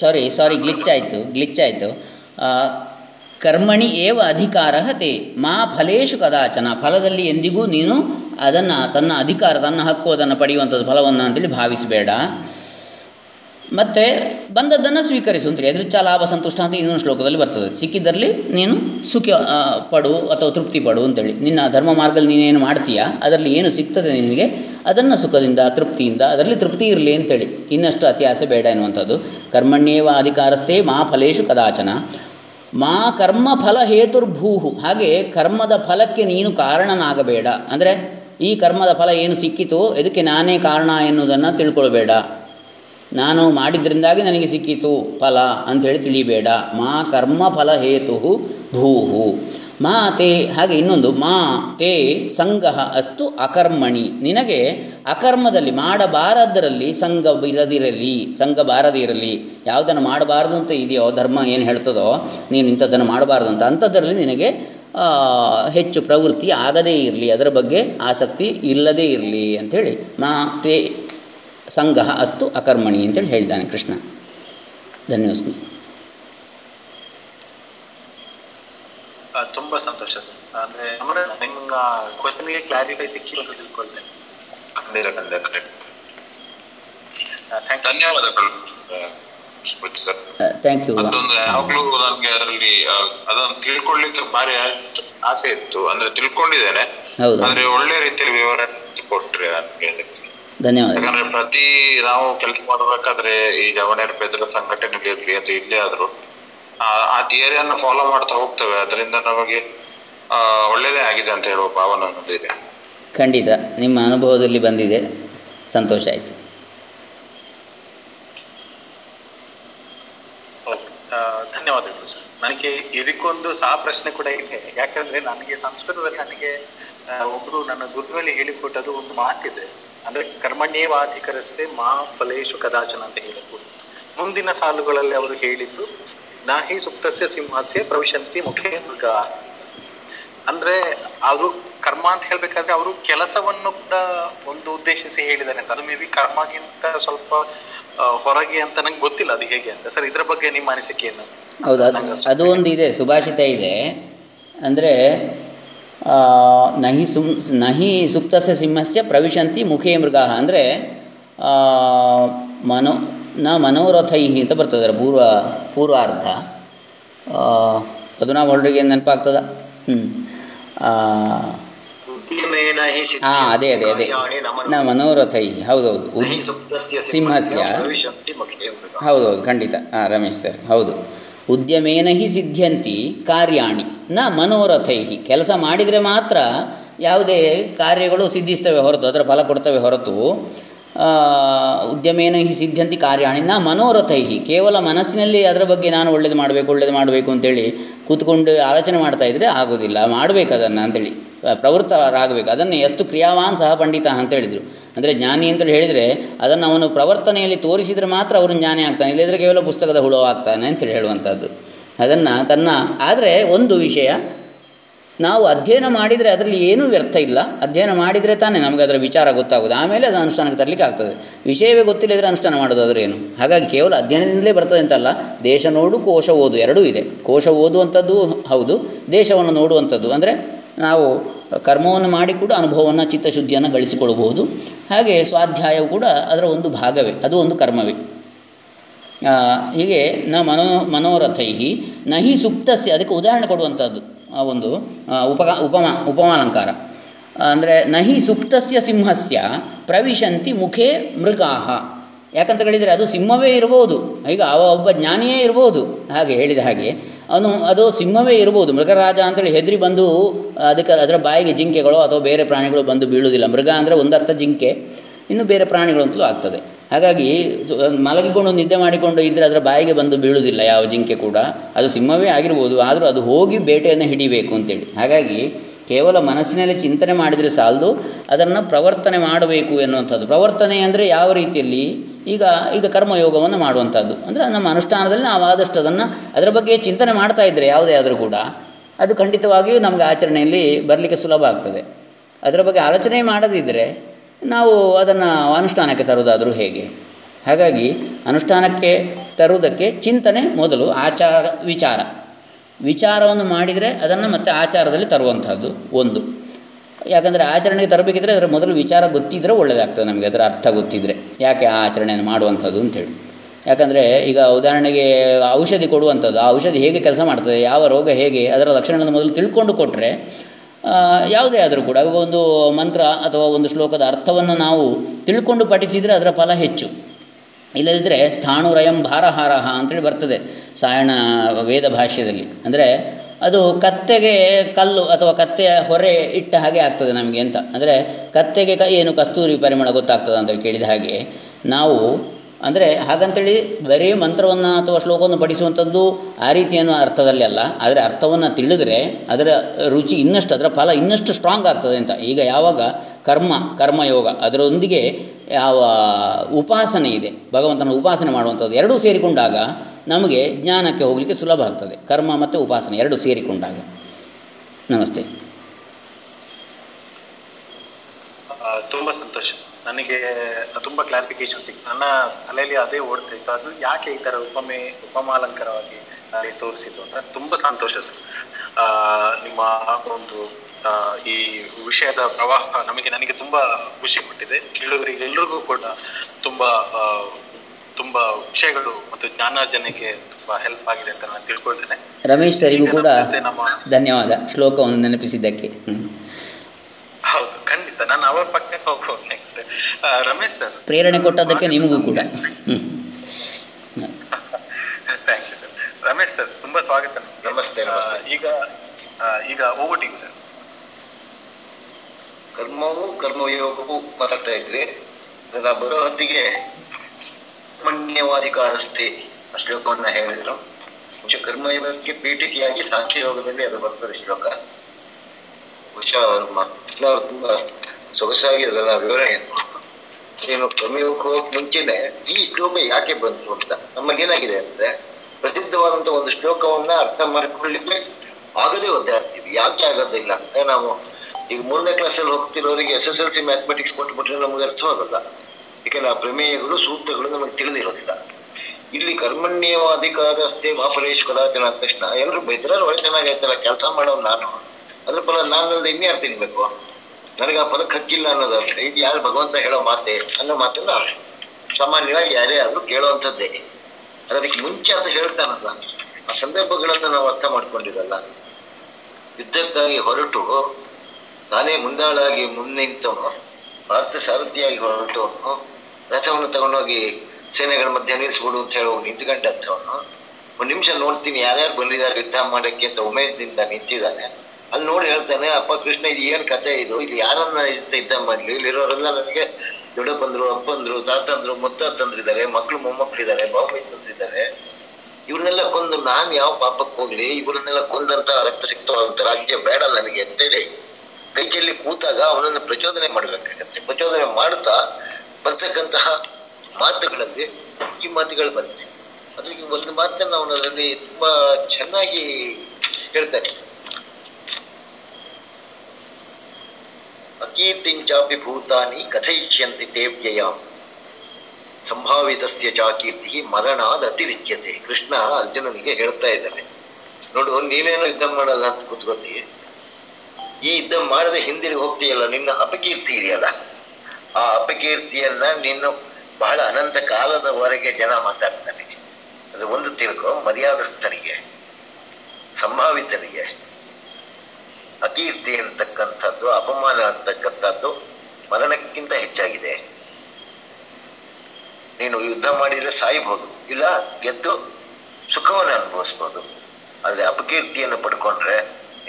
S3: ಸಾರಿ ಸಾರಿ ಗ್ಲಿಚ್ ಆಯಿತು ಗ್ಲಿಚ್ ಆಯಿತು. ಕರ್ಮಣಿ ಏವ ಅಧಿಕಾರ ತೇ ಮಾ ಫಲೇಶು ಕದಾಚನ, ಫಲದಲ್ಲಿ ಎಂದಿಗೂ ನೀನು ಅದನ್ನು, ತನ್ನ ಅಧಿಕಾರ ತನ್ನ ಹಕ್ಕು ಅದನ್ನು ಪಡೆಯುವಂಥದ್ದು, ಫಲವನ್ನು ಅಂತೇಳಿ ಭಾವಿಸಬೇಡ. ಮತ್ತು ಬಂದದ್ದನ್ನು ಸ್ವೀಕರಿಸು ಅಂತೇಳಿ ಎದುರುಚ್ಚ, ಲಾಭ, ಸಂತುಷ್ಟ ಅಂತ ಇನ್ನೊಂದು ಶ್ಲೋಕದಲ್ಲಿ ಬರ್ತದೆ. ಸಿಕ್ಕಿದ್ದರಲ್ಲಿ ನೀನು ಸುಖ ಪಡು ಅಥವಾ ತೃಪ್ತಿ ಪಡು ಅಂತೇಳಿ ನಿನ್ನ ಧರ್ಮ ಮಾರ್ಗದಲ್ಲಿ ನೀನೇನು ಮಾಡ್ತೀಯಾ? ಅದರಲ್ಲಿ ಏನು ಸಿಗ್ತದೆ ನಿನಗೆ? ಅದನ್ನು ಸುಖದಿಂದ, ತೃಪ್ತಿಯಿಂದ, ಅದರಲ್ಲಿ ತೃಪ್ತಿ ಇರಲಿ ಅಂತೇಳಿ ಇನ್ನಷ್ಟು ಅತ್ಯಾಸೆ ಬೇಡ ಎನ್ನುವಂಥದ್ದು. ಕರ್ಮಣ್ಯೇವ ಅಧಿಕಾರಸ್ಥೆ ಮಾ ಫಲೇಶು ಕದಾಚನ. ಮಾ ಕರ್ಮ ಫಲ ಹೇತುರ್ಭೂಹು. ಹಾಗೆ ಕರ್ಮದ ಫಲಕ್ಕೆ ನೀನು ಕಾರಣನಾಗಬೇಡ. ಅಂದರೆ ಈ ಕರ್ಮದ ಫಲ ಏನು ಸಿಕ್ಕಿತೋ, ಇದಕ್ಕೆ ನಾನೇ ಕಾರಣ ಎನ್ನುವುದನ್ನು ತಿಳ್ಕೊಳ್ಬೇಡ. ನಾನು ಮಾಡಿದ್ರಿಂದಾಗಿ ನನಗೆ ಸಿಕ್ಕಿತು ಫಲ ಅಂಥೇಳಿ ತಿಳಿಬೇಡ. ಮಾ ಕರ್ಮ ಫಲ ಹೇತು ಭೂಹು ಮಾ ತೇ, ಹಾಗೆ ಇನ್ನೊಂದು, ಮಾ ತೇ ಸಂಘ ಅಸ್ತು ಅಕರ್ಮಣಿ. ನಿನಗೆ ಅಕರ್ಮದಲ್ಲಿ ಮಾಡಬಾರದರಲ್ಲಿ ಸಂಘ ಇರದಿರಲಿ, ಸಂಘ ಬಾರದೇ ಇರಲಿ. ಯಾವುದನ್ನು ಮಾಡಬಾರ್ದು ಅಂತ ಇದೆಯೋ, ಧರ್ಮ ಏನು ಹೇಳ್ತದೋ, ನೀನು ಇಂಥದ್ದನ್ನು ಮಾಡಬಾರ್ದು ಅಂತ ಅಂಥದ್ದರಲ್ಲಿ ನಿನಗೆ ಹೆಚ್ಚು ಪ್ರವೃತ್ತಿ ಆಗದೇ ಇರಲಿ. ಅದರ ಬಗ್ಗೆ ಆಸಕ್ತಿ ಇಲ್ಲದೇ ಇರಲಿ ಅಂಥೇಳಿ ಮಾ ತೇ ಸಂಘ ಅಸ್ತು ಅಕರ್ಮಣಿ ಅಂತೇಳಿ ಹೇಳಿದ್ದಾನೆ ಕೃಷ್ಣ. ಧನ್ಯೋಸ್ಮಿ
S4: ಆ, ತುಂಬಾ ಸಂತೋಷ ಸರ್. ಅಂದ್ರೆ ಅಂದ್ರೆ ನಿಮ್ಮ ಕ್ವಶನ್ಗೆ ಕ್ಲಾರಿಫೈ ಸಿಕ್ಕಿಲ್ಲ ಅಂತ ತಿಳ್ಕೊಳ್ತೇನೆ.
S1: ಖಂಡಿತ ಖಂಡಿತ ಕರೆಕ್ಟ್
S4: ಥ್ಯಾಂಕ್ ಯು
S1: ಧನ್ಯವಾದಗಳು.
S3: ಥ್ಯಾಂಕ್ ಯು
S1: ಅದೊಂದು ಯಾವಾಗ್ಲೂ ನನಗೆ ಅದರಲ್ಲಿ ಅದನ್ನು ತಿಳ್ಕೊಳ್ಳಿಕ್ಕೆ ಭಾರಿ ಆಸೆ- ಇತ್ತು. ಅಂದ್ರೆ ತಿಳ್ಕೊಂಡಿದ್ದೇನೆ.
S3: ಹೌದು.
S1: ಆದ್ರೆ ಒಳ್ಳೆ ರೀತಿಯಲ್ಲಿ ವಿವರ ಕೊಟ್ರೆ ನನಗೆ ಅದಕ್ಕೆ
S3: ಧನ್ಯವಾದ
S1: ಯಾಕಂದ್ರೆ ಪ್ರತಿ ನಾವು ಕೆಲಸ ಮಾಡಬೇಕಾದ್ರೆ ಈ ಜವಣೇರ್ ಬೆದರ ಸಂಘಟನೆ ಇರ್ಲಿ ಅಥವಾ ಇಲ್ಲೇ ಆದ್ರೂ ಆ ಆ ಥಿಯರಿಯನ್ನು ಫಾಲೋ ಮಾಡ್ತಾ ಹೋಗ್ತೇವೆ. ಅದರಿಂದ ನಮಗೆ ಆ ಒಳ್ಳೇದೇ ಆಗಿದೆ ಅಂತ ಹೇಳುವ ಭಾವನೆ ನನ್ನಲ್ಲಿದೆ
S3: ಖಂಡಿತ. ನಿಮ್ಮ ಅನುಭವದಲ್ಲಿ ಬಂದಿದೆ. ಸಂತೋಷ ಆಯ್ತು.
S4: ಓಕೆ ಧನ್ಯವಾದಗಳು ಸರ್. ನನಗೆ ಇದಕ್ಕೊಂದು ಸಹ ಪ್ರಶ್ನೆ ಕೂಡ ಇದೆ. ಯಾಕಂದ್ರೆ ನನಗೆ ಸಂಸ್ಕೃತದಲ್ಲಿ ನನಗೆ ಒಬ್ರು ನನ್ನ ಗುರುವಲ್ಲಿ ಹೇಳಿಕೊಟ್ಟದು ಒಂದು ಮಾತಿದೆ. ಅಂದ್ರೆ ಕರ್ಮಣ್ಯೇವಾಧಿಕರಸ್ತೆ ಮಾ ಫಲೇಶು ಕದಾಚನ ಅಂತ ಹೇಳಬಹುದು. ಮುಂದಿನ ಸಾಲುಗಳಲ್ಲಿ ಅವರು ಹೇಳಿದ್ದು ನಾಹಿ ಸುಪ್ತಸ್ಯ ಸಿಂಹಸ್ಯ ಪ್ರವಿಶಂತಿ ಮುಖೇ ಮೃಗ ಅಂದ್ರೆ ಅದು ಕರ್ಮ ಅಂತ ಹೇಳ್ಬೇಕಾದ್ರೆ ಅವರು ಕೆಲಸವನ್ನು ಕೂಡ ಒಂದು ಉದ್ದೇಶಿಸಿ ಹೇಳಿದ್ದಾರೆ ಅಂತ. ಅದು ಮೇ ಬಿ ಕರ್ಮಗಿಂತ ಸ್ವಲ್ಪ ಹೊರಗೆ ಅಂತ ನಂಗೆ ಗೊತ್ತಿಲ್ಲ ಅದು ಹೇಗೆ ಅಂತ. ಸರ್, ಇದ್ರ ಬಗ್ಗೆ ನಿಮ್ಮ ಅನಿಸಿಕೆ ಏನು?
S3: ಹೌದು, ಅದು ಒಂದು ಇದೆ ಸುಭಾಷಿತ ಇದೆ. ಅಂದರೆ ನಹಿ ಸುಮ್ ನಹಿ ಸುಪ್ತಸ್ಯ ಸಿಂಹಸ್ಯ ಪ್ರವಿಶಂತಿ ಮುಖೇ ಮೃಗ ಅಂದರೆ ಮನೋ ನ ಮನೋರಥೈ ಅಂತ ಬರ್ತದೆ ಅದರ ಪೂರ್ವ ಪೂರ್ವಾರ್ಧ. ಅದು ನಾವು ಹೊರಡಿಗೆ ನೆನಪಾಗ್ತದ? ಹ್ಞೂ ಹಾಂ ಅದೇ ಅದೇ ಅದೇ. ನ ಮನೋರಥೈ ಹೌದೌದು. ಸಿಂಹಸ್ಯ. ಹೌದೌದು ಖಂಡಿತ. ಹಾಂ ರಮೇಶ್ ಸರ್ ಹೌದು. ಉದ್ಯಮೇನ ಹಿ ಸಿದ್ಧಂತಿ ಕಾರ್ಯಾಣಿ, ನ ಮನೋರಥೈಹಿ. ಕೆಲಸ ಮಾಡಿದರೆ ಮಾತ್ರ ಯಾವುದೇ ಕಾರ್ಯಗಳು ಸಿದ್ಧಿಸ್ತವೆ ಹೊರತು, ಅದರ ಫಲ ಕೊಡ್ತವೆ ಹೊರತು ಉದ್ಯಮೇನ ಹಿ ಸಿದ್ಧಂತಿ ಕಾರ್ಯಾಣಿ, ನ ಮನೋರಥೈಹಿ. ಕೇವಲ ಮನಸ್ಸಿನಲ್ಲಿ ಅದರ ಬಗ್ಗೆ ನಾನು ಒಳ್ಳೇದು ಮಾಡಬೇಕು ಒಳ್ಳೇದು ಮಾಡಬೇಕು ಅಂತೇಳಿ ಕೂತ್ಕೊಂಡು ಆಲೋಚನೆ ಮಾಡ್ತಾ ಇದ್ದರೆ ಆಗೋದಿಲ್ಲ ಮಾಡಬೇಕು ಅದನ್ನು ಅಂತೇಳಿ, ಪ್ರವೃತ್ತರಾಗಬೇಕು. ಅದನ್ನು ಎಷ್ಟು ಕ್ರಿಯಾವಾನ್ ಸಹ ಪಂಡಿತ ಅಂತ ಹೇಳಿದರು. ಅಂದರೆ ಜ್ಞಾನಿ ಅಂತೇಳಿ ಹೇಳಿದರೆ ಅದನ್ನು ಅವನು ಪ್ರವರ್ತನೆಯಲ್ಲಿ ತೋರಿಸಿದರೆ ಮಾತ್ರ ಅವನು ಜ್ಞಾನಿ ಆಗ್ತಾನೆ ಇಲ್ಲದಿದ್ದರೆ ಕೇವಲ ಪುಸ್ತಕದ ಹುಳು ಆಗ್ತಾನೆ ಅಂತೇಳಿ ಹೇಳುವಂಥದ್ದು. ಅದನ್ನು ತನ್ನ, ಆದರೆ ಒಂದು ವಿಷಯ, ನಾವು ಅಧ್ಯಯನ ಮಾಡಿದರೆ ಅದರಲ್ಲಿ ಏನೂ ವ್ಯರ್ಥ ಇಲ್ಲ. ಅಧ್ಯಯನ ಮಾಡಿದರೆ ತಾನೇ ನಮಗೆ ಅದರ ವಿಚಾರ ಗೊತ್ತಾಗೋದು ಆಮೇಲೆ ಅದು ಅನುಷ್ಠಾನಕ್ಕೆ ತರಲಿಕ್ಕೆ ಆಗ್ತದೆ. ವಿಷಯವೇ ಗೊತ್ತಿಲ್ಲದ್ರೆ ಅನುಷ್ಠಾನ ಮಾಡೋದಾದ್ರೆ ಏನು? ಹಾಗಾಗಿ ಕೇವಲ ಅಧ್ಯಯನದಿಂದಲೇ ಬರ್ತದೆ ಅಂತಲ್ಲ. ದೇಶ ನೋಡು, ಕೋಶ ಓದು, ಎರಡೂ ಇದೆ. ಕೋಶ ಓದುವಂಥದ್ದು ಹೌದು, ದೇಶವನ್ನು ನೋಡುವಂಥದ್ದು. ಅಂದರೆ ನಾವು ಕರ್ಮವನ್ನು ಮಾಡಿ ಕೂಡ ಅನುಭವವನ್ನು, ಚಿತ್ತಶುದ್ಧಿಯನ್ನು ಗಳಿಸಿಕೊಳ್ಳಬಹುದು ಹಾಗೆ ಸ್ವಾಧ್ಯಾಯವು ಕೂಡ ಅದರ ಒಂದು ಭಾಗವೇ, ಅದು ಒಂದು ಕರ್ಮವೇ. ಹೀಗೆ ನ ಮನೋ ಮನೋರಥೈ ನ ಸುಪ್ತಸ್ಯ, ಅದಕ್ಕೆ ಉದಾಹರಣೆ ಕೊಡುವಂಥದ್ದು, ಆ ಒಂದು ಉಪ ಉಪಮ ಉಪಮಾ, ಉಪಮಾಲಂಕಾರ. ಅಂದರೆ ನ ಸುಪ್ತಸ್ಯ ಸಿಂಹಸ್ಯ, ಪ್ರವಿಶಂತಿ ಮುಖೇ ಮೃಗಾಹ. ಯಾಕಂತ ಹೇಳಿದರೆ ಅದು ಸಿಂಹವೇ ಇರ್ಬೋದು, ಈಗ ಅವ ಒಬ್ಬ ಜ್ಞಾನಿಯೇ ಇರ್ಬೋದು, ಹಾಗೆ ಹೇಳಿದ ಹಾಗೆ. ಅವನು ಅದು ಸಿಂಹವೇ ಇರ್ಬೋದು. ಮೃಗರಾಜ ಅಂತೇಳಿ ಹೆದರಿ ಬಂದು ಅದಕ್ಕೆ ಅದರ ಬಾಯಿಗೆ ಜಿಂಕೆಗಳು ಅಥವಾ ಬೇರೆ ಪ್ರಾಣಿಗಳು ಬಂದು ಬೀಳುವುದಿಲ್ಲ. ಮೃಗ ಅಂದರೆ ಒಂದರ್ಥ ಜಿಂಕೆ, ಇನ್ನು ಬೇರೆ ಪ್ರಾಣಿಗಳು ಅಂತಲೂ ಆಗ್ತದೆ. ಹಾಗಾಗಿ ಮಲಗಿಕೊಂಡು ನಿದ್ದೆ ಮಾಡಿಕೊಂಡು ಇದ್ದರೆ ಅದರ ಬಾಯಿಗೆ ಬಂದು ಬೀಳುವುದಿಲ್ಲ ಯಾವ ಜಿಂಕೆ ಕೂಡ. ಅದು ಸಿಂಹವೇ ಆಗಿರ್ಬೋದು, ಆದರೂ ಅದು ಹೋಗಿ ಬೇಟೆಯನ್ನು ಹಿಡಿಬೇಕು ಅಂತೇಳಿ. ಹಾಗಾಗಿ, ಕೇವಲ ಮನಸ್ಸಿನಲ್ಲಿ ಚಿಂತನೆ ಮಾಡಿದರೆ ಸಾಲದು, ಅದನ್ನು ಪ್ರವರ್ತನೆ ಮಾಡಬೇಕು ಎನ್ನುವಂಥದ್ದು. ಪ್ರವರ್ತನೆ ಅಂದರೆ ಯಾವ ರೀತಿಯಲ್ಲಿ? ಈಗ ಈಗ ಕರ್ಮಯೋಗವನ್ನು ಮಾಡುವಂಥದ್ದು. ಅಂದರೆ ನಮ್ಮ ಅನುಷ್ಠಾನದಲ್ಲಿ ನಾವು ಆದಷ್ಟು ಅದನ್ನು ಅದರ ಬಗ್ಗೆ ಚಿಂತನೆ ಮಾಡ್ತಾ ಇದ್ದರೆ ಯಾವುದೇ ಆದರೂ ಕೂಡ ಅದು ಖಂಡಿತವಾಗಿಯೂ ನಮಗೆ ಆಚರಣೆಯಲ್ಲಿ ಬರಲಿಕ್ಕೆ ಸುಲಭ ಆಗ್ತದೆ. ಅದರ ಬಗ್ಗೆ ಆಲೋಚನೆ ಮಾಡದಿದ್ದರೆ ನಾವು ಅದನ್ನು ಅನುಷ್ಠಾನಕ್ಕೆ ತರುವುದಾದರೂ ಹೇಗೆ? ಹಾಗಾಗಿ ಅನುಷ್ಠಾನಕ್ಕೆ ತರುವುದಕ್ಕೆ ಚಿಂತನೆ ಮೊದಲು ಆಚಾರ ವಿಚಾರ. ವಿಚಾರವನ್ನು ಮಾಡಿದರೆ ಅದನ್ನು ಮತ್ತೆ ಆಚಾರದಲ್ಲಿ ತರುವಂಥದ್ದು ಒಂದು. ಯಾಕಂದರೆ ಆಚರಣೆಗೆ ತರಬೇಕಿದ್ರೆ ಅದರ ಮೊದಲು ವಿಚಾರ ಗೊತ್ತಿದ್ದರೆ ಒಳ್ಳೆಯದಾಗ್ತದೆ ನಮಗೆ, ಅದರ ಅರ್ಥ ಗೊತ್ತಿದ್ದರೆ ಯಾಕೆ ಆ ಆಚರಣೆಯನ್ನು ಮಾಡುವಂಥದ್ದು ಅಂತೇಳಿ ಯಾಕಂದರೆ ಈಗ ಉದಾಹರಣೆಗೆ ಔಷಧಿ ಕೊಡುವಂಥದ್ದು, ಆ ಔಷಧಿ ಹೇಗೆ ಕೆಲಸ ಮಾಡ್ತದೆ, ಯಾವ ರೋಗ ಹೇಗೆ, ಅದರ ಲಕ್ಷಣಗಳನ್ನು ಮೊದಲು ತಿಳ್ಕೊಂಡು ಕೊಟ್ಟರೆ ಯಾವುದೇ ಆದರೂ ಕೂಡ, ಇವಾಗ ಒಂದು ಮಂತ್ರ ಅಥವಾ ಒಂದು ಶ್ಲೋಕದ ಅರ್ಥವನ್ನು ನಾವು ತಿಳ್ಕೊಂಡು ಪಠಿಸಿದರೆ ಅದರ ಫಲ ಹೆಚ್ಚು. ಇಲ್ಲದಿದ್ದರೆ ಸ್ಥಾಣುರಯಂ ಭಾರಹಾರಹ ಅಂತೇಳಿ ಬರ್ತದೆ, ಸಾಯಣ ವೇದ ಭಾಷ್ಯದಲ್ಲಿ. ಅಂದರೆ ಅದು ಕತ್ತೆಗೆ ಕಲ್ಲು ಅಥವಾ ಕತ್ತೆಯ ಹೊರೆ ಇಟ್ಟ ಹಾಗೆ ಆಗ್ತದೆ ನಮಗೆ ಅಂತ. ಅಂದರೆ ಕತ್ತೆಗೆ ಕ ಏನು ಕಸ್ತೂರಿ ಪರಿಮಳ ಗೊತ್ತಾಗ್ತದೆ ಅಂತ ಕೇಳಿದ ಹಾಗೆ ನಾವು, ಅಂದರೆ ಹಾಗಂತೇಳಿ ಬರೀ ಮಂತ್ರವನ್ನು ಅಥವಾ ಶ್ಲೋಕವನ್ನು ಪಠಿಸುವಂಥದ್ದು ಆ ರೀತಿ ಅನ್ನುವ ಅರ್ಥದಲ್ಲಿ ಅಲ್ಲ. ಆದರೆ ಅರ್ಥವನ್ನು ತಿಳಿದರೆ ಅದರ ರುಚಿ ಇನ್ನಷ್ಟು, ಅದರ ಫಲ ಇನ್ನಷ್ಟು ಸ್ಟ್ರಾಂಗ್ ಆಗ್ತದೆ ಅಂತ. ಈಗ ಯಾವಾಗ ಕರ್ಮ, ಕರ್ಮಯೋಗ ಅದರೊಂದಿಗೆ ಯಾವ ಉಪಾಸನೆ ಇದೆ, ಭಗವಂತನ ಉಪಾಸನೆ ಮಾಡುವಂಥದ್ದು ಎರಡೂ ಸೇರಿಕೊಂಡಾಗ ನಮಗೆ ಜ್ಞಾನಕ್ಕೆ ಹೋಗಲಿಕ್ಕೆ ಸುಲಭ ಆಗ್ತದೆ. ಕರ್ಮ ಮತ್ತು ಉಪಾಸನೆ ಎರಡು ಸೇರಿಕೊಂಡಾಗ. ನಮಸ್ತೆ.
S4: ತುಂಬ ಸಂತೋಷ. ನನಗೆ ತುಂಬ ಕ್ಲಾರಿಫಿಕೇಶನ್ ಸಿಕ್ತು. ನನ್ನ ತಲೆಯಲ್ಲಿ ಅದೇ ಓಡ್ತಾ ಇತ್ತು. ಅದು ಯಾಕೆ ಈ ತರ ಉಪಮೆ, ಉಪಮಾಲಂಕಾರವಾಗಿ ಅಲ್ಲಿ ತೋರಿಸಿದ್ದು ಅಂತ ತುಂಬಾ ಸಂತೋಷ ಸರ್. ನಿಮ್ಮ ಒಂದು ಈ ವಿಷಯದ ಪ್ರವಾಹ ನಮಗೆ, ನನಗೆ ತುಂಬಾ ಖುಷಿ ಕೊಟ್ಟಿದೆ. ಕೇಳುಗರಿಗೆ ಎಲ್ರಿಗೂ ಕೂಡ ತುಂಬಾ ತುಂಬಾ ವಿಷಯಗಳು ಮತ್ತು ಜ್ಞಾನಾರ್ಜನೆಗೆ ತುಂಬಾ ಹೆಲ್ಪ್ ಆಗಿದೆ ಅಂತ ನಾನು ತಿಳ್ಕೊಳ್ತೇನೆ.
S3: ರಮೇಶ್ ಸರಿಗೂ ಕೂಡ
S4: ನಮ್ಮ
S3: ಧನ್ಯವಾದ ಶ್ಲೋಕವನ್ನು ನೆನಪಿಸಿದ್ದಕ್ಕೆ.
S4: ಹೌದು ಖಂಡಿತ. ನಾನು ಅವರ ಪಕ್ಕಕ್ಕೆ ಹೋಗ್ಬೋದು ನೆಕ್ಸ್ಟ್ ರಮೇಶ್ ಸರ್.
S3: ಪ್ರೇರಣೆ ಕೊಟ್ಟದಕ್ಕೆ ನಿಮಗೂ ಕೂಡ. ಹ್ಮ್.
S4: Thank you sir Ramesh sir ತುಂಬಾ ಸ್ವಾಗತ
S5: ನಮಸ್ತೆ,
S4: ಈಗ ಈಗ ಓವರ್ ಟು ಸರ್.
S5: ಕರ್ಮವು ಕರ್ಮಯೋಗವು ಮಾತಾಡ್ತಾ ಇದ್ರಿ ಬರೋ ಹೊತ್ತಿಗೆ ಮನ್ಯವಾಧಿಕಾರಸ್ಥೆ ಶ್ಲೋಕವನ್ನ ಹೇಳಿದ್ರು. ಕರ್ಮಯೋಗಕ್ಕೆ ಪೀಠಿಕೆಯಾಗಿ ಸಾಂಖ್ಯಯೋಗದಲ್ಲಿ ಅದು ಬರ್ತದೆ ಶ್ಲೋಕ. ಹುಷಾರು ತುಂಬಾ ಸೊಗಸಾಗಿ ಅದನ್ನ ವಿವರಣೆ ಏನು ಕರ್ಮಯೋಗಕ್ಕೆ ಹೋಗಕ್ ಮುಂಚೆನೆ ಈ ಶ್ಲೋಕ ಯಾಕೆ ಬಂತು ಅಂತ. ನಮ್ಮಲ್ಲಿ ಏನಾಗಿದೆ ಅಂದ್ರೆ ಪ್ರಸಿದ್ಧವಾದಂತ ಒಂದು ಶ್ಲೋಕವನ್ನ ಅರ್ಥ ಮಾಡಿಕೊಳ್ಳಿಕ್ಕೆ ಆಗದೆ ಒದ್ದಾಡ್ತೀವಿ ಯಾಕೆ ಆಗೋದಿಲ್ಲ ಅಂದ್ರೆ ನಾವು ಈಗ ಮೂರನೇ ಕ್ಲಾಸಲ್ಲಿ ಹೋಗ್ತಿರೋರಿಗೆ S S L C mathematics ಕೊಟ್ಬಿಟ್ರೆ ನಮಗೆ ಅರ್ಥವಾಗಲ್ಲ. ಆ ಪ್ರಮೇಯಗಳು, ಸೂತ್ರಗಳು ನಮಗೆ ತಿಳಿದಿರೋದಿಲ್ಲ ಇಲ್ಲಿ ಕರ್ಮಣ್ಯವಾಧಿಕಾರಸ್ಥೆ ಮಾಪರೇಶ್ವರಾಜನ ಅಂದ ತಕ್ಷಣ ಎಲ್ಲರೂ ಬೈತಾರೆ ಒಳ್ಳೆ ಚೆನ್ನಾಗೈತಲ್ಲ ಕೆಲಸ ಮಾಡೋ ನಾನು. ಅದ್ರ ಫಲ ನಾನಲ್ಲದೆ ಇನ್ಯಾರು ತಿನ್ಬೇಕು? ನನಗೆ ಆ ಫಲಕ್ಕೆ ಹಕ್ಕಿಲ್ಲ ಅನ್ನೋದಲ್ಲ ಇದು ಯಾರು ಭಗವಂತ ಹೇಳೋ ಮಾತೆ ಅನ್ನೋ ಮಾತನ್ನ ಸಾಮಾನ್ಯವಾಗಿ ಯಾರೇ ಆದ್ರೂ ಕೇಳೋ ಅಂಥದ್ದೇ ಅದಕ್ಕೆ ಮುಂಚೆ ಅಂತ ಹೇಳ್ತಾನಲ್ಲ, ಆ ಸಂದರ್ಭಗಳನ್ನ ನಾವು ಅರ್ಥ ಮಾಡ್ಕೊಂಡಿರಲ್ಲ. ಯುದ್ಧಕ್ಕಾಗಿ ಹೊರಟು, ನಾನೇ ಮುಂದಾಳಾಗಿ ಮುನ್ನಿಂತವನು. ಭಾರತ ಸಾರಥಿಯಾಗಿ ಹೊರಟವನು ರಥವನ್ನು ತಗೊಂಡೋಗಿ ಸೇನೆಗಳ ಮಧ್ಯೆ ನಿಲ್ಲಿಸ್ಬಿಡು ಅಂತ ಹೇಳಿ ಹೋಗಿ ನಿಂತ್ಕೊಂಡಂಥವನು ಒಂದು ನಿಮಿಷ ನೋಡ್ತೀನಿ, ಯಾರ್ಯಾರು ಬಂದಿದ್ದಾರೆ ಯುದ್ಧ ಮಾಡಕ್ಕೆ ಅಂತ ಉಮೇದಿಂದ ನಿಂತಿದ್ದಾನೆ. ಅಲ್ಲಿ ನೋಡಿ ಹೇಳ್ತಾನೆ, ಅಪ್ಪ ಕೃಷ್ಣ, ಇದು ಏನು ಕತೆ ಇದು? ಇಲ್ಲಿ ಯಾರನ್ನ ಯುದ್ಧ ಮಾಡ್ಲಿ? ಇಲ್ಲಿರೋರೆಲ್ಲ ನನಗೆ ದೊಡ್ಡಪ್ಪಂದ್ರು, ಅಪ್ಪಂದ್ರು, ತಾತಂದ್ರು, ಮುತ್ತಾತಂದ್ರಿದ್ದಾರೆ, ಮಕ್ಳು ಮೊಮ್ಮಕ್ಳಿದ್ದಾರೆ ತಂದಿದ್ದಾರೆ. ಇವ್ರನ್ನೆಲ್ಲ ಕೊಂದು ನಾನು ಯಾವ ಪಾಪಕ್ಕೆ ಹೋಗ್ಲಿ? ಇವ್ರನ್ನೆಲ್ಲ ಕೊಂದಂತ ರಕ್ತ ಸಿಕ್ತವಂತ ರಾಜ್ಯ ಬೇಡ ನನಗೆ ಅಂತೇಳಿ ಕೈ ಚೆಲ್ಲಿ ಕೂತಾಗ ಅವನನ್ನು ಪ್ರಚೋದನೆ ಮಾಡಬೇಕಾಗತ್ತೆ. ಪ್ರಚೋದನೆ ಮಾಡ್ತಾ ಬರ್ತಕ್ಕಂತಹ ಮಾತುಗಳಲ್ಲಿ ಈ ಮಾತುಗಳು ಬರುತ್ತೆ. ಅದಕ್ಕೆ ಒಂದು ಮಾತನ್ನ ಅವನು ಅದರಲ್ಲಿ ತುಂಬಾ ಚೆನ್ನಾಗಿ ಹೇಳ್ತಾನೆ. ಅಕೀರ್ತಿಂಚಾಪಿ ಭೂತಾನಿ ಕಥಯಿಷ್ಯಂತಿ ತೇ ಸಂಭಾವಿತ ಸಂಭಾವಿತಸ್ಯ ಚಾಕೀರ್ತಿ ಮರಣಾದ ಅತಿರಿಚ್ಯತೆ. ಕೃಷ್ಣ ಅರ್ಜುನನಿಗೆ ಹೇಳ್ತಾ ಇದ್ದಾನೆ. ನೋಡು, ನೀನೇನು ಯುದ್ಧ ಮಾಡಲ್ಲ ಅಂತ ಕೂತ್ಕೋತಿ ಈ ಯುದ್ಧ ಮಾಡದೆ ಹಿಂದಿರುಗಿ ಹೋಗ್ತೀಯಲ್ಲ, ನಿನ್ನ ಅಪಕೀರ್ತಿ ಇದೆಯಲ್ಲ? ಆ ಅಪಕೀರ್ತಿಯನ್ನ ನಿನ್ನ ಬಹಳ ಅನಂತ ಕಾಲದವರೆಗೆ ಜನ ಮಾತಾಡ್ತಾರೆ. ಅದು ಒಂದು ತಿಳ್ಕೊ, ಮರ್ಯಾದಸ್ಥರಿಗೆ, ಸಂಭಾವಿತರಿಗೆ. ಅಕೀರ್ತಿ ಅಂತಕ್ಕಂಥದ್ದು, ಅಪಮಾನ ಅಂತಕ್ಕಂಥದ್ದು ಮರಣಕ್ಕಿಂತ ಹೆಚ್ಚಾಗಿದೆ. ನೀನು ಯುದ್ಧ ಮಾಡಿದ್ರೆ ಸಾಯ್ಬೋದು, ಇಲ್ಲ ಗೆದ್ದು ಸುಖವನ್ನು ಅನುಭವಿಸ್ಬೋದು. ಆದರೆ ಅಪಕೀರ್ತಿಯನ್ನು ಪಡ್ಕೊಂಡ್ರೆ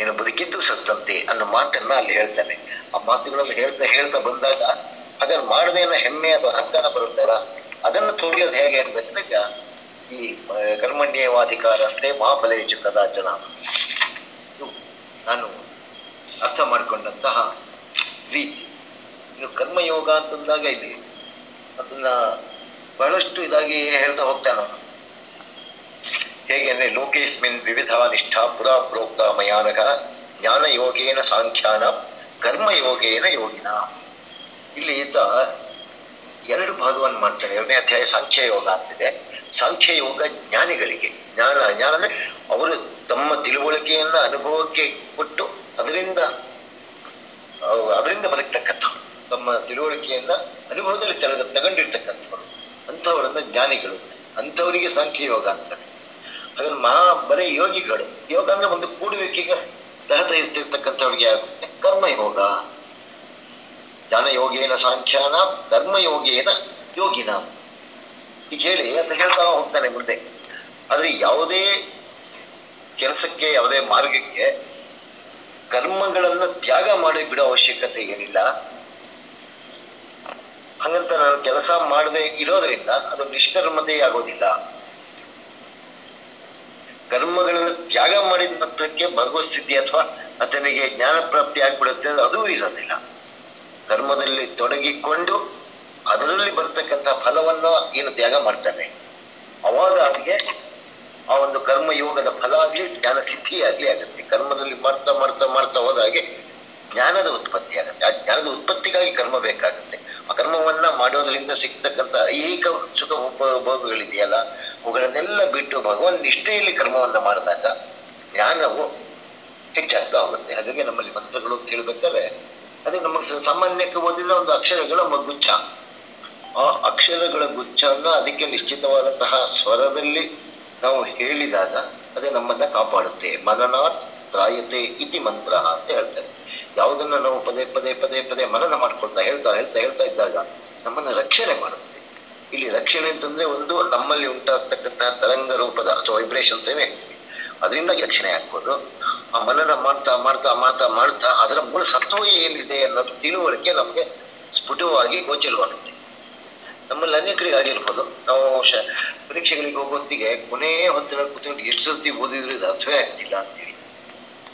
S5: ನೀನು ಬದುಕಿದ್ದು ಸತ್ತಂತೆ ಅನ್ನೋ ಮಾತನ್ನ ಅಲ್ಲಿ ಹೇಳ್ತಾನೆ. ಆ ಮಾತುಗಳನ್ನು ಹೇಳ್ತಾ ಹೇಳ್ತಾ ಬಂದಾಗ ಹಾಗಾದ್ರೆ ಮಾಡದೆ ಹೆಮ್ಮೆ ಅಥವಾ ಅಹಂಕಾರ ಬರುತ್ತಲ್ಲ, ಅದನ್ನು ತೋರಿಯೋದು ಹೇಗೆ ಅನ್ಬೇಕಾದಾಗ ಈ ಕರ್ಮಣ್ಯವಾಧಿಕಾರ ಕರ್ಮಣ್ಯೇವಾಧಿಕಾರ ಅಂತೆ ಮಹಾಫಲೇಶು ಕದಾಚನ. ಇದು ನಾನು ಅರ್ಥ ಮಾಡಿಕೊಂಡಂತಹ ರೀತಿ. ಇನ್ನು ಕರ್ಮಯೋಗ ಅಂತಂದಾಗ ಇಲ್ಲಿ ಅದನ್ನ ಬಹಳಷ್ಟು ಇದಾಗಿ ಹೇಳ್ತಾ ಹೋಗ್ತಾನೆ ಹೇಗೆ ಅಂದ್ರೆ ಲೋಕೇಸ್ಮಿನ್ ವಿವಿಧ ನಿಷ್ಠಾ ಪುರಾ ಪ್ರೋಕ್ತ ಮಯಾನಕ ಜ್ಞಾನ ಯೋಗೇನ ಸಾಂಖ್ಯಾನ ಕರ್ಮಯೋಗೇನ ಯೋಗಿನ. ಇಲ್ಲಿ ಈತ ಎರಡು ಭಾಗವನ್ನು ಮಾಡ್ತಾರೆ ಎರಡನೇ ಅಧ್ಯಾಯ ಸಾಂಖ್ಯ ಯೋಗ ಅಂತಿದೆ ಸಾಂಖ್ಯ ಯೋಗ ಜ್ಞಾನಿಗಳಿಗೆ. ಜ್ಞಾನ ಜ್ಞಾನ ಅಂದ್ರೆ ಅವರು ತಮ್ಮ ತಿಳುವಳಿಕೆಯನ್ನ ಅನುಭವಕ್ಕೆ ಕೊಟ್ಟು ಅದರಿಂದ ಅದರಿಂದ ಬದುಕ್ತಕ್ಕಂಥ ತಮ್ಮ ತಿಳುವಳಿಕೆಯನ್ನ ಅನುಭವದಲ್ಲಿ ತೆಗೆದು ತಗೊಂಡಿರ್ತಕ್ಕಂಥವ್ರು. ಅಂಥವರನ್ನ ಜ್ಞಾನಿಗಳು. ಅಂಥವರಿಗೆ ಸಾಂಖ್ಯ ಯೋಗ ಅಂತಾರೆ ಹಾಗಾದ್ರೆ ಮಹಾ ಬರೀ ಯೋಗಿಗಳು. ಯೋಗ ಅಂದ್ರೆ ಒಂದು ಕೂಡುವಿಕೆಗೆ ತಹತಹಿಸ್ತಿರ್ತಕ್ಕಂಥವ್ರಿಗೆ ಆಗುತ್ತೆ. ಜ್ಞಾನ ಯೋಗೇನ ಸಾಂಖ್ಯಾನ, ಕರ್ಮಯೋಗೇನ ಯೋಗಿನ. ಈಗ ಹೇಳಿ, ಅಂತ ಹೇಳ್ತಾ ಹೋಗ್ತಾನೆ ಮುಂದೆ. ಆದರೆ ಯಾವುದೇ ಕೆಲಸಕ್ಕೆ, ಯಾವುದೇ ಮಾರ್ಗಕ್ಕೆ ಕರ್ಮಗಳನ್ನು ತ್ಯಾಗ ಮಾಡಿ ಬಿಡೋ ಅವಶ್ಯಕತೆ ಏನಿಲ್ಲ. ಹಂಗಂತ ನಾನು ಕೆಲಸ ಮಾಡದೆ ಇರೋದ್ರಿಂದ ಅದು ನಿಷ್ಕರ್ಮತೆ ಆಗೋದಿಲ್ಲ ಕರ್ಮಗಳನ್ನು ತ್ಯಾಗ ಮಾಡಿದ ಮಾತ್ರಕ್ಕೆ ಭಗವತ್ ಸಿದ್ಧಿ ಅಥವಾ ಆತನಿಗೆ ಜ್ಞಾನ ಪ್ರಾಪ್ತಿ ಆಗ್ಬಿಡುತ್ತೆ ಅದೂ ಇರೋದಿಲ್ಲ. ಕರ್ಮದಲ್ಲಿ ತೊಡಗಿಕೊಂಡು ಅದರಲ್ಲಿ ಬರ್ತಕ್ಕಂಥ ಫಲವನ್ನ ಏನು ತ್ಯಾಗ ಮಾಡ್ತಾನೆ. ಅವಾಗ ಅವನಿಗೆ ಆ ಒಂದು ಕರ್ಮ ಯೋಗದ ಫಲ ಆಗ್ಲಿ, ಜ್ಞಾನ ಸಿದ್ಧಿ ಆಗ್ಲಿ ಆಗುತ್ತೆ. ಕರ್ಮದಲ್ಲಿ ಮಾಡ್ತಾ ಮಾಡ್ತಾ ಮಾಡ್ತಾ ಹೋದಾಗೆ ಜ್ಞಾನದ ಉತ್ಪತ್ತಿ ಆಗುತ್ತೆ. ಆ ಜ್ಞಾನದ ಉತ್ಪತ್ತಿಗಾಗಿ ಕರ್ಮ ಬೇಕಾಗುತ್ತೆ. ಆ ಕರ್ಮವನ್ನ ಮಾಡೋದ್ರಿಂದ ಸಿಗ್ತಕ್ಕಂಥ ಐಹಿಕ ಸುಖ ಉಪಭೋಗಗಳಿದೆಯಲ್ಲ ಅವುಗಳನ್ನೆಲ್ಲ ಬಿಟ್ಟು ಭಗವನ್ ನಿಷ್ಠೆಯಲ್ಲಿ ಕ್ರಮವನ್ನು ಮಾಡಿದಾಗ ಜ್ಞಾನವು ಹೆಚ್ಚಾಗ್ತಾ ಹೋಗುತ್ತೆ. ಹಾಗಾಗಿ ನಮ್ಮಲ್ಲಿ ಮಂತ್ರಗಳು ಅಂತ ಹೇಳ್ಬೇಕಾದ್ರೆ ಅದು ನಮಗೆ ಸಾಮಾನ್ಯಕ್ಕೆ ಓದಿದ್ರೆ ಒಂದು ಅಕ್ಷರಗಳ ಒಂದು ಗುಚ್ಛ ಆ ಅಕ್ಷರಗಳ ಗುಚ್ಛವನ್ನ ಅದಕ್ಕೆ ನಿಶ್ಚಿತವಾದಂತಹ ಸ್ವರದಲ್ಲಿ ನಾವು ಹೇಳಿದಾಗ ಅದು ನಮ್ಮನ್ನ ಕಾಪಾಡುತ್ತೆ. ಮನನಾಥ್ ತ್ರಾಯತೆ ಇತಿ ಮಂತ್ರ ಅಂತ ಹೇಳ್ತಾರೆ. ಯಾವುದನ್ನ ನಾವು ಪದೇ ಪದೇ ಪದೇ ಪದೇ ಮನನ ಮಾಡ್ಕೊಳ್ತಾ ಹೇಳ್ತಾ ಹೇಳ್ತಾ ಹೇಳ್ತಾ ಇದ್ದಾಗ ನಮ್ಮನ್ನ ರಕ್ಷಣೆ ಮಾಡುತ್ತೆ. ಇಲ್ಲಿ ರಕ್ಷಣೆ ಅಂತಂದ್ರೆ ಒಂದು ನಮ್ಮಲ್ಲಿ ಉಂಟಾಗ್ತಕ್ಕಂತಹ ತರಂಗ ರೂಪದ ಅಥವಾ ವೈಬ್ರೇಷನ್ಸ್ ಏನ್ ಹೇಳ್ತೀವಿ. ಅದರಿಂದ ರಕ್ಷಣೆ ಆಗ್ಬೋದು. ಆ ಮನನ ಮಾಡ್ತಾ ಮಾಡ್ತಾ ಮಾಡ್ತಾ ಮಾಡ್ತಾ ಅದರ ಮೂಲ ಸತ್ವ ಏನಿದೆ ಅನ್ನೋದು ತಿಳುವಳಿಕೆ ನಮಗೆ ಸ್ಫುಟವಾಗಿ ಗೋಚರವಾಗುತ್ತೆ. ನಮ್ಮಲ್ಲಿ ಅನೇಕರಿಗೆ ಆಗಿರ್ಬೋದು. ನಾವು ಪರೀಕ್ಷೆಗಳಿಗೆ ಹೋಗೋತ್ತಿಗೆ ಕೊನೆಯ ಕೊನೆ ಹೊತ್ತಿನಲ್ಲಿ ಕೂತ್ಕೊಂಡು ಎಷ್ಟು ಸರ್ತಿ ಓದಿದ್ರು ಇದು ಅರ್ಥವೇ ಆಗ್ತಿಲ್ಲ ಅಂತೀವಿ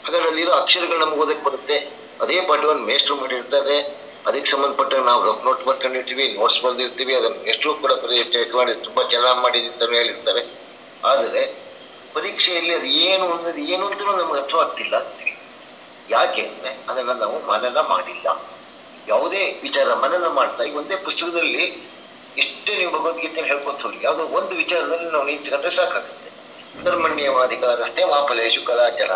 S5: ಹಾಗಾದ್ರೆ ಅಲ್ಲಿರೋ ಅಕ್ಷರಗಳು ನಮ್ಗೆ ಓದಕ್ ಬರುತ್ತೆ. ಅದೇ ಪಾಠವನ್ನು ಮೇಷ್ಟ್ರು ಮಾಡಿರ್ತಾರೆ. ಅದಕ್ಕೆ ಸಂಬಂಧಪಟ್ಟ ನಾವು ರಫ್ ನೋಟ್ ಬರ್ಕೊಂಡಿರ್ತೀವಿ ನೋಟ್ಸ್ ಬರೆದಿರ್ತೀವಿ, ಅದನ್ನು ಎಷ್ಟೋ ಕೂಡ ಚೆಕ್ ಮಾಡಿ, ತುಂಬಾ ಚೆನ್ನಾಗಿ ಮಾಡಿದ್ದೀನಿ ಅಂತ ಹೇಳಿರ್ತಾರೆ. ಆದರೆ ಪರೀಕ್ಷೆಯಲ್ಲಿ ಅದು ಏನು ಅನ್ನೋದು ಏನು ಅಂತಲೂ ನಮ್ಗೆ ಅರ್ಥವಾಗ್ತಿಲ್ಲ. ಅಂತೀವಿ ಯಾಕೆ ಅಂದರೆ ಅದನ್ನು ನಾವು ಮನನ ಮಾಡಿಲ್ಲ. ಯಾವುದೇ ವಿಚಾರ ಮನನ ಮಾಡ್ತಾ ಈಗ ಒಂದೇ ಪುಸ್ತಕದಲ್ಲಿ ಎಷ್ಟೇ ನೀವು ಭಗವದ್ಗೀತೆ ಹೇಳ್ಕೊತ ಹೋಗಿ, ಯಾವುದೋ ಒಂದು ವಿಚಾರದಲ್ಲಿ ನಾವು ನಿಂತ್ಕೊಂಡ್ರೆ ಸಾಕಾಗುತ್ತೆ. ಕರ್ಮಣ್ಯವಾಧಿಕಾರಸ್ಥೆ ಮಾಫಲೇಶು ಕದಾಚಾರ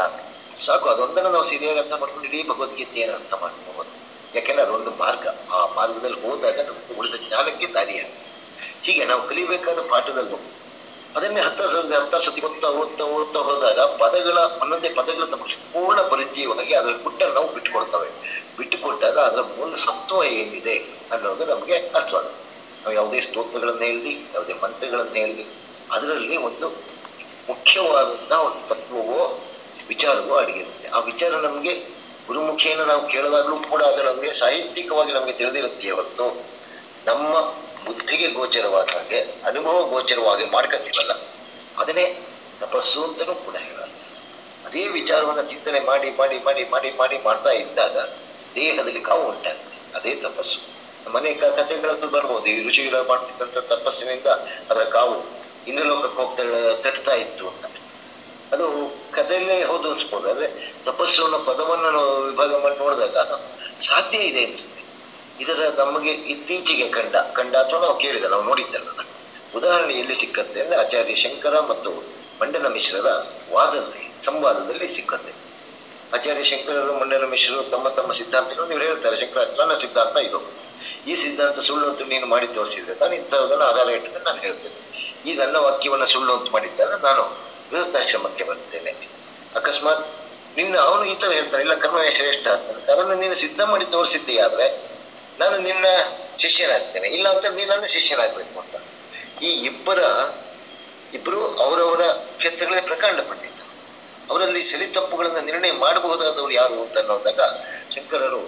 S5: ಸಾಕು, ಅದೊಂದನ್ನು ನಾವು ಸರಿಯಾಗಿ ಅರ್ಥ ಮಾಡ್ಕೊಂಡು ಇಡೀ ಭಗವದ್ಗೀತೆಯನ್ನು ಅರ್ಥ ಮಾಡ್ಕೋಬಹುದು ಯಾಕೆಂದ್ರೆ ಅದೊಂದು ಮಾರ್ಗ. ಆ ಮಾರ್ಗದಲ್ಲಿ ಹೋದಾಗ ನಮಗೆ ಉಳಿದ ಜ್ಞಾನಕ್ಕೆ ದಾರಿಯಾಗುತ್ತೆ ಹೀಗೆ ನಾವು ಕಲಿಬೇಕಾದ ಪಾಠದಲ್ಲೂ ಅದನ್ನೇ ಹತ್ತ ಸತಿ ಹತ್ತ ಸತಿ ಓದ್ತಾ ಓದ್ತಾ ಓದ್ತಾ ಹೋದಾಗ ಪದಗಳ ಒಂದೊಂದೇ ಪದಗಳ ತಮ್ಮ ಸಂಪೂರ್ಣ ಪರಿಚಯವಾಗಿ ಅದರ ಗುಟ್ಟನ್ನು ನಾವು ಬಿಟ್ಟುಕೊಡ್ತವೆ. ಬಿಟ್ಟುಕೊಟ್ಟಾಗ ಅದರ ಮೂಲ ಸತ್ವ ಏನಿದೆ ಅನ್ನೋದು ನಮಗೆ ಅರ್ಥವಾಗುತ್ತೆ. ನಾವು ಯಾವುದೇ ಸ್ತೋತ್ರಗಳನ್ನ ಹೇಳಿ ಯಾವುದೇ ಮಂತ್ರಗಳನ್ನ ಹೇಳಿ ಅದರಲ್ಲಿ ಒಂದು ಮುಖ್ಯವಾದಂತಹ ಒಂದು ತತ್ವವೋ ವಿಚಾರವೋ ಅಡಗಿರುತ್ತೆ. ಆ ವಿಚಾರ ನಮಗೆ ಗುರುಮುಖೇನ ನಾವು ಕೇಳುವಾಗಲೂ ಕೂಡ ಅದು ನಮಗೆ ಸಾಹಿತ್ಯಿಕವಾಗಿ ನಮಗೆ ತಿಳಿದಿರುತ್ತೆ ಹೊರತು ನಮ್ಮ ಬುದ್ಧಿಗೆ ಗೋಚರವಾದ ಹಾಗೆ, ಅನುಭವ ಗೋಚರವಾಗಿ ಮಾಡ್ಕೊತೀವಲ್ಲ ಅದನ್ನೇ ತಪಸ್ಸು ಅಂತಲೂ ಕೂಡ ಹೇಳಲ್ಲ. ಅದೇ ವಿಚಾರವನ್ನು ಚಿಂತನೆ ಮಾಡಿ ಮಾಡಿ ಮಾಡಿ ಮಾಡಿ ಮಾಡಿ ಮಾಡ್ತಾ ಇದ್ದಾಗ ದೇಹದಲ್ಲಿ ಕಾವು ಉಂಟಾಗುತ್ತೆ. ಅದೇ ತಪಸ್ಸು. ಮನೆ ಕಥೆಗಳಲ್ಲೂ ಬರ್ಬೋದು. ಈ ಋಷಿಗಳು ಮಾಡ್ತಿದ್ದಂಥ ತಪಸ್ಸಿನಿಂದ ಅದರ ಕಾವು ಇಂದ್ರಲೋಕಕ್ಕೆ ಹೋಗ್ತಾ, ತಟ್ತಾ ಇತ್ತು ಅಂತ. ಅದು ಕಥೆಯಲ್ಲೇ ಹೌದು ಅನ್ಸ್ಬೋದು. ತಪಸ್ಸು ಅನ್ನೋ ಪದವನ್ನು ನಾವು ವಿಭಾಗ ಮಾಡಿ ನೋಡಿದಾಗ ಸಾಧ್ಯ ಇದೆ ಅನ್ಸುತ್ತೆ. ಇದರ ನಮಗೆ ಇತ್ತೀಚೆಗೆ ಕಂಡ ಕಂಡ ಅಥವಾ ನಾವು ಕೇಳಿದ, ನಾವು ನೋಡಿದ್ದಲ್ಲ. ಉದಾಹರಣೆ ಎಲ್ಲಿ ಸಿಕ್ಕತ್ತೆ ಅಂದ್ರೆ ಆಚಾರ್ಯ ಶಂಕರ ಮತ್ತು ಮಂಡನ ಮಿಶ್ರರ ವಾದದಲ್ಲಿ, ಸಂವಾದದಲ್ಲಿ ಸಿಕ್ಕತ್ತೆ ಆಚಾರ್ಯ ಶಂಕರರು, ಮಂಡನ ಮಿಶ್ರರು ತಮ್ಮ ತಮ್ಮ ಸಿದ್ಧಾಂತಗಳನ್ನು ಇವರು ಹೇಳ್ತಾರೆ, ಶಂಕರ ನನ್ನ ಸಿದ್ಧಾಂತ ಇದು. ಈ ಸಿದ್ಧಾಂತ ಸುಳ್ಳು ಅಂತ ನೀನು ಮಾಡಿ ತೋರಿಸಿದ್ರೆ ನಾನು ಇಂಥದನ್ನು ಆಧಾರ ಇಟ್ಕೊಂಡು ನಾನು ಹೇಳ್ತೇನೆ. ಈ ನನ್ನ ವಾಕ್ಯವನ್ನು ಸುಳ್ಳು ಅಂತ ಮಾಡಿದ್ದಾಗ ನಾನು ಗೃಹಸ್ಥಾಶ್ರಮಕ್ಕೆ ಬರ್ತೇನೆ. ಅಕಸ್ಮಾತ್ ನಿನ್ನ ಅವನು ಈ ತರ ಹೇಳ್ತಾನೆ, ಇಲ್ಲ ಕರ್ಮವೇ ಶ್ರೇಷ್ಠ ಅಂತ ಅದನ್ನು ನೀನು ಸಿದ್ಧ ಮಾಡಿ ತೋರಿಸಿದ್ದೀಯಾದ್ರೆ ನಾನು ನಿನ್ನ ಶಿಷ್ಯನಾಗ್ತೇನೆ, ಇಲ್ಲ ಅಂತ ನೀನು ನನ್ನ ಶಿಷ್ಯನಾಗ್ಬೇಕು ಅಂತ. ಈ ಇಬ್ಬರ ಇಬ್ಬರು ಅವರವರ ಕ್ಷೇತ್ರಗಳಲ್ಲಿ ಪ್ರಕಾಂಡ ಪಂಡಿತರು ಅವರಲ್ಲಿ ಸರಿ ತಪ್ಪುಗಳನ್ನು ನಿರ್ಣಯ ಮಾಡಬಹುದಾದವರು ಯಾರು ಅಂತ ಅನ್ನೋದಾಗ ಶಂಕರರು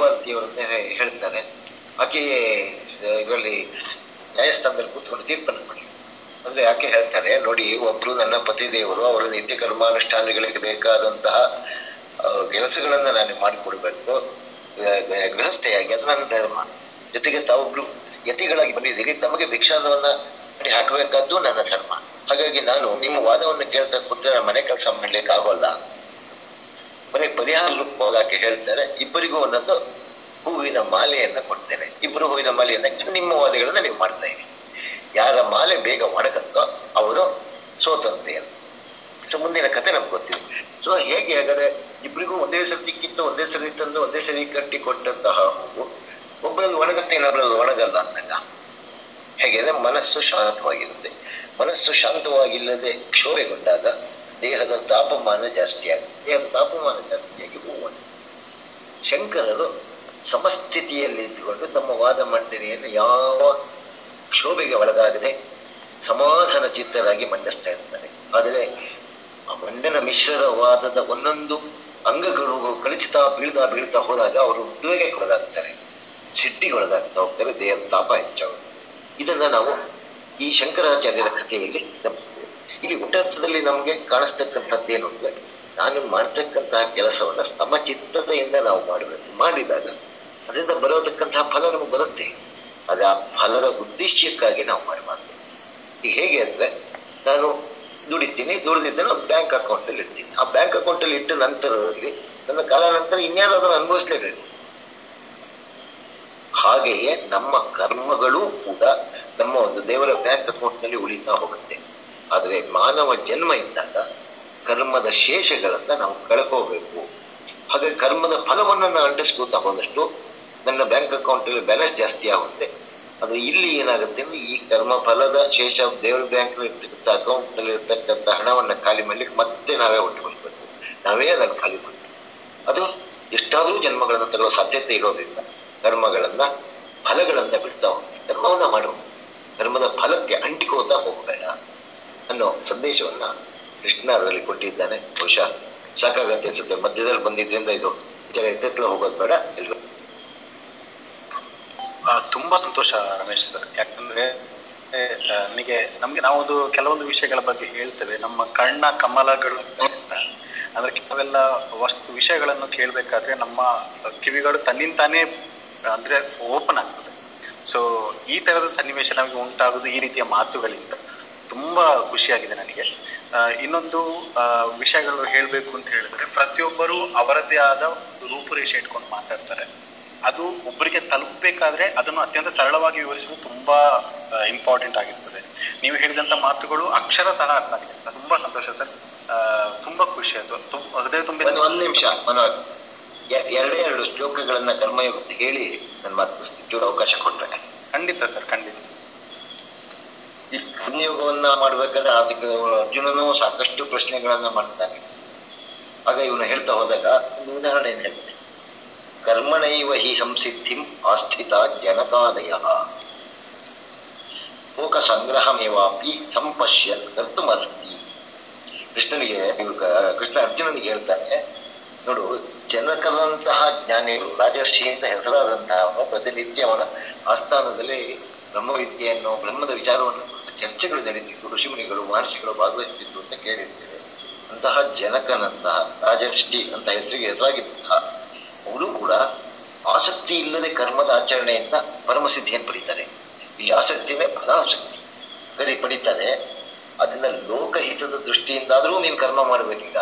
S5: ಭಾರತಿಯವರನ್ನೇ ಹೇಳ್ತಾರೆ. ಆಕೆಯೇ, ಇದರಲ್ಲಿ ನ್ಯಾಯಸ್ಥಾನದಲ್ಲಿ ಕೂತ್ಕೊಂಡು ತೀರ್ಪನ್ನು ಅಂದ್ರೆ ಯಾಕೆ ಹೇಳ್ತಾರೆ? ನೋಡಿ, ಒಬ್ರು ನನ್ನ ಪತಿ ದೇವರು ಅವರ ನಿತ್ಯ ಕರ್ಮಾನುಷ್ಠಾನಗಳಿಗೆ ಬೇಕಾದಂತಹ ಕೆಲಸಗಳನ್ನ ನಾನು ಮಾಡಿಕೊಡ್ಬೇಕು. ಗೃಹಸ್ಥೆಯಾಗಿ, ಅದು ನನ್ನ ಧರ್ಮ. ಜೊತೆಗೆ ತಾವೊಬ್ರು ಯತಿಗಳಾಗಿ ಬಂದಿದ್ದೀರಿ, ತಮಗೆ ಭಿಕ್ಷಾದವನ್ನ ಮಾಡಿ ಹಾಕಬೇಕಾದ್ದು ನನ್ನ ಧರ್ಮ. ಹಾಗಾಗಿ ನಾನು ನಿಮ್ಮ ವಾದವನ್ನು ಕೇಳ್ತಾ ಕೂತ್ರೆ ನಾನು ಮನೆ ಕೆಲಸ ಮಾಡ್ಲಿಕ್ಕೆ ಆಗೋಲ್ಲ ಮನೆ ಪರಿಹಾರ ರೂಪವಾಗಿ ಹೇಳ್ತಾರೆ, ಇಬ್ಬರಿಗೂ ಒಂದೊಂದು ಹೂವಿನ ಮಾಲೆಯನ್ನ ಕೊಡ್ತೇನೆ. ಇಬ್ಬರು ಹೂವಿನ ಮಾಲೆಯನ್ನ ನಿಮ್ಮ ವಾದಗಳನ್ನ ನೀವು ಮಾಡ್ತಾ ಯಾರ ಮಾಲೆ ಬೇಗ ಒಣಗತ್ತೋ ಅವರು ಸೋತಂತೆ ಸೊ ಮುಂದಿನ ಕತೆ ನಮ್ಗೆ ಗೊತ್ತಿದೆ. ಸೊ ಹೇಗೆ ಹಾಗಾದ್ರೆ ಇಬ್ಬರಿಗೂ ಒಂದೇ ಸರಿ ಸಿಕ್ಕಿತ್ತು, ಒಂದೇ ಸರಿ ತಂದು, ಒಂದೇ ಸರಿ ಕಟ್ಟಿ ಕೊಟ್ಟಂತಹ ಹೂವು ಒಬ್ಬರಲ್ಲಿ ಒಣಗತ್ತೆ, ಇನ್ನೊಬ್ಬರಲ್ಲಿ ಒಣಗಲ್ಲ ಅಂದಾಗ ಹೇಗೆ ಅಂದ್ರೆ ಮನಸ್ಸು ಶಾಂತವಾಗಿರುತ್ತೆ. ಮನಸ್ಸು ಶಾಂತವಾಗಿಲ್ಲದೆ ಕ್ಷೋಭೆಗೊಂಡಾಗ ದೇಹದ ತಾಪಮಾನ ಜಾಸ್ತಿ ಆಗುತ್ತೆ ದೇಹದ ತಾಪಮಾನ ಜಾಸ್ತಿಯಾಗಿ ಹೂವು. ಶಂಕರರು ಸಮಸ್ಥಿತಿಯಲ್ಲಿ ಇದ್ದುಕೊಂಡು ತಮ್ಮ ವಾದ ಮಂಡನೆಯನ್ನು ಯಾವ ಕ್ಷೋಭೆಗೆ ಒಳಗಾಗದೆ ಸಮಾಧಾನ ಚಿತ್ತರಾಗಿ ಮಂಡಿಸ್ತಾ ಇರ್ತಾರೆ. ಆದರೆ ಆ ಮಂಡನ ಮಿಶ್ರವಾದದ ಒಂದೊಂದು ಅಂಗಗಳು ಕಳಿತಾ ಬೀಳ್ತಾ ಬೀಳ್ತಾ ಹೋದಾಗ ಅವರು ಉದ್ವೇಗಕ್ಕೆ ಒಳಗಾಗ್ತಾರೆ. ಸಿಟ್ಟಿಗೊಳಗಾಗ್ತಾ ಹೋಗ್ತಾರೆ. ದೇಹದ ತಾಪ ಹೆಚ್ಚಾಗುತ್ತೆ. ಇದನ್ನ ನಾವು ಈ ಶಂಕರಾಚಾರ್ಯರ ಕಥೆಯಲ್ಲಿ ಗಮನಿಸ್ತೇವೆ ಇಲ್ಲಿ ಒಟ್ಟರ್ಥದಲ್ಲಿ ನಮಗೆ ಏನು ಅಂದ್ರೆ ನಾನು ಮಾಡ್ತಕ್ಕಂತಹ ಕೆಲಸವನ್ನ ಸಮಚಿತ್ತತೆಯಿಂದ ನಾವು ಮಾಡಬೇಕು ಮಾಡಿದಾಗ ಅದರಿಂದ ಬರೋತಕ್ಕಂತಹ ಫಲ ನಮಗೆ ಬರುತ್ತೆ. ಆದ್ರೆ ಆ ಫಲದ ಉದ್ದೇಶಕ್ಕಾಗಿ ನಾವು ಮಾಡಬಾರ್ದು. ಈಗ ಹೇಗೆ ಅಂದ್ರೆ, ನಾನು ದುಡಿತೀನಿ, ದುಡಿದಿದ್ದನ್ನು ಬ್ಯಾಂಕ್ ಅಕೌಂಟ್ ಅಲ್ಲಿ ಇಡ್ತೀನಿ. ಆ ಬ್ಯಾಂಕ್ ಅಕೌಂಟ್ ಅಲ್ಲಿ ಇಟ್ಟ ನಂತರದಲ್ಲಿ ನನ್ನ ಕಾಲಾನಂತರ ಇನ್ಯಾರು ಅದನ್ನು ಅನುಭವಿಸ್ಲೇಬೇಕು. ಹಾಗೆಯೇ ನಮ್ಮ ಕರ್ಮಗಳು ಕೂಡ ನಮ್ಮ ಒಂದು ದೇವರ ಬ್ಯಾಂಕ್ ಅಕೌಂಟ್ನಲ್ಲಿ ಉಳಿತಾ ಹೋಗುತ್ತೆ. ಆದರೆ ಮಾನವ ಜನ್ಮ ಇದ್ದಾಗ ಕರ್ಮದ ಶೇಷಗಳನ್ನ ನಾವು ಕಳ್ಕೋಬೇಕು ಹಾಗೆ ಕರ್ಮದ ಫಲವನ್ನು ನಾನು ಅಂಟಿಸ್ಕೋತಾ ಹೋದಷ್ಟು ನನ್ನ ಬ್ಯಾಂಕ್ ಅಕೌಂಟ್ ಅಲ್ಲಿ ಬ್ಯಾಲೆನ್ಸ್ ಜಾಸ್ತಿ ಆಗುತ್ತೆ. ಆದ್ರೆ ಇಲ್ಲಿ ಏನಾಗುತ್ತೆ ಅಂದ್ರೆ ಈ ಕರ್ಮ ಫಲದ ಶೇಷ ದೇವರ ಬ್ಯಾಂಕ್ ಇರ್ತಕ್ಕಂಥ ಅಕೌಂಟ್ನಲ್ಲಿ ಇರ್ತಕ್ಕಂಥ ಹಣವನ್ನ ಖಾಲಿ ಮಾಡ್ಲಿಕ್ಕೆ ಮತ್ತೆ ನಾವೇ ಒಟ್ಟುಕೊಳ್ಬೇಕು ನಾವೇ ಅದನ್ನು ಖಾಲಿ ಮಾಡಬೇಕು. ಅದು ಎಷ್ಟಾದ್ರೂ ಜನ್ಮಗಳನ್ನು ತಗೊಳ್ಳೋ ಸಾಧ್ಯತೆ ಇರೋದ್ರಿಂದ ಕರ್ಮಗಳನ್ನ ಫಲಗಳನ್ನು ಬಿಡ್ತಾ ಹೋಗಿ ಕರ್ಮವನ್ನ ಮಾಡು ಕರ್ಮದ ಫಲಕ್ಕೆ ಅಂಟಿಕೋತಾ ಹೋಗಬೇಡ ಅನ್ನೋ ಸಂದೇಶವನ್ನ ಕೃಷ್ಣ ಅದರಲ್ಲಿ ಕೊಟ್ಟಿದ್ದಾನೆ. ಬಹುಶಃ ಸಾಕಾಗತ್ತೆ ಅನ್ಸುತ್ತೆ. ಮಧ್ಯದಲ್ಲಿ ಬಂದಿದ್ದರಿಂದ ಇದು ಎತ್ತೆತ್ತಲ ಹೋಗೋದು ಬೇಡ. ಎಲ್ರು
S4: ಆ, ತುಂಬಾ ಸಂತೋಷ ರಮೇಶ್ ಸರ್. ಯಾಕಂದ್ರೆ ನಮಗೆ, ನಮ್ಗೆ ನಾವೊಂದು ಕೆಲವೊಂದು ವಿಷಯಗಳ ಬಗ್ಗೆ ಹೇಳ್ತೇವೆ. ನಮ್ಮ ಕಣ್ಣ ಕಮಲಗಳು ಅಂತ. ಅಂದ್ರೆ ಕೆಲವೆಲ್ಲ ವಸ್ತು ವಿಷಯಗಳನ್ನು ಕೇಳ್ಬೇಕಾದ್ರೆ ನಮ್ಮ ಕಿವಿಗಳು ತನ್ನಿಂತಾನೇ ಅಂದ್ರೆ ಓಪನ್ ಆಗ್ತದೆ. ಸೊ ಈ ತರದ ಸನ್ನಿವೇಶ ನಮಗೆ ಉಂಟಾಗುದು ಈ ರೀತಿಯ ಮಾತುಗಳಿಂದ. ತುಂಬಾ ಖುಷಿಯಾಗಿದೆ ನನಗೆ. ಇನ್ನೊಂದು ವಿಷಯಗಳು ಹೇಳ್ಬೇಕು ಅಂತ ಹೇಳಿದ್ರೆ, ಪ್ರತಿಯೊಬ್ಬರು ಅವರದ್ದೇ ಆದ ರೂಪುರೇಷೆ ಇಟ್ಕೊಂಡು ಮಾತಾಡ್ತಾರೆ. ಅದು ಒಬ್ಬರಿಗೆ ತಲುಪಬೇಕಾದ್ರೆ ಅದನ್ನು ಅತ್ಯಂತ ಸರಳವಾಗಿ ವಿವರಿಸುವುದು ತುಂಬಾ ಇಂಪಾರ್ಟೆಂಟ್ ಆಗಿರ್ತದೆ. ನೀವು ಹೇಳಿದಂತ ಮಾತುಗಳು ಅಕ್ಷರ ಸಹ ಅರ್ಥ ಆಗಿದೆ. ತುಂಬಾ ಸಂತೋಷ ಸರ್. ತುಂಬಾ ಖುಷಿ ಆಯ್ತು. ಹೃದಯ ತುಂಬಿದ
S5: ಒಂದು ಒಂದ್ ನಿಮಿಷ ಮನೋಜ್ ಎರಡೇ ಎರಡು ಶ್ಲೋಕಗಳನ್ನ ಕರ್ಮಯೋಗ ಹೇಳಿ ನನ್ನ ಮಾತು ಚೂರು ಅವಕಾಶ ಕೊಟ್ರೆ.
S4: ಖಂಡಿತ ಸರ್ ಖಂಡಿತ.
S5: ಈ ಕರ್ಮಯೋಗವನ್ನ ಮಾಡ್ಬೇಕಾದ್ರೆ ಅದಕ್ಕೆ ಅರ್ಜುನನು ಸಾಕಷ್ಟು ಪ್ರಶ್ನೆಗಳನ್ನ ಮಾಡ್ತಾನೆ. ಆಗ ಇವನು ಹೇಳ್ತಾ ಹೋದಾಗ ಒಂದು ಉದಾಹರಣೆ ಹೇಳ್ತಾನೆ. ಕರ್ಮಣೈವ ಹಿ ಸಂಸಿದ್ಧಿಂ ಆಸ್ಥಿತ ಜನಕಾದಯ ಭೋಗ ಸಂಗ್ರಹಮೇವಾಪಿ ಸಂಪಶ್ಯನ್ ಕರ್ತುಮರ್ಹತಿ ಕೃಷ್ಣನಿಗೆ ಕೃಷ್ಣ ಅರ್ಜುನನಿಗೆ ಹೇಳ್ತಾನೆ, ನೋಡು, ಜನಕದಂತಹ ಜ್ಞಾನಿಗಳು, ರಾಜರ್ಷಿ ಅಂತ ಹೆಸರಾದಂತಹ ಪ್ರತಿನಿತ್ಯ ಅವನ ಆಸ್ಥಾನದಲ್ಲಿ ಬ್ರಹ್ಮವಿದ್ಯೆಯನ್ನು, ಬ್ರಹ್ಮದ ವಿಚಾರವನ್ನು ಚರ್ಚೆಗಳು ನಡೀತಿತ್ತು, ಋಷಿಮುನಿಗಳು, ಮಹರ್ಷಿಗಳು ಭಾಗವಹಿಸ್ತಿದ್ರು ಅಂತ ಕೇಳಿರ್ತೇವೆ. ಅಂತಹ ಜನಕನಂತಹ ರಾಜರ್ಷಿ ಅಂತ ಹೆಸರಿಗೆ ಹೆಸರಾಗಿದ್ದಂತಹ ಅವರು ಕೂಡ ಆಸಕ್ತಿ ಇಲ್ಲದೆ ಕರ್ಮದ ಆಚರಣೆಯಿಂದ ಪರಮಸಿದ್ಧಿಯನ್ನು ಪಡಿತಾರೆ. ಈ ಆಸಕ್ತಿನೇ ಫಲಾಸಕ್ತಿ ಕರಿ ಪಡಿತಾರೆ. ಅದನ್ನ ಲೋಕಹಿತದ ದೃಷ್ಟಿಯಿಂದಾದರೂ ನೀನು ಕರ್ಮ ಮಾಡ್ಬೇಕೀಗ.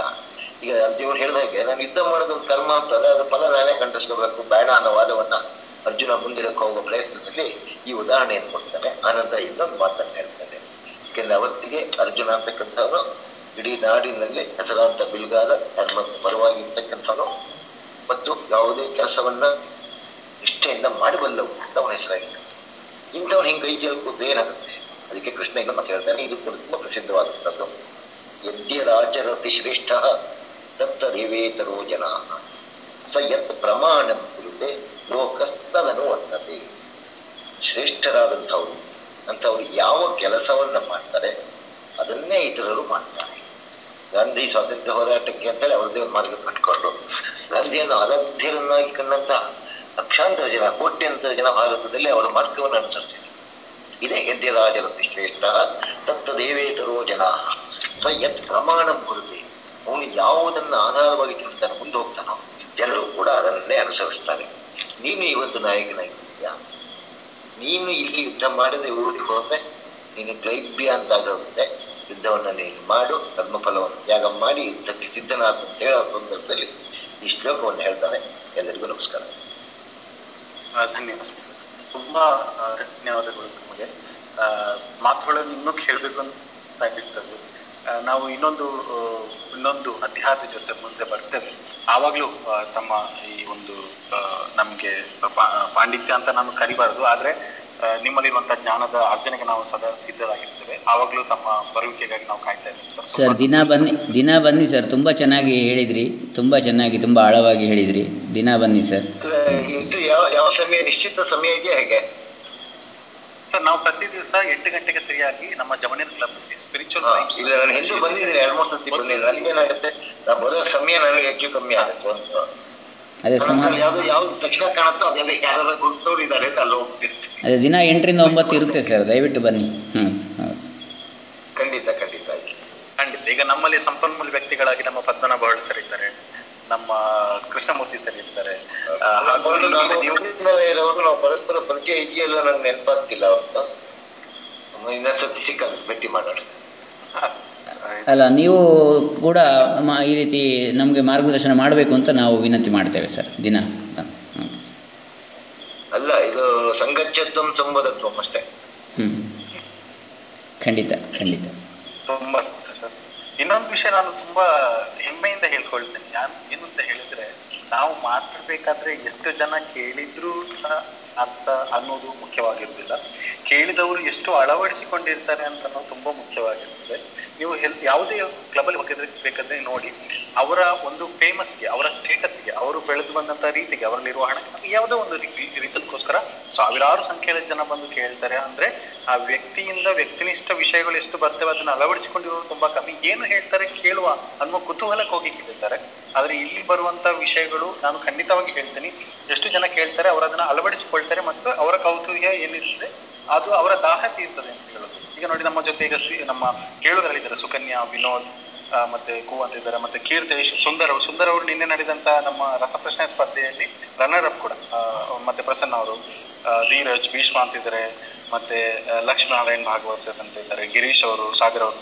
S5: ಈಗ ಇವ್ರು ಹೇಳಿದ ಹಾಗೆ, ನಾನು ಯುದ್ಧ ಮಾಡೋದೊಂದು ಕರ್ಮ ಅಂತಂದ್ರೆ ಅದು ಫಲ ನಾನೇ ಕಂಡಿಸ್ಕೋಬೇಕು, ಬೇಡ ಅನ್ನೋ ವಾದವನ್ನ ಅರ್ಜುನ ಮುಂದಿರಕ್ಕೆ ಹೋಗೋ ಪ್ರಯತ್ನದಲ್ಲಿ ಈ ಉದಾಹರಣೆಯನ್ನು ಕೊಡ್ತಾನೆ. ಆನಂತರ ಇನ್ನೊಂದು ಮಾತನ್ನು ಹೇಳ್ತಾನೆ. ಯಾಕೆಂದ್ರೆ ಅವತ್ತಿಗೆ ಅರ್ಜುನ ಅಂತಕ್ಕಂಥವನು ಇಡೀ ನಾಡಿನಲ್ಲಿ ಹೆಸರಾಂತ ಬಿಲ್ಗಾರ ಧರ್ಮದ ಪರವಾಗಿರ್ತಕ್ಕಂಥವನು ಮತ್ತು ಯಾವುದೇ ಕೆಲಸವನ್ನ ನಿಷ್ಠೆಯಿಂದ ಮಾಡಬಲ್ಲವು ಅಂತ ಅವನ ಹೆಸರಾಗಿತ್ತು. ಇಂಥವ್ರು ಹಿಂಗೆ ಕೈ ಚೆಲ್ ಕೂತು ಏನಾಗುತ್ತೆ? ಅದಕ್ಕೆ ಕೃಷ್ಣ ಇನ್ನೊಂದು ಮಾತು ಹೇಳ್ತಾನೆ, ಇದು ಕೂಡ ತುಂಬಾ ಪ್ರಸಿದ್ಧವಾದಂಥದ್ದು. ಯದ್ಯರಾಚರತಿ ಶ್ರೇಷ್ಠ ತತ್ತದೇವೇತರೋ ಜನ. ಸ ಯತ್ ಪ್ರಮಾಣ ಕುರಿತೆ ಲೋಕಸ್ತದನು ವರ್ತತೆ ಶ್ರೇಷ್ಠರಾದಂಥವ್ರು, ಅಂಥವ್ರು ಯಾವ ಕೆಲಸವನ್ನ ಮಾಡ್ತಾರೆ, ಅದನ್ನೇ ಇತರರು ಮಾಡ್ತಾರೆ. ಗಾಂಧಿ ಸ್ವಾತಂತ್ರ್ಯ ಹೋರಾಟಕ್ಕೆ ಅಂತೇಳಿ ಅವ್ರದ್ದೇ ಒಂದು ಮಾರ್ಗ ಕಟ್ಕೊಂಡ್ರು ಗಾಂಧಿಯನ್ನು ಅನಧ್ಯರನ್ನಾಗಿ ಕಂಡಂತಹ ಲಕ್ಷಾಂತರ ಜನ, ಕೋಟ್ಯಂತರ ಜನ ಭಾರತದಲ್ಲಿ ಅವರ ಮಾರ್ಗವನ್ನು ಅನುಸರಿಸಿದರು. ಇದೇ ಯದ್ಯರಾಜರತಿ ಶ್ರೇಷ್ಠ ತತ್ತದೇವೇತರೋ ಜನ, ಸ ಯತ್ ಪ್ರಮಾಣಂ ಕುರುತೆ ಅವನು ಯಾವುದನ್ನ ಆಧಾರವಾಗಿ ಚಿಂತನೆ ಮುಂದೆ ಹೋಗ್ತಾನೋ, ಜನರು ಕೂಡ ಅದನ್ನೇ ಅನುಸರಿಸ್ತಾರೆ. ನೀನು ಇವತ್ತು ನಾಯಕನಾಗಿದ್ದೀಯಾ? ನೀನು ಇಲ್ಲಿ ಯುದ್ಧ ಮಾಡದೆ ಓಡಿ ಹೋದ್ರೆ, ನೀನು ಕ್ಲೈಬ್ಯ ಅಂತ ಆಗುತ್ತೆ ಯುದ್ಧವನ್ನ ನೀನು ಮಾಡು ಕರ್ಮಫಲವನ್ನು ತ್ಯಾಗ ಮಾಡಿ, ಯುದ್ಧಕ್ಕೆ ಸಿದ್ಧನಾದಂತ ಹೇಳೋ ಸಂದರ್ಭದಲ್ಲಿ ಈ ಶ್ಲೋಕವನ್ನು ಹೇಳ್ತಾನೆ. ಎಲ್ಲರಿಗೂ ನಮಸ್ಕಾರ.
S4: ಧನ್ಯವಾದ. ತುಂಬಾ ಧನ್ಯವಾದಗಳು ತಮಗೆ ಆ, ಮಾತುಗಳನ್ನು ಇನ್ನೂ ಕೇಳಬೇಕು ಅಂತ ಅನಿಸ್ತದೆ ನಾವು ಇನ್ನೊಂದು ಇನ್ನೊಂದು ಅಧ್ಯಾಯದ ಜೊತೆ ಮುಂದೆ ಬರ್ತೇವೆ. ಆವಾಗಲೂ ತಮ್ಮ ಈ ಒಂದು ನಮಗೆ ಪಾಂಡಿತ್ಯ ಅಂತ ನಾನು ಕರಿಬಾರದು. ಆದ್ರೆ ನಿಮ್ಮಲ್ಲಿರುವಂತಹ ಜ್ಞಾನದ ಅರ್ಜನೆಗೆ ನಾವು ಸದಾ ಸಿದ್ಧರಾಗಿರ್ತೇವೆ. ಆವಾಗಲೂ ತಮ್ಮ ಬರುವಿಕೆಗಾಗಿ ನಾವು ಕಾಯ್ತಾ ಇರ್ತೀವಿ ಸರ್.
S3: ಸರ್ ದಿನ. ಬನ್ನಿ ದಿನ ಬನ್ನಿ ಸರ್. ತುಂಬಾ ಚೆನ್ನಾಗಿ ಹೇಳಿದ್ರಿ. ತುಂಬಾ ಚೆನ್ನಾಗಿ ತುಂಬಾ ಆಳವಾಗಿ ಹೇಳಿದ್ರಿ. ದಿನ ಬನ್ನಿ ಸರ್.
S5: ಇದು ಯಾವ ಯಾವ ಸಮಯ ನಿಶ್ಚಿತ ಸಮಯ ಇದೆಯಾ ಹೇಗೆ?
S4: ಸರ್ ನಾವು ಪ್ರತಿ ದಿವಸ ಎಂಟು ಗಂಟೆಗೆ ಸರಿಯಾಗಿ ನಮ್ಮ ಜಮನೀರ್ ಕ್ಲಬ್ ಸ್ಪಿರಿಚುವಲ್
S5: ಇಲ್ಲ ನಾನು ಹಿಂದೆ ಬಂದಿದ್ದೀನಿ ಎರಡ್ ಮೂರ್ ಸತಿ ಬಂದಿದ್ದೀನಿ. ನನಗೇನಾಗುತ್ತೆ ನಾ ಬರೋ ಸಮಯ ನನಗೆ ಹೆಚ್ಚು ಕಮ್ಮಿ ಆಗುತ್ತೆ ಒಂದು.
S3: ಅದೇ ಸುಮಾರು
S5: ಯಾವ್ದು ಯಾವ್ದು ತಕ್ಷಣ ಕಾಣುತ್ತೋ ಅದೆಲ್ಲ ಯಾರು ಇದ್ದಾರೆ ಅಂತ ಅಲ್ಲಿ ಹೋಗ್ತಿರ್ತೀನಿ
S3: ಅದೇ ದಿನ ಎಂಟರಿಂದ ಒಂಬತ್ತು ಇರುತ್ತೆ ಸರ್ ದಯವಿಟ್ಟು ಬನ್ನಿ. ಹ್ಞೂ ಹೌದು.
S5: ಖಂಡಿತ ಖಂಡಿತ.
S4: ಖಂಡಿತ. ಈಗ ನಮ್ಮಲ್ಲಿ ಸಂಪನ್ಮೂಲ ವ್ಯಕ್ತಿಗಳಾಗಿ ನಮ್ಮ ಪದ್ಮನಾಭ ಬಾಳ್ ಸರ್ ಇದ್ದಾರೆ ನಮ್ಮ ಕೃಷ್ಣಮೂರ್ತಿ ಸರ್ ಇರ್ತಾರೆ ನೀವು
S5: ಪರಸ್ಪರ ಪರಿಚಯ ಇದೆಯಲ್ಲ ನಂಗೆ ನೆನಪಾಗ್ತಿಲ್ಲ ಅವತ್ತು. ಇನ್ನೊಂದ್ಸತಿ ಸಿಕ್ಕಾಗ ಭೇಟಿ ಮಾಡೋಣ.
S3: ಅಲ್ಲ ನೀವು ಕೂಡ ಮ- ಈ ರೀತಿ ನಮಗೆ ಮಾರ್ಗದರ್ಶನ ಮಾಡಬೇಕು ಅಂತ ನಾವು ವಿನಂತಿ ಮಾಡ್ತೇವೆ ಸರ್ ದಿನ.
S5: ಅಲ್ಲ ಇದು ಸಂಗಚ್ಚತ್ವಂ ಸಂವದತ್ವಂ ಅಷ್ಟೇ.
S3: ಹ್ಞೂ ಖಂಡಿತ ಖಂಡಿತ.
S4: ತುಂಬ. ಇನ್ನೊಂದು ವಿಷಯ ನಾನು ತುಂಬಾ ಹೆಮ್ಮೆಯಿಂದ ಹೇಳ್ಕೊಳ್ತೇನೆ. ಯಾನ್ ಏನು ಅಂತ ಹೇಳಿದ್ರೆ ನಾವು ಮಾತಾಡ್ಬೇಕಾದ್ರೆ ಎಷ್ಟು ಜನ ಕೇಳಿದ್ರು ಸಹ ಅಂತ ಅನ್ನೋದು ಮುಖ್ಯವಾಗಿರುವುದಿಲ್ಲ. ಕೇಳಿದವರು ಎಷ್ಟು ಅಳವಡಿಸಿಕೊಂಡಿರ್ತಾರೆ ಅಂತ ಅನ್ನೋದು ತುಂಬಾ ಮುಖ್ಯವಾಗಿರ್ತದೆ ನೀವು ಹೆಲ್, ಯಾವುದೇ ಕ್ಲಬ್ ಅಲ್ಲಿ ಬೇಕಾದ್ರೆ ನೋಡಿ, ಅವರ ಒಂದು ಫೇಮಸ್ಗೆ ಅವರ ಸ್ಟೇಟಸ್ಗೆ ಅವರು ಬೆಳೆದು ಬಂದಂತ ರೀತಿಗೆ, ಅವರಲ್ಲಿರುವ ಹಣಕ್ಕೆ ಯಾವುದೋ ಒಂದು ರೀಸನ್ಗೋಸ್ಕರ ಸಾವಿರಾರು ಸಂಖ್ಯೆಯಲ್ಲಿ ಜನ ಬಂದು ಕೇಳ್ತಾರೆ. ಅಂದ್ರೆ ಆ ವ್ಯಕ್ತಿಯಿಂದ ವ್ಯಕ್ತಿನಿಷ್ಠ ವಿಷಯಗಳು ಎಷ್ಟು ಬರ್ತವೆ, ಅದನ್ನ ಅಳವಡಿಸಿಕೊಂಡಿರೋರು ತುಂಬಾ ಕಮ್ಮಿ. ಏನು ಹೇಳ್ತಾರೆ ಕೇಳುವ ಅನ್ನುವ ಕುತೂಹಲಕ್ಕೆ ಹೋಗಿ ಕೇಳ್ತಾರೆ ಆದ್ರೆ ಇಲ್ಲಿ ಬರುವಂತ ವಿಷಯಗಳು ನಾನು ಖಂಡಿತವಾಗಿ ಹೇಳ್ತೀನಿ. ಎಷ್ಟು ಜನ ಕೇಳ್ತಾರೆ, ಅವರು ಅದನ್ನ ಅಳವಡಿಸಿಕೊಳ್ತಾರೆ ಏನಿರ್ತದೆ ಅದು ಅವರ ದಾಹ ತೀರ್ತದೆ ಅಂತ ಹೇಳೋದು. ಈಗ ನೋಡಿ ನಮ್ಮ ಜೊತೆ ಈಗ ನಮ್ಮ ಕೇಳುಗರಲ್ಲಿದ್ದಾರೆ. ಸುಕನ್ಯಾ ವಿನೋದ್ ಮತ್ತೆ ಕು ಅಂತ ಇದ್ದಾರೆ. ಮತ್ತೆ ಕೀರ್ತೇಶ್ ಸುಂದರ್ ಅವರು. ಸುಂದರ್ ಅವರು ನಿನ್ನೆ ನಡೆದಂತ ನಮ್ಮ ರಸಪ್ರಶ್ನೆ ಸ್ಪರ್ಧೆಯಲ್ಲಿ ರನ್ನರ್ ಅಪ್ ಕೂಡ. ಮತ್ತೆ ಪ್ರಸನ್ನ ಅವರು ಧೀರಜ್ ಭೀಷ್ಮ ಅಂತಿದ್ದಾರೆ ಮತ್ತೆ ಆ, ಲಕ್ಷ್ಮೀನಾರಾಯಣ್ ಭಾಗವತ್ ಸರ್ ಅಂತ ಇದ್ದಾರೆ. ಗಿರೀಶ್ ಅವರು ಸಾಗರ್ ಅವರು.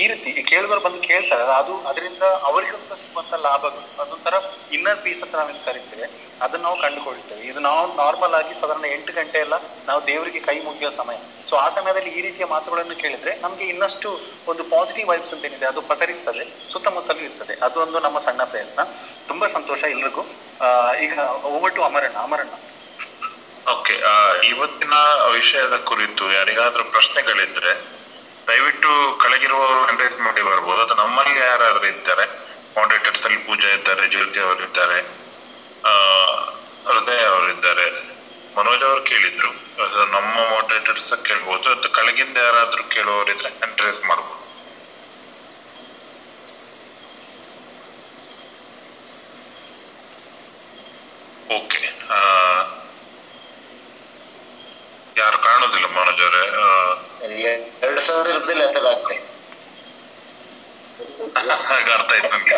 S4: ಈ ರೀತಿ ಕೇಳುವರು ಬಂದು ಕೇಳ್ತಾರೆ. ಅದು ಅದರಿಂದ ಅವರಿಗಂತ ಸಿಗುವಂತ ಲಾಭಗಳು ಅದೊಂಥರ ಇನ್ನರ್ ಪೀಸ್ ಅಂತ ನಾವೇನು ಕರಿತೇವೆ ಅದನ್ನ ನಾವು ಕಂಡುಕೊಳ್ತೇವೆ ಇದು ನಾವು ನಾರ್ಮಲ್ ಆಗಿ ಸಾಧಾರಣ ಎಂಟು ಗಂಟೆ ಎಲ್ಲ ನಾವು ದೇವರಿಗೆ ಕೈ ಮುಗಿಯೋ ಸಮಯ. ಸೊ ಆ ಸಮಯದಲ್ಲಿ ಈ ರೀತಿಯ ಮಾತುಗಳನ್ನು ಕೇಳಿದ್ರೆ ನಮ್ಗೆ ಇನ್ನಷ್ಟು ಒಂದು ಪಾಸಿಟಿವ್ ವೈಬ್ಸ್ ಅಂತ ಏನಿದೆ, ಅದು ಪಸರಿಸ್ತದೆ, ಸುತ್ತಮುತ್ತಲೂ ಇರ್ತದೆ. ಅದೊಂದು ನಮ್ಮ ಸಣ್ಣ ಪ್ರಯತ್ನ. ತುಂಬಾ ಸಂತೋಷ ಎಲ್ರಿಗೂ. ಈಗ over to Amaranna. Amaranna.
S2: Okay ಇವತ್ತಿನ ವಿಷಯದ ಕುರಿತು ಯಾರಿಗಾದ್ರೂ ಪ್ರಶ್ನೆಗಳಿದ್ರೆ, ದಯವಿಟ್ಟು ಕೆಳಗಿರುವವರು ಮಾಡಿ ಬರ್ಬೋದು. ಅಥವಾ ನಮ್ಮಲ್ಲಿ ಯಾರಾದ್ರೂ ಇದ್ದಾರೆ ಮಾಡರೇಟರ್ಸ್ ಅಲ್ಲಿ ಪೂಜಾ ಇದ್ದಾರೆ, ಜ್ಯೋತಿ ಅವರು ಇದ್ದಾರೆ ಆ, ಹೃದಯ ಅವರಿದ್ದಾರೆ. ಮನೋಜ್ ಅವರು ಕೇಳಿದ್ರು, ಅದು ನಮ್ಮ ಮಾಡರೇಟರ್ಸ್ ಕೇಳ್ಬೋದು, ಅದು ಕೆಳಗಿಂದ ಯಾರಾದ್ರೂ ಕೇಳುವವರಿದ್ರೆ ಹ್ಯಾಂಡ್ ಮಾಡ್ಬೋದು. ಓಕೆ ಯಾರು ಕಾಣೋದಿಲ್ಲ ಮನೋಜ್ ಅವರೇ
S5: ಎರಡು ಸಾವಿರ ಇರುದಿಲ್ಲ ತರ ಆಗ್ತದೆ
S2: ಅರ್ಥ ಆಯ್ತು ನನ್ಗೆ.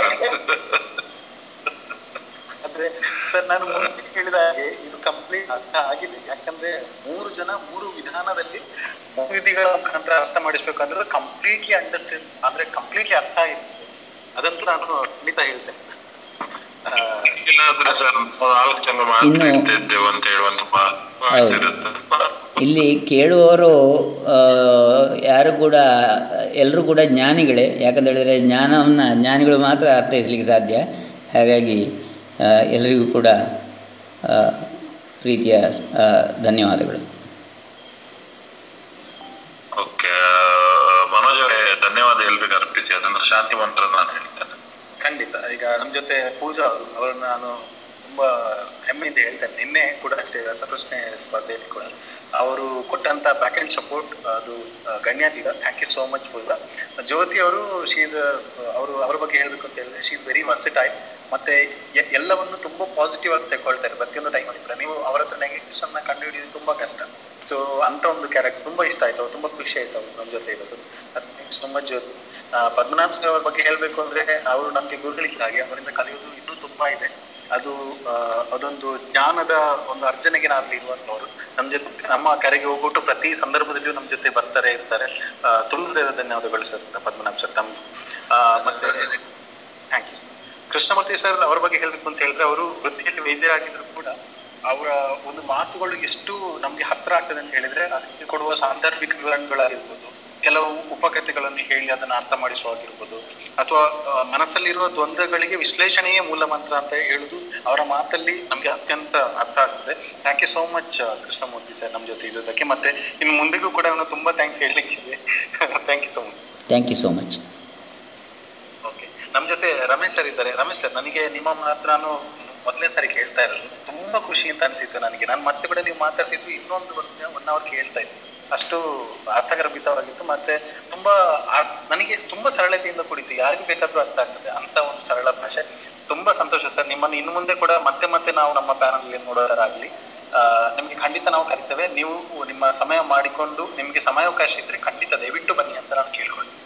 S4: ಆದ್ರೆ ಸರ್ ನಾನು ಮುಂಚೆ ಹೇಳಿದ ಹಾಗೆ ಇದು ಕಂಪ್ಲೀಟ್ ಅರ್ಥ ಆಗಿದೆ. ಯಾಕಂದ್ರೆ ಮೂರು ಜನ ಮೂರು ವಿಧಾನದಲ್ಲಿ ವಿಧಿಗಳ ಮುಖಾಂತರ ಅರ್ಥ ಮಾಡಿಸ್ಬೇಕಂದ್ರೆ ಕಂಪ್ಲೀಟ್ಲಿ ಅಂಡರ್ಸ್ಟ್ಯಾಂಡ್ ಅಂದ್ರೆ ಕಂಪ್ಲೀಟ್ಲಿ ಅರ್ಥ ಆಗಿರ್ತದೆ ಅದಂತೂ ನಾನು ಖಂಡಿತ ಹೇಳ್ತೇನೆ.
S3: ಇಲ್ಲಿ ಕೇಳುವವರು ಆ, ಯಾರು ಕೂಡ ಎಲ್ಲರೂ ಕೂಡ ಜ್ಞಾನಿಗಳೇ. ಯಾಕಂತ ಹೇಳಿದರೆ ಜ್ಞಾನವನ್ನು ಜ್ಞಾನಿಗಳು ಮಾತ್ರ ಅರ್ಥೈಸಲಿಕ್ಕೆ ಸಾಧ್ಯ. ಹಾಗಾಗಿ ಎಲ್ಲರಿಗೂ ಕೂಡ ಆ, ಪ್ರೀತಿಯ ಧನ್ಯವಾದಗಳು.
S2: ಓಕೆ ಮನೋಜ್ ಅವರೇ ಧನ್ಯವಾದ ಎಲ್ರಿಗೂ ಅರ್ಪಿಸಿ. ಅದನ್ನು ಶಾಂತಿ ಮಂತ್ರ ನಾನು ಹೇಳ್ತೇನೆ.
S4: ಖಂಡಿತ. ಈಗ ನಮ್ಮ ಜೊತೆ ಪೂಜಾ ಅವರು ಅವರನ್ನ ನಾನು ತುಂಬಾ ಹೆಮ್ಮೆಯಿಂದ ಹೇಳ್ತೇನೆ. ನಿನ್ನೆ ಕೂಡ ಅಷ್ಟೇ ರಸಪ್ರಶ್ನೆ ಸ್ಪರ್ಧೆಯಲ್ಲಿ ಕೂಡ. ಅವರು ಕೊಟ್ಟಂತ ಬ್ಯಾಕ್ ಎಂಡ್ ಸಪೋರ್ಟ್ ಅದು ಗಣ್ಯಾತೀತ thank you so much Pooja Jyoti ಅವರು ಶೀಸ್ ಅವರು ಅವ್ರ ಬಗ್ಗೆ ಹೇಳಬೇಕು ಅಂತ ಹೇಳಿದ್ರೆ ಶೀಸ್ ವೆರಿ ವರ್ಸಿಟೈಲ್ ಮತ್ತೆ ಎ- ಎಲ್ಲವನ್ನು ತುಂಬಾ ಪಾಸಿಟಿವ್ ಆಗಿ ತಗೊಳ್ತಾರೆ ಪ್ರತಿಯೊಂದು ಟೈಮ್ ಅಲ್ಲಿ ಕೂಡ. ನೀವು ಅವರ ಹತ್ರ ನೆಗೆಟಿವ್ಸ್ ಅನ್ನ ಕಂಡು ಹಿಡಿಯೋದು ತುಂಬಾ ಕಷ್ಟ. ಸೊ ಅಂತ ಒಂದು ಕ್ಯಾರೆಕ್ಟರ್ ತುಂಬಾ ಇಷ್ಟ ಆಯ್ತು. ತುಂಬಾ ಖುಷಿ ಆಯ್ತು ಅವ್ರು ನಮ್ಮ ಜೊತೆ ಇರೋದು. ತುಂಬಾ ಜ್ಯೋತಿ. ಆ, ಪದ್ಮನಾಭ ಸರ್ ಅವ್ರ ಬಗ್ಗೆ ಹೇಳಬೇಕು ಅಂದ್ರೆ ಅವರು ನಮ್ಗೆ ಗುರುಗಳಿದ್ದ ಅವರಿಂದ ಕಲಿಯೋದು ಇನ್ನೂ ತುಂಬಾ ಇದೆ. ಅದು ಅದೊಂದು ಜ್ಞಾನದ ಒಂದು ಅರ್ಜನೆಗೆ ನಾವಿಲ್ಲಿ ಇರುವಂತವರು ನಮ್ಮ ಜೊತೆ, ನಮ್ಮ ಕರೆಗೆ ಹೋಗ್ಬಿಟ್ಟು ಪ್ರತಿ ಸಂದರ್ಭದಲ್ಲಿಯೂ ನಮ್ಮ ಜೊತೆ ಬರ್ತಾರೆ, ಇರ್ತಾರೆ. ಅಹ್ ತುಂಬ ಧನ್ಯವಾದಗಳು ಸರ್, ಪದ್ಮನಾಭ್ ಸರ್ ತಮ್ಮ ಮತ್ತೆ ಥ್ಯಾಂಕ್ ಯು ಕೃಷ್ಣಮೂರ್ತಿ ಸರ್, ಅವರ ಬಗ್ಗೆ ಹೇಳ್ಬೇಕು ಅಂತ ಹೇಳಿದ್ರೆ, ಅವರು ವೃತ್ತಿಯಲ್ಲಿ ವೈದ್ಯರಾಗಿದ್ರು ಕೂಡ, ಅವರ ಒಂದು ಮಾತುಗಳು ಎಷ್ಟು ನಮ್ಗೆ ಹತ್ರ ಆಗ್ತದೆ ಅಂತ ಹೇಳಿದ್ರೆ, ಅದಕ್ಕೆ ಕೊಡುವ ಸಾಂದರ್ಭಿಕ ವಿವರಣೆಗಳಾಗಿರ್ಬೋದು. ಕೆಲವು ಉಪಕಥೆಗಳನ್ನು ಹೇಳಿ ಅದನ್ನ ಅರ್ಥ ಮಾಡಿಸುವಾಗಿರ್ಬೋದು ಅಥವಾ ಮನಸ್ಸಲ್ಲಿರುವ ದ್ವಂದ್ವಗಳಿಗೆ ವಿಶ್ಲೇಷಣೆಯೇ ಮೂಲ ಮಂತ್ರ ಅಂತ ಹೇಳುದು ಅವರ ಮಾತಲ್ಲಿ ನಮ್ಗೆ ಅತ್ಯಂತ ಅರ್ಥ ಆಗ್ತದೆ. Thank you so much Krishnamurthy sir ನಮ್ಮ ಜೊತೆ ಇರೋದಕ್ಕೆ ಮತ್ತೆ ಇನ್ನು ಮುಂದೆಗೂ ಕೂಡ ನಾನು ತುಂಬಾ thanks ಹೇಳಲಿಕ್ಕಿದೆ thank you so much
S3: thank you so much
S4: okay ನಮ್ ಜೊತೆ ರಮೇಶ್ ಸರ್ ಇದ್ದಾರೆ. ರಮೇಶ್ ಸರ್ ನನಗೆ ನಿಮ್ಮ ಮಾತು ನಾನು ಮೊದಲನೇ ಸಾರಿ ಕೇಳ್ತಾ ಇರೋದು. ತುಂಬಾ ಖುಷಿ ಅಂತ ಅನ್ಸಿತ್ತು ನನಗೆ. ನಾನು ಮತ್ತೆ ಕೂಡ ನೀವು ಮಾತಾಡ್ತಿದ್ವಿ ಇನ್ನೊಂದು ಒನ್ ಅವರ್ ಕೇಳ್ತಾ ಇದ್ದೆ. ಅಷ್ಟು ಅರ್ಥಗರ್ಭಿತವಾಗಿತ್ತು ಮತ್ತೆ ತುಂಬಾ ನನಗೆ ತುಂಬಾ ಸರಳತೆಯಿಂದ ಕೂಡಿತ್ತು. ಯಾರಿಗೂ ಬೇಕಾದ್ರೂ ಅರ್ಥ ಆಗ್ತದೆ. ಅಂತ ಒಂದು ಸರಳ ಭಾಷೆ. ತುಂಬಾ ಸಂತೋಷ ಸರ್. ನಿಮ್ಮನ್ನು ಇನ್ನು ಮುಂದೆ ಕೂಡ ಮತ್ತೆ ಮತ್ತೆ ನಾವು ನಮ್ಮ ಪ್ಯಾನಲ್ ನೋಡೋದಾಗ್ಲಿ ಅಹ್ ನಿಮ್ಗೆ ಖಂಡಿತ ನಾವು ಕರಿತೇವೆ. ನೀವು ನಿಮ್ಮ ಸಮಯ ಮಾಡಿಕೊಂಡು ನಿಮ್ಗೆ ಸಮಯಾವಕಾಶ ಇದ್ರೆ ಖಂಡಿತ ದಯವಿಟ್ಟು ಅಂತ ನಾನು ಕೇಳ್ಕೊಳ್ತೀನಿ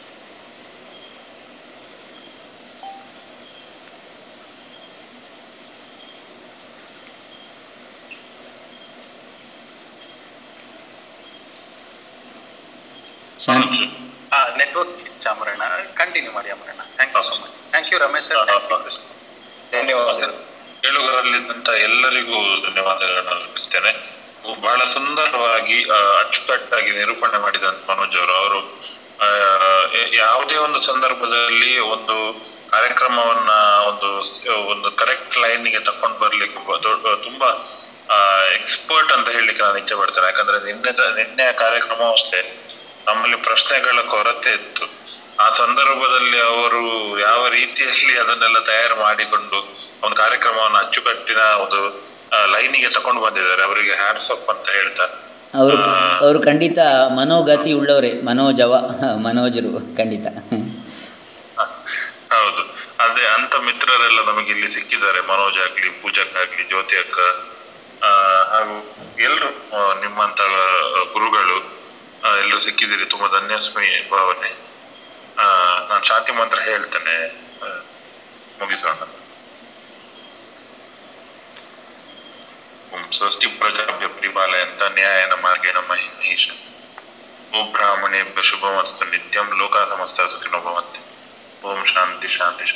S3: ಶಾಂತಿ
S4: ಆ ನೆಟ್ವರ್ಕ್ ಚಾಮರಣ್ಣ ಕಂಟಿನ್ಯೂ ಮಾಡಿ Amaranna thank you so much thank you Ramesh sir thank you Krishna
S5: ಧನ್ಯವಾದಗಳು.
S2: ಕೇಳುಗರಲ್ಲಿದ್ದಂತ ಎಲ್ಲರಿಗೂ ಧನ್ಯವಾದಗಳನ್ನು ಅರ್ಪಿಸ್ತೇನೆ. ಬಹಳ ಸುಂದರವಾಗಿ ಅಚ್ಚುಕಟ್ಟಾಗಿ ನಿರೂಪಣೆ ಮಾಡಿದಂತ ಮನೋಜ್ ಅವರು ಅವರು ಯಾವುದೇ ಒಂದು ಸಂದರ್ಭದಲ್ಲಿ ಒಂದು ಕಾರ್ಯಕ್ರಮವನ್ನ, ಒಂದು ಒಂದು ಕರೆಕ್ಟ್ ಲೈನ್ಗೆ ತಕೊಂಡು ಬರ್ಲಿಕ್ಕೆ ತುಂಬಾ ಎಕ್ಸ್ಪರ್ಟ್ ಅಂತ ಹೇಳಲಿಕ್ಕೆ ನಾನು ಇಚ್ಛೆ ಪಡ್ತೇನೆ. ಯಾಕಂದ್ರೆ ನಿನ್ನೆ ನಿನ್ನೆ ಕಾರ್ಯಕ್ರಮ ನಮ್ಮಲ್ಲಿ ಪ್ರಶ್ನೆಗಳ ಕೊರತೆ ಇತ್ತು. ಆ ಸಂದರ್ಭದಲ್ಲಿ ಅವರು ಯಾವ ರೀತಿಯಲ್ಲಿ ಅದನ್ನೆಲ್ಲ ತಯಾರು ಮಾಡಿಕೊಂಡು ಒಂದು ಕಾರ್ಯಕ್ರಮವನ್ನು ಅಚ್ಚುಕಟ್ಟಿನ ಒಂದು ಲೈನಿಗೆ ತಕೊಂಡು ಬಂದಿದ್ದಾರೆ. ಅವರಿಗೆ ಹ್ಯಾಟ್ಸ್ ಅಪ್ ಅಂತ ಹೇಳ್ತಾ.
S3: ಅವರು ಅವರು ಖಂಡಿತ ಮನೋಗತಿ ಉಳ್ಳವರೇ. ಮನೋಜವ ಮನೋಜರು ಖಂಡಿತ.
S2: ಹೌದು. ಅದೇ ಅಂತ ಮಿತ್ರರೆಲ್ಲ ನಮಗೆ ಇಲ್ಲಿ ಸಿಕ್ಕಿದ್ದಾರೆ. ಮನೋಜ್ ಆಗ್ಲಿ ಪೂಜಕ್ಕಾಗ್ಲಿ ಜ್ಯೋತಿ ಅಕ್ಕ ಹಾಗೂ ಎಲ್ರು ನಿಮ್ಮಂತ ಗುರುಗಳು ಎಲ್ಲರೂ ಸಿಕ್ಕಿದ್ದೀರಿ. ತುಂಬಾ ಧನ್ಯಸ್ಮಿ ಭಾವನೆ. ನಾನು ಶಾಂತಿ ಮಂತ್ರ ಹೇಳ್ತೇನೆ ಆ, ಮುಗಿಸೋಣ. ಓಂ ಸ್ವಸ್ತಿ ಪ್ರಜಾಭ್ಯ ಪರಿಪಾಲಯಂತ ನ್ಯಾಯನ ಮಾರ್ಗೇಣ ಮಹಿ ಮಹಿಷ ಓಂ ಬ್ರಾಹ್ಮಣೇಭ್ಯ ಶುಭಮಸ್ತು ನಿತ್ಯಂ ಲೋಕ ಸಮಸ್ತ ಸುಖಿನೋ ಭವಂತಿ. ಓಂ ಶಾಂತಿ ಶಾಂತಿ